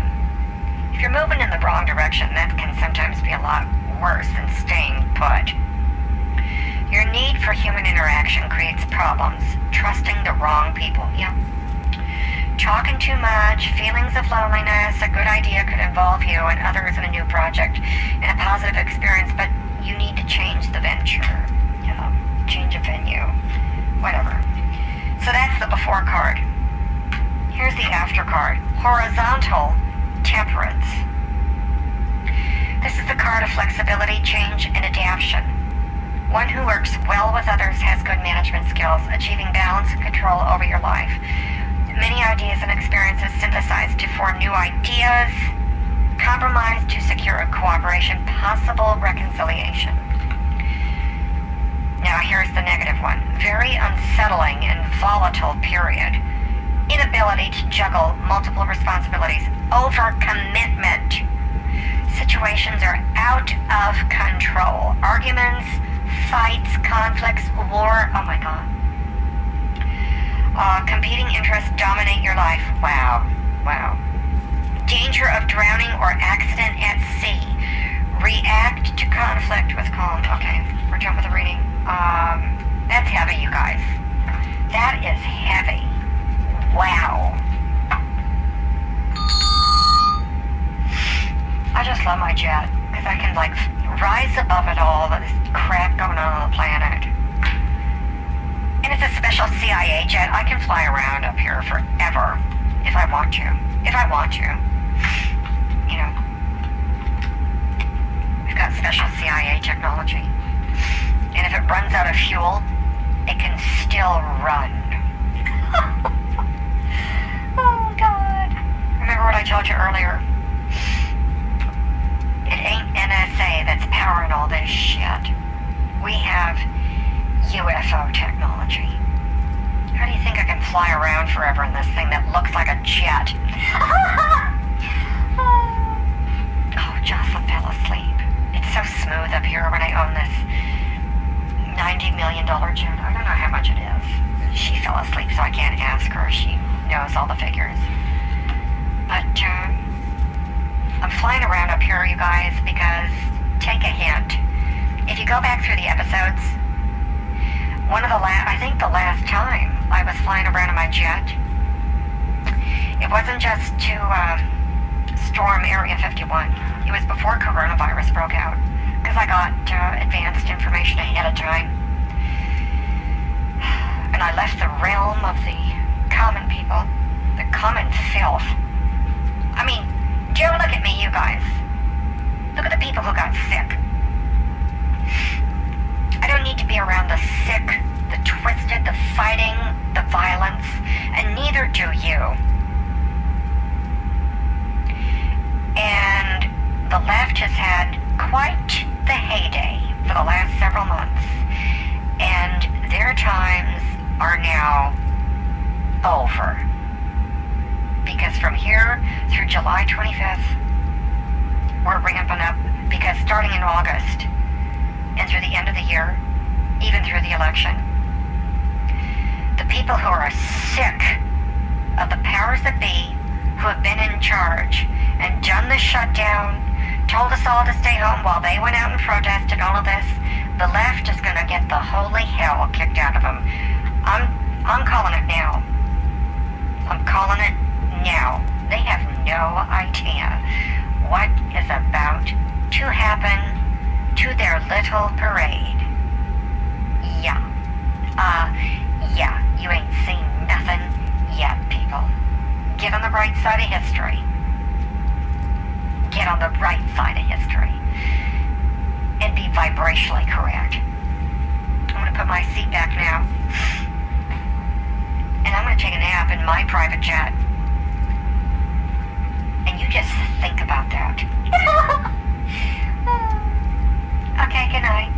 If you're moving in the wrong direction, that can sometimes be a lot worse than staying put. Your need for human interaction creates problems. Trusting the wrong people. Yeah. Talking too much, feelings of loneliness, a good idea could involve you and others in a new project and a positive experience, but you need to change the venture. Yeah. Change a venue. Whatever. So that's the before card. Here's the after card. Horizontal temperance. This is the card of flexibility, change, and adaptation. One who works well with others has good management skills, achieving balance and control over your life. Many ideas and experiences synthesized to form new ideas, compromise to secure cooperation, possible reconciliation. Now here's the negative one. Very unsettling and volatile period. Inability to juggle multiple responsibilities. Overcommitment. situations are out of control. Arguments, fights, conflicts, war. Oh my god. Uh, competing interests dominate your life. Wow. Wow. Danger of drowning or accident at sea. React to conflict with calm. Okay, we're done with the reading. Um, that's heavy, you guys. That is heavy. Wow. I just love my jet because I can like rise above it all, this crap going on on the planet. And it's a special CIA jet. I can fly around up here forever if I want to. If I want to. You know. Got special CIA technology. And if it runs out of fuel, it can still run. oh, God. Remember what I told you earlier? It ain't NSA that's powering all this shit. We have UFO technology. How do you think I can fly around forever in this thing that looks like a jet? oh, Jocelyn fell asleep. It's so smooth up here when I own this $90 million jet. I don't know how much it is. She fell asleep, so I can't ask her. She knows all the figures. But, um, I'm flying around up here, you guys, because take a hint. If you go back through the episodes, one of the last, I think the last time I was flying around in my jet, it wasn't just to um, storm Area 51. It was before coronavirus broke out, because I got uh, advanced information ahead of time. And I left the realm of the common people, the common filth. I mean, Joe, look at me, you guys. Look at the people who got sick. I don't need to be around the sick, the twisted, the fighting, the violence, and neither do you. And the left has had quite the heyday for the last several months. And their times are now over. Because from here through July 25th, we're ramping up because starting in August and through the end of the year, even through the election, the people who are sick of the powers that be who have been in charge and done the shutdown, told us all to stay home while they went out and protested all of this, the left is going to get the holy hell kicked out of them. I'm, I'm calling it now. I'm calling it now. They have no idea what is about to happen to their little parade. Yeah. Uh, yeah, you ain't seen nothing yet, people. Get on the right side of history. Get on the right side of history. And be vibrationally correct. I'm gonna put my seat back now. And I'm gonna take a nap in my private jet. And you just think about that. okay, good night.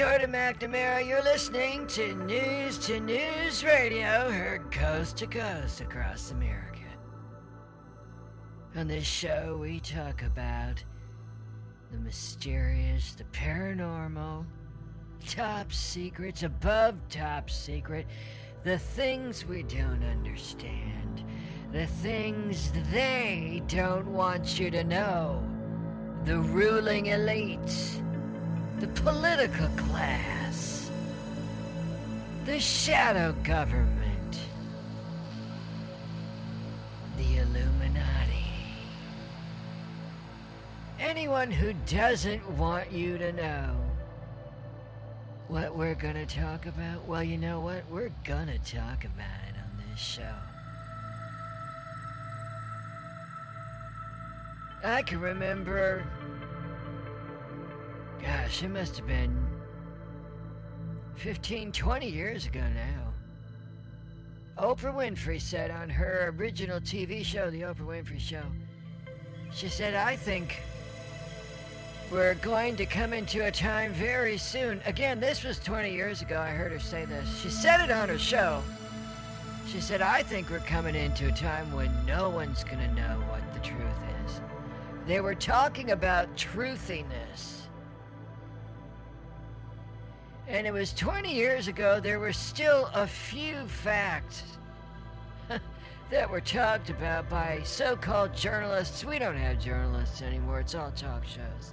Jordan McNamara. You're listening to News to News Radio, heard coast to coast across America. On this show, we talk about the mysterious, the paranormal, top secrets, above top secret, the things we don't understand, the things they don't want you to know, the ruling elites the political class, the shadow government, the Illuminati. Anyone who doesn't want you to know what we're gonna talk about, well, you know what? We're gonna talk about it on this show. I can remember Gosh, it must have been 15, 20 years ago now. Oprah Winfrey said on her original TV show, The Oprah Winfrey Show, she said, I think we're going to come into a time very soon. Again, this was 20 years ago. I heard her say this. She said it on her show. She said, I think we're coming into a time when no one's going to know what the truth is. They were talking about truthiness. And it was 20 years ago, there were still a few facts that were talked about by so called journalists. We don't have journalists anymore, it's all talk shows.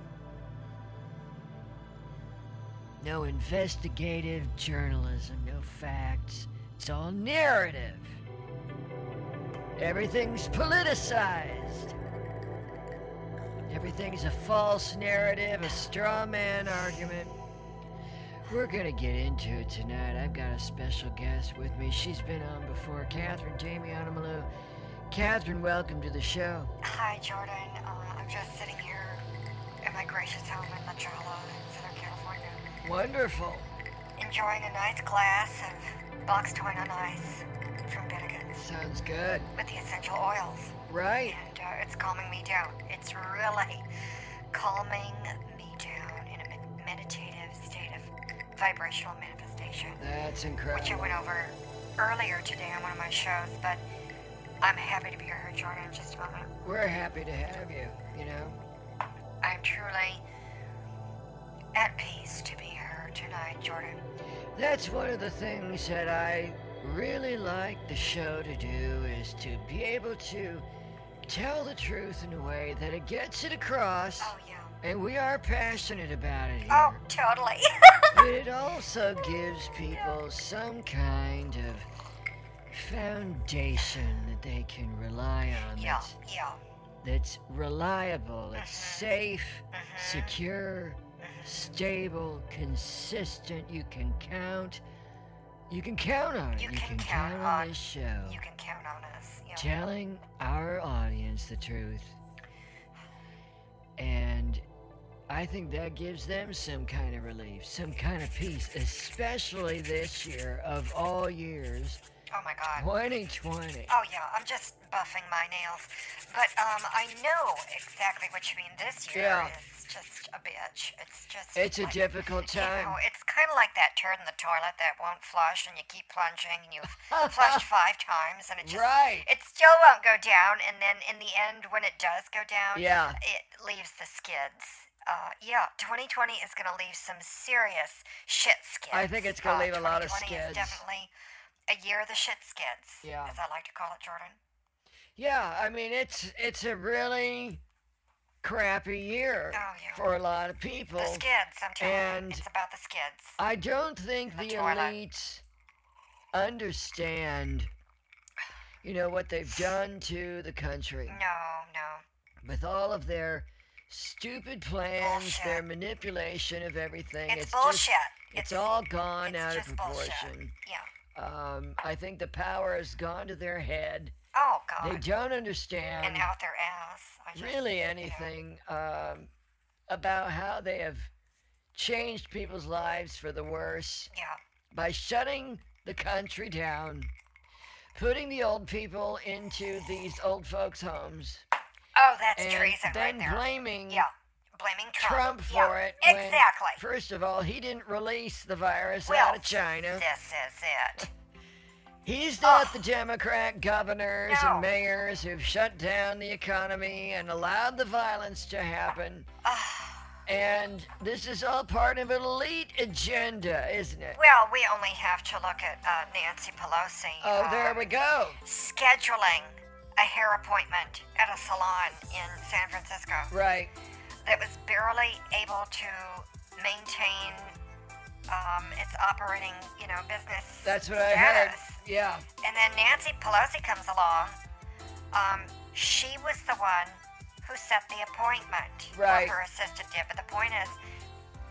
No investigative journalism, no facts. It's all narrative. Everything's politicized. Everything's a false narrative, a straw man argument. We're gonna get into it tonight. I've got a special guest with me. She's been on before, Catherine Jamie Onomalu. Catherine, welcome to the show. Hi, Jordan. Uh, I'm just sitting here at my gracious home in La Jolla Southern California, Wonderful. enjoying a nice glass of boxed wine on ice from Bennigan's Sounds good. with the essential oils. Right. And uh, it's calming me down. It's really calming vibrational manifestation. That's incredible. which I went over earlier today on one of my shows, but I'm happy to be here, Jordan, in just a moment. We're happy to have you, you know. I'm truly at peace to be here tonight, Jordan. That's one of the things that I really like the show to do is to be able to tell the truth in a way that it gets it across. Oh, yeah. And we are passionate about it oh, here. Oh, totally. But it also gives people some kind of foundation that they can rely on. yeah, That's, yeah. that's reliable, it's Mhm. safe, Mhm. secure, stable, consistent. You can count. You can count on it. You can count on on- this show. You can count on us. Yeah. telling our audience the truth. And I think that gives them some kind of relief, some kind of peace, especially this year of all years, Oh, my God. 2020. Oh, yeah, I'm just buffing my nails. But um, I know exactly what you mean. This year Yeah. is just a bitch. It's just. It's a like- difficult You time. know, it's kind of like that turd in the toilet that won't flush, and you keep plunging, and you've flushed five times, and it just Right. it still won't go down. And then in the end, when it does go down, Yeah. it leaves the skids. Uh, yeah, 2020 is going to leave some serious shit skids. I think it's gonna Uh, leave a lot of 2020 is definitely a year of the shit skids, Yeah. as I like to call it, Jordan. Yeah, I mean it's it's a really crappy year Oh, yeah. for a lot of people. The skids, I'm telling and- you. It's about the skids. I don't think The the elites understand, you know, what they've done to the country No, no. with all of their stupid plans, their manipulation of everything. It's, Just, bullshit. it's all gone it's out of just bullshit. proportion. Yeah. Um, I think the power has gone to their head. Oh, God. They don't understand and out their ass. Just, really anything um, about how they have changed people's lives for the worse Yeah. by shutting the country down, putting the old people into these old folks' homes, Oh, that's and treason then right there. blaming yeah. Blaming Trump. Trump Yeah, for it. when, Exactly. first of all, he didn't release the virus well, out of China. This is it. He's not Ugh. the Democrat governors No. and mayors who've shut down the economy and allowed the violence to happen. And this is all part of an elite agenda, isn't it? well, we only have to look at uh, Nancy Pelosi. Oh, uh, there we go. Scheduling a hair appointment at a salon in San Francisco Right. that was barely able to maintain um, its operating, you know, business That's what I heard. Yeah. And then Nancy Pelosi comes along. Um, she was the one who set the appointment. Right. her assistant did. But the point is,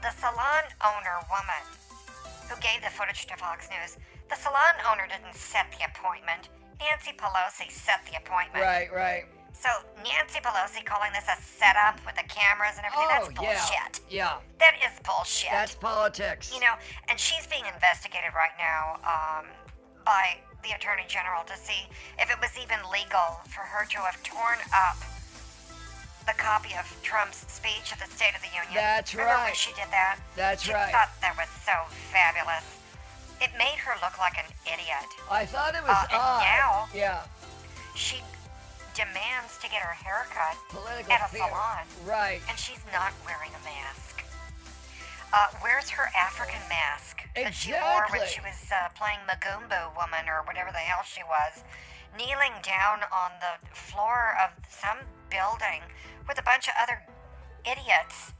the salon owner woman who gave the footage to Fox News, the salon owner didn't set the appointment. Nancy Pelosi set the appointment. Right, right. So Nancy Pelosi calling this a setup with the cameras and everything, that's oh yeah, bullshit. yeah. That is bullshit. That's politics. you know, and she's being investigated right now um, by the Attorney General to see if it was even legal for her to have torn up the copy of Trump's speech at the State of the Union. That's Remember right. when she did that? That's she right. thought that was so fabulous. It made her look like an idiot. I thought it was Uh, odd. now- yeah, She demands to get her hair cut political at a theater. salon. Right. and she's not wearing a mask. Uh, where's her African mask exactly. that she wore when she was uh, playing Magumbo Woman or whatever the hell she was, kneeling down on the floor of some building with a bunch of other idiots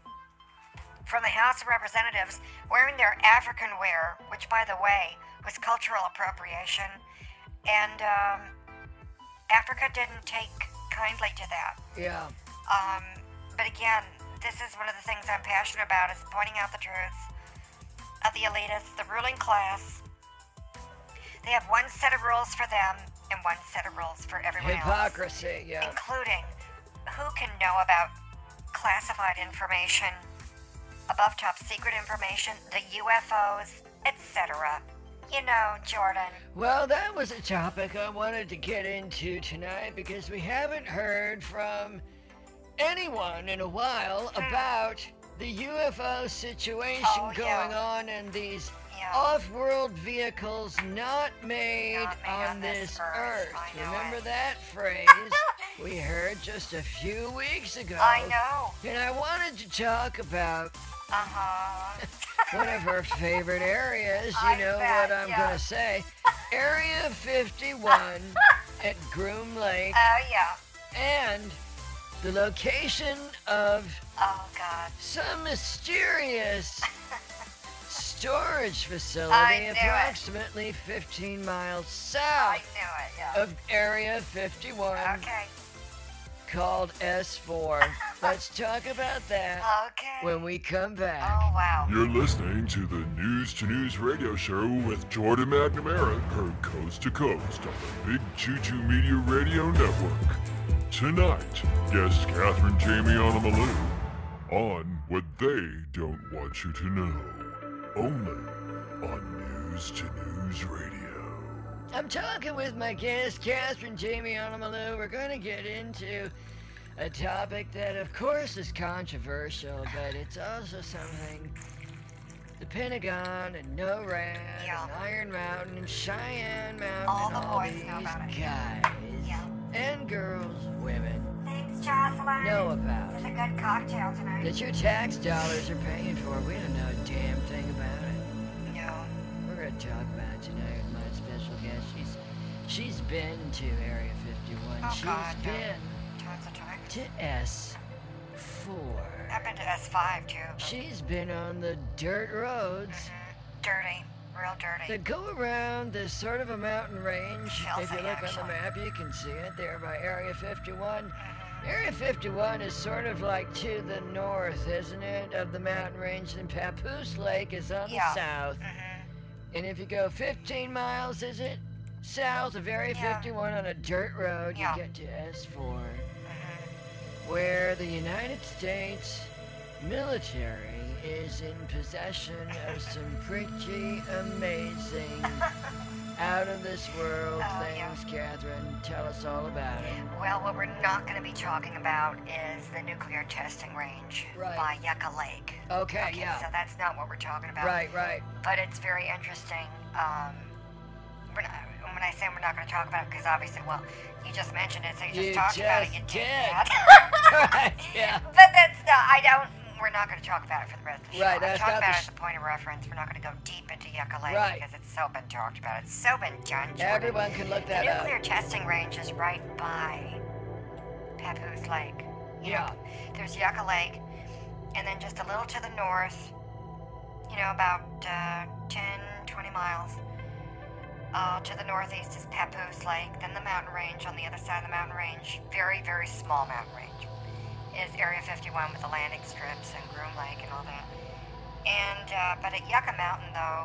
from the House of Representatives wearing their African wear, which, by the way, was cultural appropriation. And um, Africa didn't take kindly to that. Yeah. Um, but again, this is one of the things I'm passionate about is pointing out the truth of the elitists, the ruling class. They have one set of rules for them and one set of rules for everyone else, Hypocrisy. Yeah. including who can know about classified information, above top secret information, the UFOs, etc. You know, Jordan. Well, that was a topic I wanted to get into tonight because we haven't heard from anyone in a while hmm. about the UFO situation Oh, going yeah. on and these Yeah. off-world vehicles not made, Not made on, on this this earth. earth. Remember it. that phrase we heard just a few weeks ago? I know. And I wanted to talk about Uh huh. one of her favorite areas. You I know bet, what I'm yeah. gonna say? Area 51 at Groom Lake, Oh yeah. and the location of Oh God. some mysterious storage facility knew it. approximately 15 miles I south knew it. Yeah. of Area 51 Okay. Called S4. Let's talk about that Okay. when we come back. Oh wow. You're listening to the News to News radio show with Jordan McNamara, heard coast to coast on the Big Choo Choo Media Radio Network. Tonight, guest Catherine Jamie Onomalou on What They Don't Want You to Know. Only on News to News Radio. I'm talking with my guest, Catherine Jamie Onomalou. We're going to get into a topic that, of course, is controversial, but it's also something the Pentagon and NORAD Yeah. and Iron Mountain and Cheyenne Mountain All the all boys know about it. guys Yeah. and girls, women, Thanks, Jocelyn. know about. It's a good cocktail tonight. That your tax dollars are paying for. We don't know a damn thing about it. No. We're gonna talk about it tonight She's been to Area 51. Oh, She's God, been Tons of time. to S4. I've been to S5 too. She's been on the dirt roads Mhm. Dirty. Real dirty. that go around this sort of a mountain range. Filthy, if you look on the map, you can see it there by Area 51. Mhm. Area 51 is sort of like to the north, isn't it, of the mountain range, and Papoose Lake is on Yeah. the south. Mhm. And if you go 15 miles, is it? South of Area Yeah. 51 on a dirt road, Yeah. you get to S4, Mhm. where the United States military is in possession of some pretty amazing, out of this world yeah. things. Catherine, tell us all about it. Well, what we're not going to be talking about is the nuclear testing range Right. by Yucca Lake. Okay, Okay, yeah. so that's not what we're talking about. Right, right. But it's very interesting. Um, we're not, when I say we're not going to talk about it, because obviously, well, you just mentioned it, so you just You talked about it. just You did. that. yeah. But that's not, I don't, we're not going to talk about it for the rest of the show. Right, I'm that's talking not about the it as a point of reference. We're not going to go deep into Yucca Lake Right. because it's so been talked about. It's so been done. Everyone can look The that up. nuclear testing range is right by Papoose Lake. You Yeah. Know, there's Yucca Lake, and then just a little to the north, you know, about uh, 10, 20 miles. Uh, to the northeast is Papoose Lake. Then the mountain range on the other side of the mountain range, very, very small mountain range, is Area 51 with the landing strips and Groom Lake and all that. And, uh, but at Yucca Mountain, though,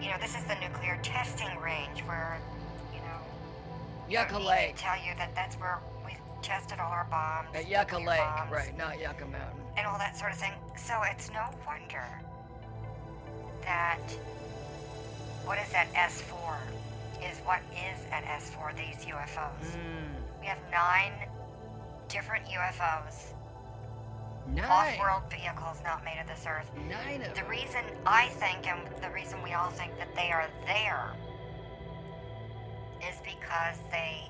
you know, this is the nuclear testing range where, you know, Yucca I Lake. Tell you that that's where we tested all our bombs. At Yucca Lake, bombs, right? Not Yucca Mountain. And all that sort of thing. So it's no wonder that what is that S4 is what is an S4, these UFOs. Mm. We have nine different UFOs, Nine. off-world vehicles not made of this earth. Nine of The them. reason I think, and the reason we all think that they are there, is because they,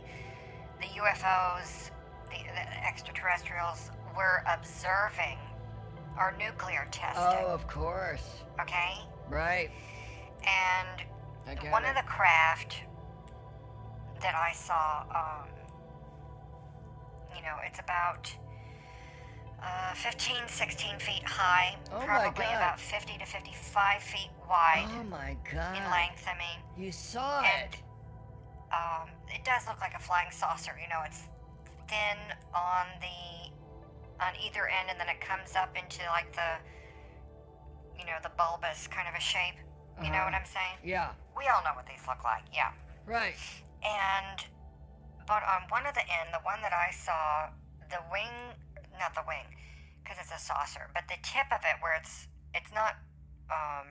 the UFOs, the, the extraterrestrials, were observing our nuclear testing. Oh, of course. Okay, Right. And one it. of the craft that I saw, um, you know, it's about uh, 15, 16 feet high, Oh probably about 50 to 55 feet wide Oh my god. in length. I mean, You saw and it. um, it does look like a flying saucer. You know, it's thin on the on either end, and then it comes up into like the, you know, the bulbous kind of a shape. You know Uh-huh. what I'm saying? Yeah. We all know what these look like. Yeah. Right. And, but on one of the end, the one that I saw, the wing, not the wing, because it's a saucer, but the tip of it where it's, it's not um,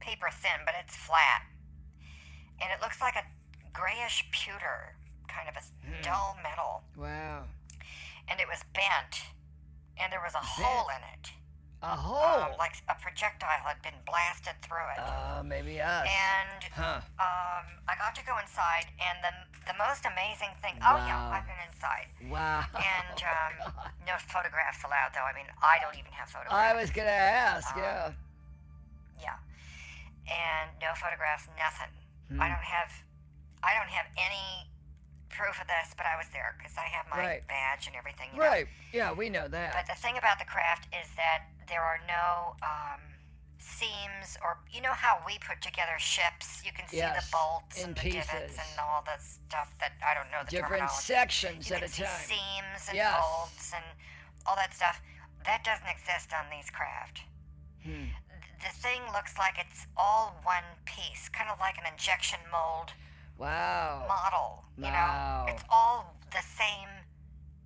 paper thin, but it's flat. And it looks like a grayish pewter, kind of a Hmm. dull metal. Wow. And it was bent. And there was a hole in it. A hole. Um, like a projectile had been blasted through it. Oh, maybe us. and huh. um, I got to go inside, and the the most amazing thing. Oh yeah, I've been inside, Wow. and um, God. no photographs allowed. Though I mean, I don't even have photographs. I was gonna ask. Um, Yeah. Yeah, and no photographs, nothing. Hmm. I don't have, I don't have any proof of this, but I was there because I have my Right. badge and everything. You know? Right. Yeah, we know that. But the thing about the craft is that there are no um, seams, or you know how we put together ships. You can see Yes, the bolts and the divots and all the stuff that I don't know the Different sections you at a time. seams and Yes. bolts and all that stuff. That doesn't exist on these craft. Hmm. The thing looks like it's all one piece, kind of like an injection mold Wow. model. You Wow. know, it's all the same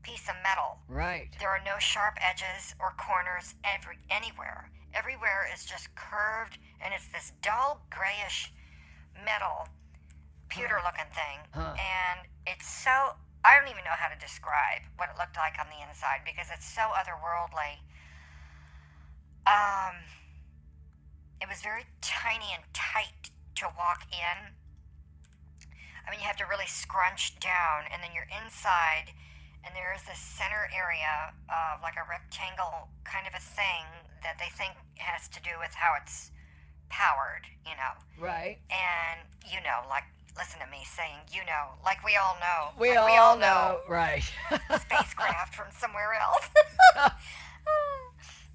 piece of metal. Right. There are no sharp edges or corners every, anywhere. Everywhere is just curved, and it's this dull grayish metal, pewter looking thing. Huh. And it's so, I don't even know how to describe what it looked like on the inside because it's so otherworldly. Um, it was very tiny and tight to walk in. I mean, you have to really scrunch down, and then you're inside, and there's this center area of like a rectangle kind of a thing that they think has to do with how it's powered, you know. Right. And you know, like, listen to me saying, you know, like we all know. We like all know. Right. spacecraft from somewhere else.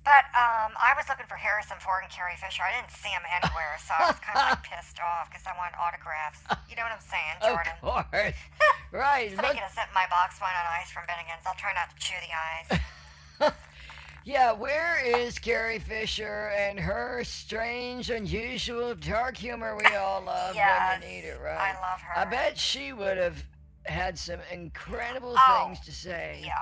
but um, I was looking for Harrison Ford and Carrie Fisher. I didn't see them anywhere, so I was kind of like pissed off because I wanted autographs. You know what I'm saying, of Jordan? course. right. Look, could have sent my box wine on ice from Bennigan's. I'll try not to chew the eyes. yeah, where is Carrie Fisher and her strange, unusual, dark humor we all love Yes, when you need it, right? I love her. I bet she would have had some incredible Oh, things to say Yeah.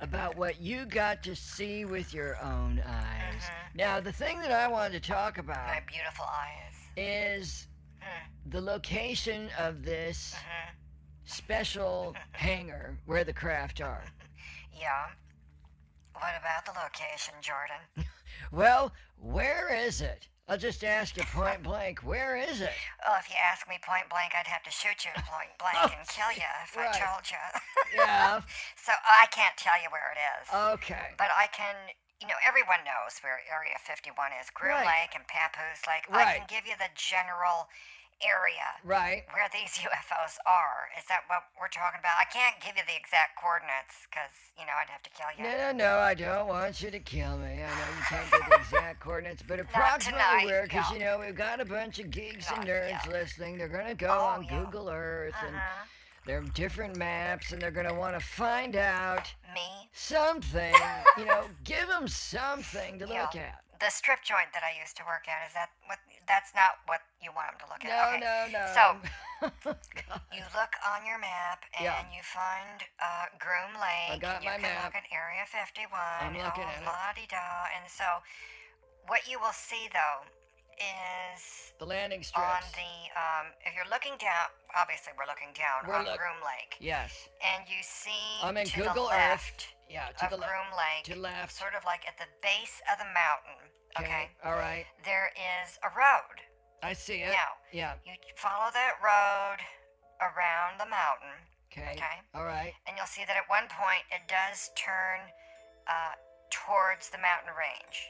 About what you got to see with your own eyes. Mhm. Now, the thing that I wanted to talk about My beautiful eyes. is Mm. the location of this Mhm. special hangar where the craft are. Yeah. What about the location, Jordan? Well, where is it? I'll just ask you point blank, where is it? Oh, if you ask me point blank, I'd have to shoot you point blank and kill you if Right. I told you. Yeah. so I can't tell you where it is. Okay. But I can, you know, everyone knows where Area 51 is Groom Right. Lake and Papoose Lake. I can give you the general area Right. where these UFOs are. Is that what we're talking about? I can't give you the exact coordinates because, you know, I'd have to kill you. No, no, no, I don't want you to kill me. I know you can't get the exact coordinates, but approximately tonight, where, because, no. you know, we've got a bunch of geeks and nerds yet. listening. They're going to go Oh, on yeah. Google Earth and Uh-huh. there are different maps and they're going to want to find out Me? something, you know, give them something to Yeah. look at. The strip joint that I used to work at, is that what? That's not what you want them to look at. No, okay. no, no. So, You look on your map and Yeah. you find uh, Groom Lake. I got and you my can map. look at Area 51. I'm looking oh, at it. la-di-da. And so, what you will see though is The landing on the um, if you're looking down, obviously we're looking down We're on look- Groom Lake, Yes. and you see I'm in to Google the Earth. left Yeah, to of the left. Groom Lake, to the left. sort of like at the base of the mountain. Okay, All right. there is a road. I see it. Now, Yeah. you follow that road around the mountain, Okay. Okay. All right. and you'll see that at one point it does turn uh, towards the mountain range,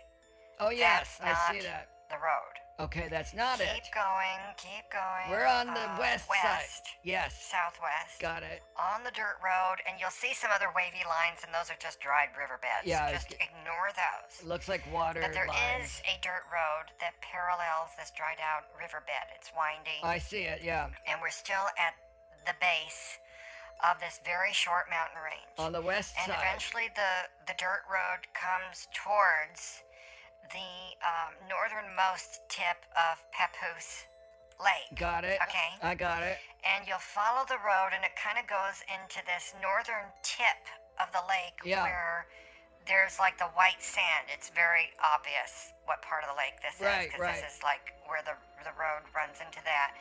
Oh yes, I see that. the road. Okay, that's not keep it. Keep going, keep going. We're on the uh, west, west, side. Yes. southwest, Got it. on the dirt road, and you'll see some other wavy lines, and those are just dried riverbeds. Yeah, just ignore those. Looks like water But there lines. is a dirt road that parallels this dried out riverbed. It's winding. I see it. Yeah. and we're still at the base of this very short mountain range. On the west and side. eventually the, the dirt road comes towards the um, northernmost tip of Papoose Lake. Got it. Okay. I got it. And you'll follow the road, and it kind of goes into this northern tip of the lake Yeah. where there's like the white sand. It's very obvious what part of the lake this Right, is because right. this is like where the the road runs into that,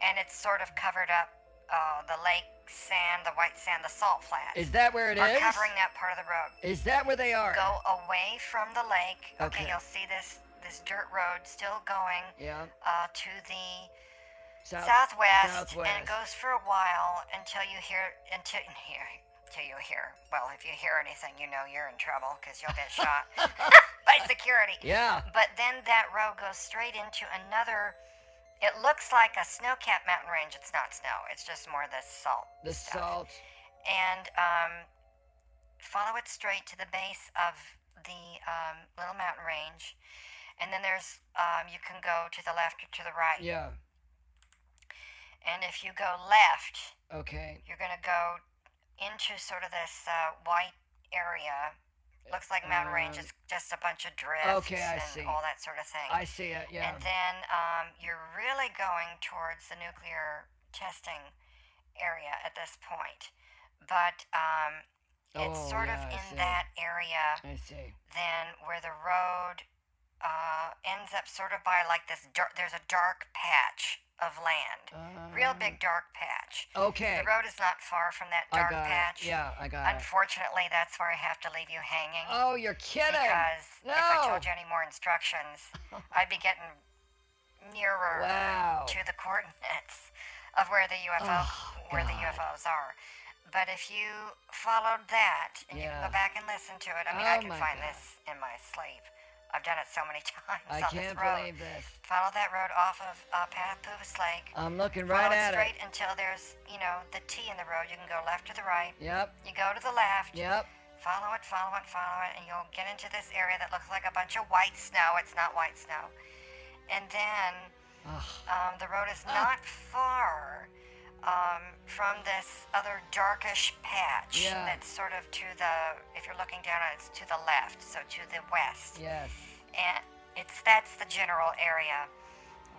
and it's sort of covered up. Uh, the lake sand, the white sand, the salt flats Is that where it are is? covering that part of the road. Is that where they are? Go away from the lake. Okay. Okay, you'll see this this dirt road still going Yeah. uh, to the South, southwest, southwest. and it goes for a while until you hear until here until you hear. Well, if you hear anything, you know you're in trouble because you'll get shot by security. Yeah. But then that road goes straight into another. It looks like a snow-capped mountain range. It's not snow. It's just more the salt. The stuff. salt. And um, follow it straight to the base of the um, little mountain range, and then there's um, you can go to the left or to the right. Yeah. And if you go left, Okay. you're going to go into sort of this uh, white area. Looks like mountain range Um, is just a bunch of drifts okay, I and see. all that sort of thing. I see it. Yeah. And then um, you're really going towards the nuclear testing area at this point. But um, it's Oh, sort yeah, of in that area I see. then where the road uh, ends up sort of by like this dark, there's a dark patch of land. Real Um, big dark patch. Okay. The road is not far from that I dark patch. it. Yeah, I got it. Unfortunately, that's where I have to leave you hanging. Oh, you're kidding. Because if I told you any more instructions, I'd be getting nearer Wow. to the coordinates of where the UFO Oh, where the UFOs are. But if you followed that and you can go back and listen to it, I mean, I Oh, can find God. this in my sleep. I've done it so many times I on can't this road. believe this. Follow that road off of uh, Papoose Lake. I'm looking Follow right it at straight it. until there's, you know, the T in the road. You can go left or the right. Yep. You go to the left. Yep. Follow it, follow it, follow it, and you'll get into this area that looks like a bunch of white snow. It's not white snow. And then um, the road is not far um, from this other darkish patch Yeah. that's sort of to the, if you're looking down on it, it's to the left, so to the west. Yes. And it's that's the general area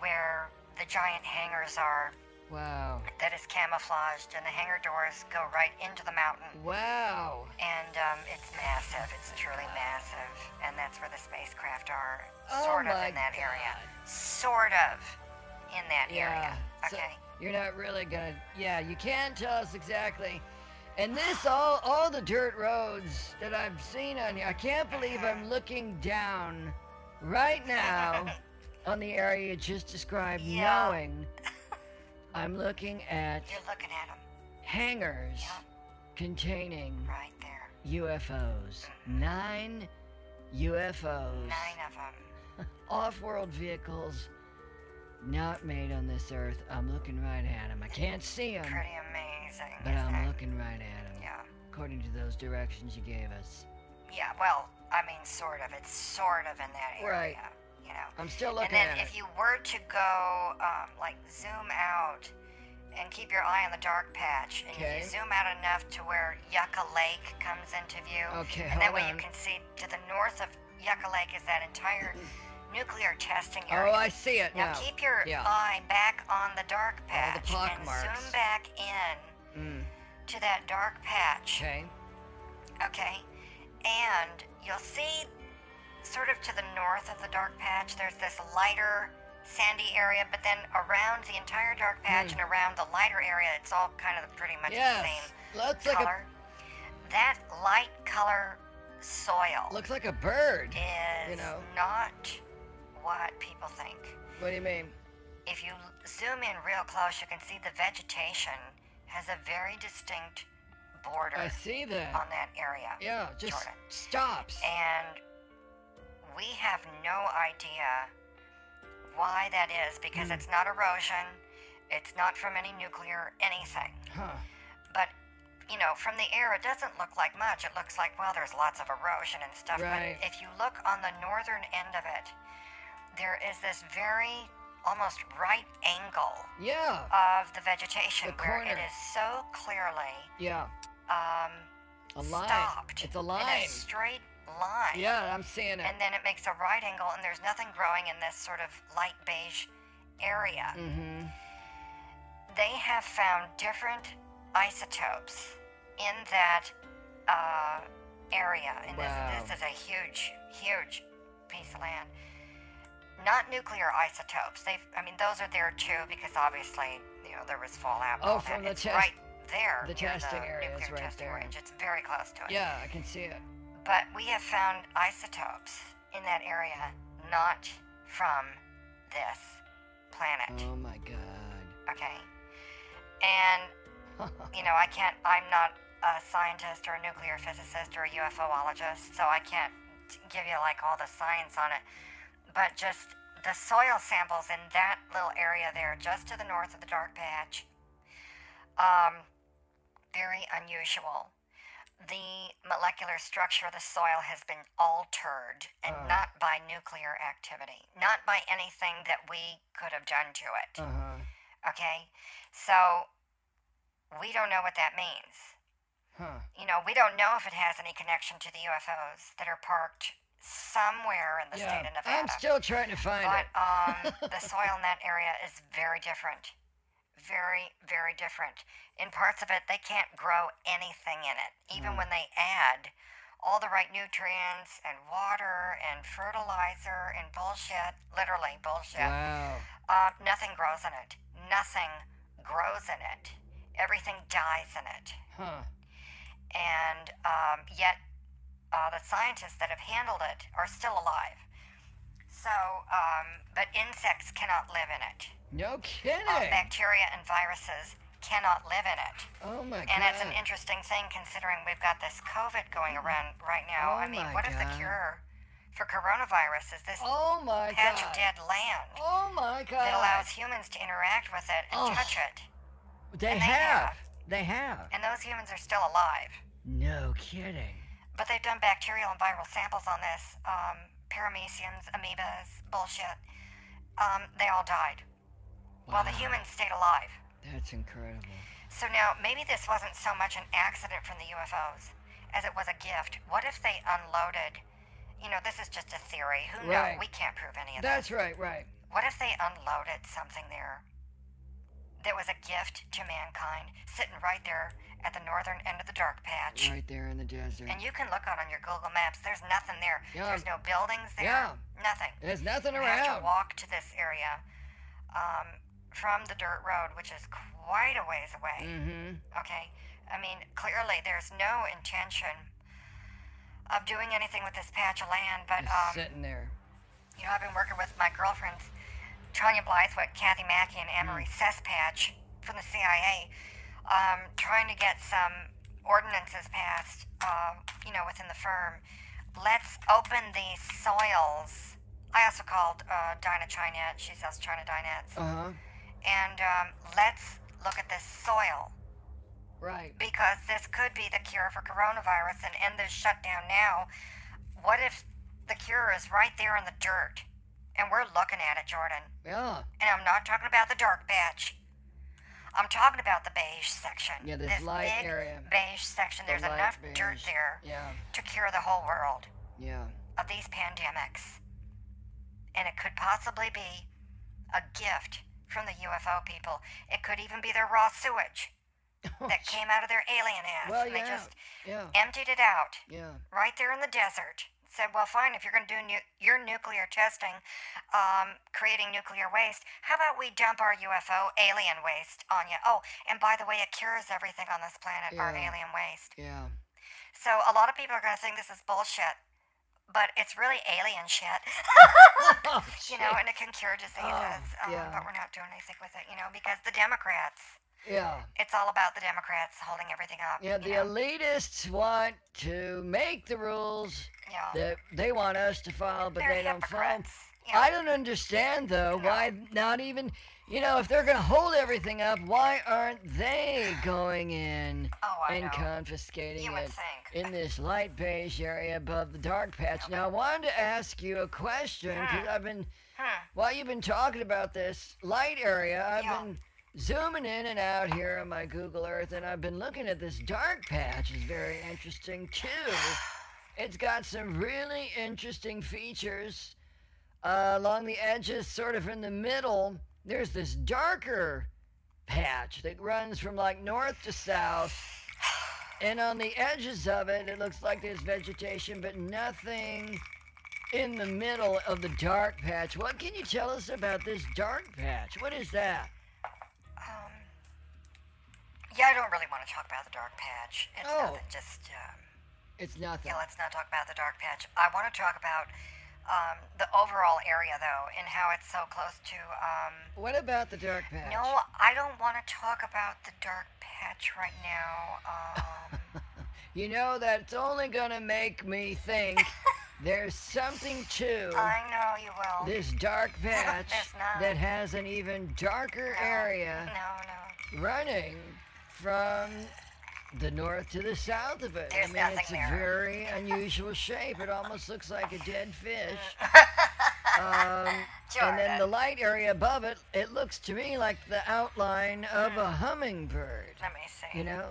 where the giant hangars are Wow. that is camouflaged, and the hangar doors go right into the mountain. Wow. And um, it's massive. It's truly massive. And that's where the spacecraft are, Oh sort of in that area. Sort of in that Yeah. area. So Okay. You're not really gonna. Yeah, you can tell us exactly. And this, all, all the dirt roads that I've seen on here. I can't believe I'm looking down right now on the area you just described, Yeah. knowing I'm looking at You're looking at them hangars Yeah. containing right there. UFOs. Mm-hmm. Nine UFOs. Nine of them. Off-world vehicles not made on this earth. I'm looking right at him. I can't see them, Pretty amazing. but I'm it? looking right at him. Yeah. According to those directions you gave us. Yeah. Well, I mean, sort of. It's sort of in that area. Right. You know. I'm still looking. And then at if it. you were to go, um, like, zoom out and keep your eye on the dark patch, and Okay. you zoom out enough to where Yucca Lake comes into view, Okay, and that way on. you can see to the north of Yucca Lake is that entire nuclear testing area. Oh. I see it now now. keep your yeah. eye back on the dark patch pock and marks. zoom back in Mm, to that dark patch. okay. Okay. And you'll see sort of to the north of the dark patch, there's this lighter sandy area, but then around the entire dark patch and around the lighter area, it's all kind of pretty much the Yes. same Looks like a color. That light color soil looks like a bird. is you know. not what people think. What do you mean? If you zoom in real close, you can see the vegetation has a very distinct border I see that. on that area. Yeah, just Jordan. stops. And we have no idea why that is because Hmm. it's not erosion, it's not from any nuclear anything. Huh. But you know, from the air, it doesn't look like much. It looks like, well, there's lots of erosion and stuff. Right. But if you look on the northern end of it, there is this very almost right angle Yeah. of the vegetation The where it is so clearly Yeah. um, A line. stopped It's a in a straight line. Yeah, I'm seeing it. And then it makes a right angle, and there's nothing growing in this sort of light beige area. mm-hmm. They have found different isotopes in that uh, area. And Wow. this, this is a huge, huge piece of land. Not nuclear isotopes. They've, I mean, those are there too because obviously, you know, there was fallout. Oh, from the it's test- right there. the testing the area is right testing there. range. It's very close to it. Yeah, I can see it. But we have found isotopes in that area, not from this planet. Oh my god. Okay. And, you know, I can't, I'm not a scientist or a nuclear physicist or a UFOologist, so I can't give you like all the science on it. But just the soil samples in that little area there, just to the north of the dark patch, um, very unusual. The molecular structure of the soil has been altered, and Oh. not by nuclear activity, not by anything that we could have done to it. Uh huh. Okay? So we don't know what that means. Huh. You know, we don't know if it has any connection to the UFOs that are parked somewhere in the Yeah. state of Nevada. I'm still trying to find but it. um, the soil in that area is very different. Very, very different. In parts of it, they can't grow anything in it, even Hmm. when they add all the right nutrients and water and fertilizer and bullshit. Literally, bullshit. Wow. Uh, nothing grows in it. Nothing grows in it. Everything dies in it. Huh. And um, yet, uh, the scientists that have handled it are still alive. So, um, but insects cannot live in it. No Uh, kidding. bacteria and viruses cannot live in it. oh my god. And it's an interesting thing considering we've got this COVID going around right now. Oh I mean, what if the cure for coronavirus is this Oh my patch god. of dead land? Oh my god. that allows humans to interact with it and Oh. touch it. They and they have. have. They have. And those humans are still alive. No kidding. But they've done bacterial and viral samples on this. Um, parameciums, amoebas, bullshit. Um, they all died. While the humans stayed alive. That's incredible. So now, maybe this wasn't so much an accident from the UFOs as it was a gift. What if they unloaded? You know, this is just a theory. Who knows? We can't prove any of that. That's this. right, right. What if they unloaded something there that was a gift to mankind, sitting right there at the northern end of the dark patch? Right there in the desert. And you can look out on your Google Maps. There's nothing there. Yeah. There's no buildings there. Yeah. Nothing. There's nothing around. You have to walk to this area um, from the dirt road, which is quite a ways away. Mm-hmm. Okay? I mean, clearly there's no intention of doing anything with this patch of land, but, Just um, sitting there. you know, I've been working with my girlfriends, Tanya Blythewood, Kathy Mackey, and Anne-Marie Mm. Sespatch from the CIA, um, trying to get some ordinances passed, uh, you know, within the firm. Let's open these soils. I also called uh, Dinah Chinette. She sells China Dinettes. Uh huh. And um, let's look at this soil Right. because this could be the cure for coronavirus and end this shutdown now. What if the cure is right there in the dirt and we're looking at it, Jordan? Yeah. And I'm not talking about the dark patch. I'm talking about the beige section. Yeah, this light big area. beige section. The There's enough dirt beige. there Yeah. to cure the whole world Yeah. of these pandemics. and it could possibly be a gift from the UFO people. It could even be their raw sewage that came out of their alien ass. Well, and they just yeah, emptied it out yeah. right there in the desert. Said, well, fine, if you're going to do nu- your nuclear testing, um, creating nuclear waste, how about we dump our UFO alien waste on you? Oh, and by the way, it cures everything on this planet, our alien waste. Yeah. So a lot of people are going to think this is bullshit, but it's really alien shit. Oh, you know, and it can cure diseases. um, yeah. But we're not doing anything with it, you know, because the Democrats, yeah. it's all about the Democrats holding everything up. Yeah, the know? elitists want to make the rules yeah. that they want us to follow, but They're they don't follow. know. I don't understand though why not even you know if they're gonna hold everything up, why aren't they going in Oh, and know. confiscating You it in this light beige area above the dark patch? Now I wanted to ask you a question because I've been Hmm. while you've been talking about this light area, I've Yeah. been zooming in and out here on my Google Earth, and I've been looking at this dark patch. It's very interesting too. It's got some really interesting features uh, along the edges, sort of in the middle. There's this darker patch that runs from like north to south. And on the edges of it, it looks like there's vegetation, but nothing in the middle of the dark patch. What can you tell us about this dark patch? What is that? Yeah, I don't really want to talk about the dark patch. It's Oh. nothing. Just um, It's nothing. yeah, let's not talk about the dark patch. I want to talk about um, the overall area though, and how it's so close to. Um, What about the dark patch? no, I don't want to talk about the dark patch right now. Um, You know, that's only gonna make me think there's something to I know you will. this dark patch that has an even darker No, area No, no. running from the north to the south of it. There's I mean, it's a there. very unusual shape. It almost looks like a dead fish. Um, and then the light area above it, it looks to me like the outline of Hmm. a hummingbird. Let me see. You know,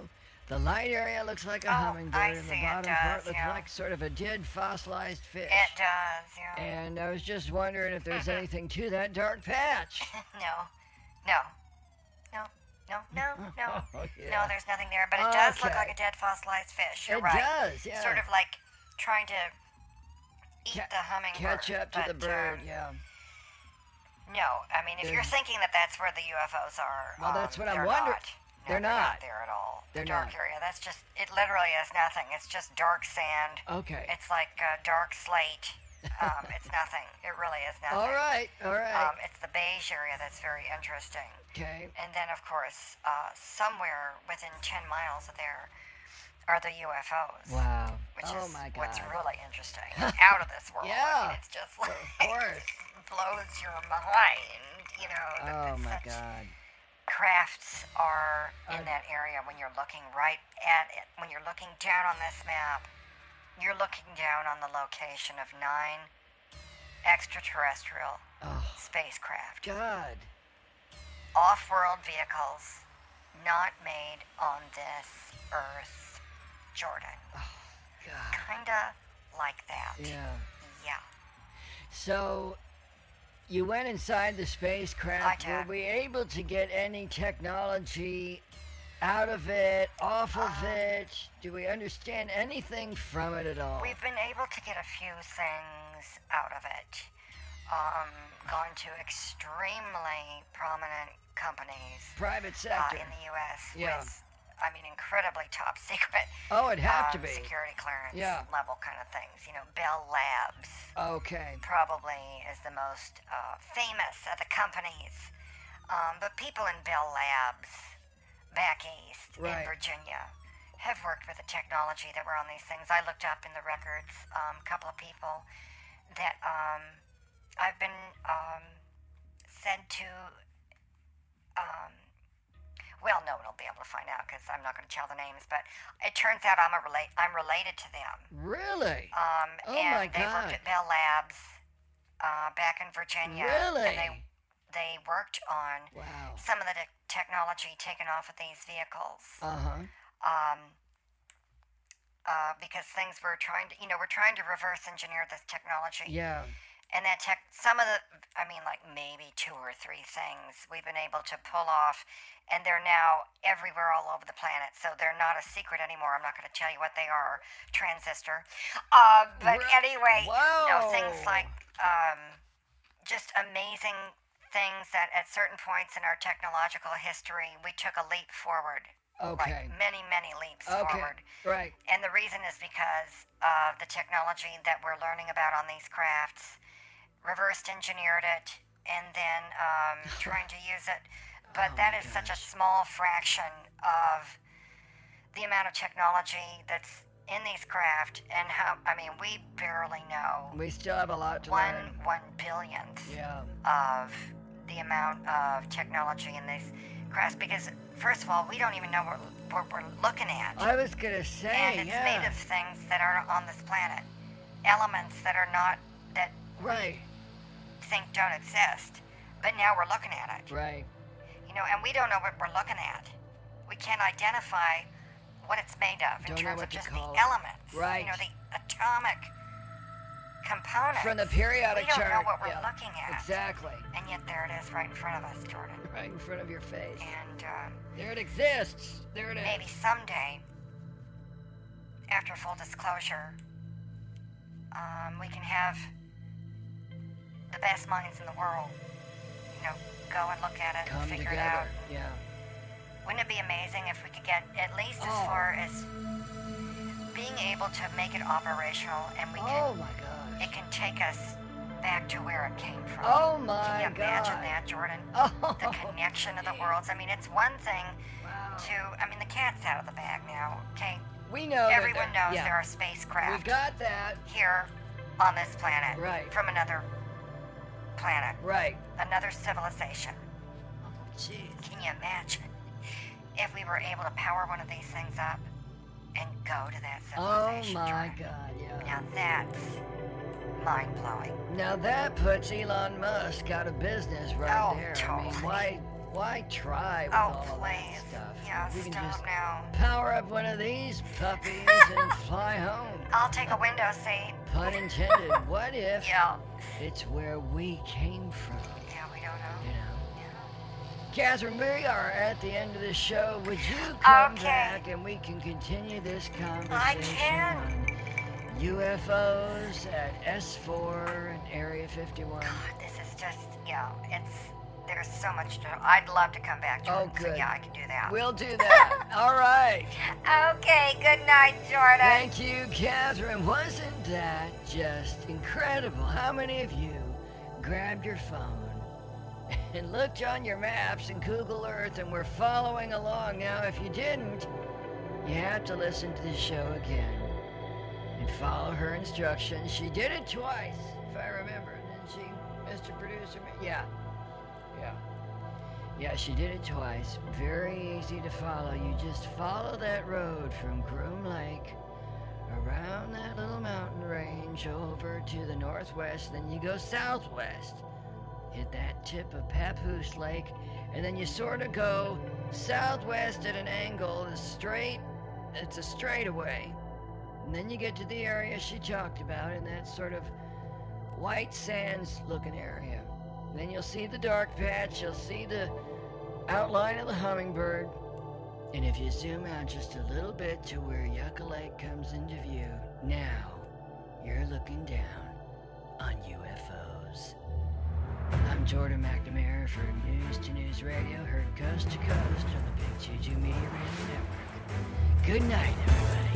the light area looks like a Oh, hummingbird, I and the bottom part looks yeah. like sort of a dead fossilized fish. It does, yeah. And I was just wondering if there's anything to that dark patch. No, no, no, no, no, no. Oh, yeah. No, there's nothing there, but it does look like a dead fossilized fish. You're right. it right. does, yeah. Sort of like trying to eat Ca- the hummingbird. catch up to the bird, um, yeah. No, I mean, if you're thinking that that's where the UFOs are, Well, that's um, what I'm they're wondering. Not. No, They're not. there at all. They're the dark not. area. That's just. It literally is nothing. It's just dark sand. Okay. It's like uh, dark slate. Um, it's nothing. It really is nothing. all right, all right. Um, it's the beige area that's very interesting. okay. And then, of course, uh, somewhere within 10 miles of there are the UFOs. Wow. Which oh is my God. what's really interesting. Out of this world. I Yeah, mean, it's just like, of course. blows your mind, you know. Oh my God. Crafts are in Uh, that area when you're looking right at it. When you're looking down on this map, you're looking down on the location of nine extraterrestrial Oh spacecraft. God. off world vehicles not made on this earth, Jordan. Oh, God. Kinda like that. Yeah. Yeah. So, you went inside the spacecraft. I did. Were we able to get any technology out of it, off of Uh, it? Do we understand anything from it at all? We've been able to get a few things out of it. Um, gone to extremely prominent companies Private uh, sector. in the U.S. Yeah. with, I mean, incredibly top secret oh, it'd have to um, be. security clearance Yeah. level kind of things. You know, Bell Labs. Okay. probably is the most uh, famous of the companies. Um, but people in Bell Labs back east Right. in Virginia have worked with the technology that were on these things. I looked up in the records um, a couple of people that um, I've been um, said to. Um, well, no one will be able to find out because I'm not going to tell the names. But it turns out I'm a relate. I'm related to them. Really? Um, Oh and my they worked at Bell Labs uh, back in Virginia. Really? They, worked on wow. some of the te- technology taken off of these vehicles. Uh huh. Um, uh, because things were trying to, you know, we're trying to reverse engineer this technology. Yeah. And that tech, some of the, I mean, like maybe two or three things we've been able to pull off, and they're now everywhere all over the planet. So they're not a secret anymore. I'm not going to tell you what they are, transistor. Uh, but anyway, no, things like um, just amazing things that at certain points in our technological history, we took a leap forward. Okay. Like many, many leaps Okay. forward. Right. And the reason is because of the technology that we're learning about on these crafts, reversed engineered it, and then um, trying to use it. But Oh that is such a small fraction of the amount of technology that's in these craft and how, I mean, we barely know We still have a lot to one learn. one billionth Yeah. of the amount of technology in this crafts because first of all we don't even know what, what we're looking at I was gonna say, and it's yeah. made of things that are on this planet elements that are not that Right. think don't exist but now we're looking at it Right. you know and we don't know what we're looking at we can't identify what it's made of in Don't terms of just the it. elements Right. you know the atomic components From the periodic we don't chart. know what we're yeah. looking at Exactly. and yet there it is right in front of us jordan Right in front of your face. and uh, There it exists. There it is. maybe someday, after full disclosure, um, we can have the best minds in the world, you know, go and look at it Come and figure together. it out. Yeah. Wouldn't it be amazing if we could get at least as Oh. far as being able to make it operational and we Oh gosh. It can take us back to where it came from. Oh my god. can you imagine God. that, Jordan? Oh. The connection of the worlds. I mean, it's one thing Wow. to, I mean, the cat's out of the bag now, okay? We know Everyone knows yeah. there are spacecraft. We spacecraft got that. here on this planet Right. from another planet, Right. another civilization. Oh, jeez. Can you imagine if we were able to power one of these things up and go to that oh civilization? Oh my Jordan? God. Yeah. Now that's mind blowing. Now that puts Elon Musk out of business right Oh, there. I mean, why, why try with Oh, all please. that stuff? Yeah, we can just now. power up one of these puppies and fly home. I'll take a window seat. Pun intended. What if Yeah. it's where we came from? Yeah, we don't know. You know. know. Yeah. Catherine, we are at the end of the show. Would you come Okay. back and we can continue this conversation I can. UFOs at S4 and Area 51? God, this is just, yeah, it's, there's so much to, I'd love to come back, Jordan. Oh, So good. yeah, I can do that. We'll do that. All right. Okay, good night, Jordan. Thank you, Catherine. Wasn't that just incredible? How many of you grabbed your phone and looked on your maps and Google Earth and were following along? Now, if you didn't, you have to listen to the show again follow her instructions. She did it twice, if I remember. Didn't she, Mr. Producer? Yeah. Yeah. Yeah, she did it twice. Very easy to follow. You just follow that road from Groom Lake around that little mountain range over to the northwest, then you go southwest. Hit that tip of Papoose Lake, and then you sort of go southwest at an angle, straight, it's a straightaway. And then you get to the area she talked about in that sort of white sands looking area. Then you'll see the dark patch, you'll see the outline of the hummingbird. And if you zoom out just a little bit to where Yucca Lake comes into view, now you're looking down on UFOs. I'm Jordan McNamara for News to News Radio, heard coast to coast on the Big Juju Media Radio Network. Good night, everyone.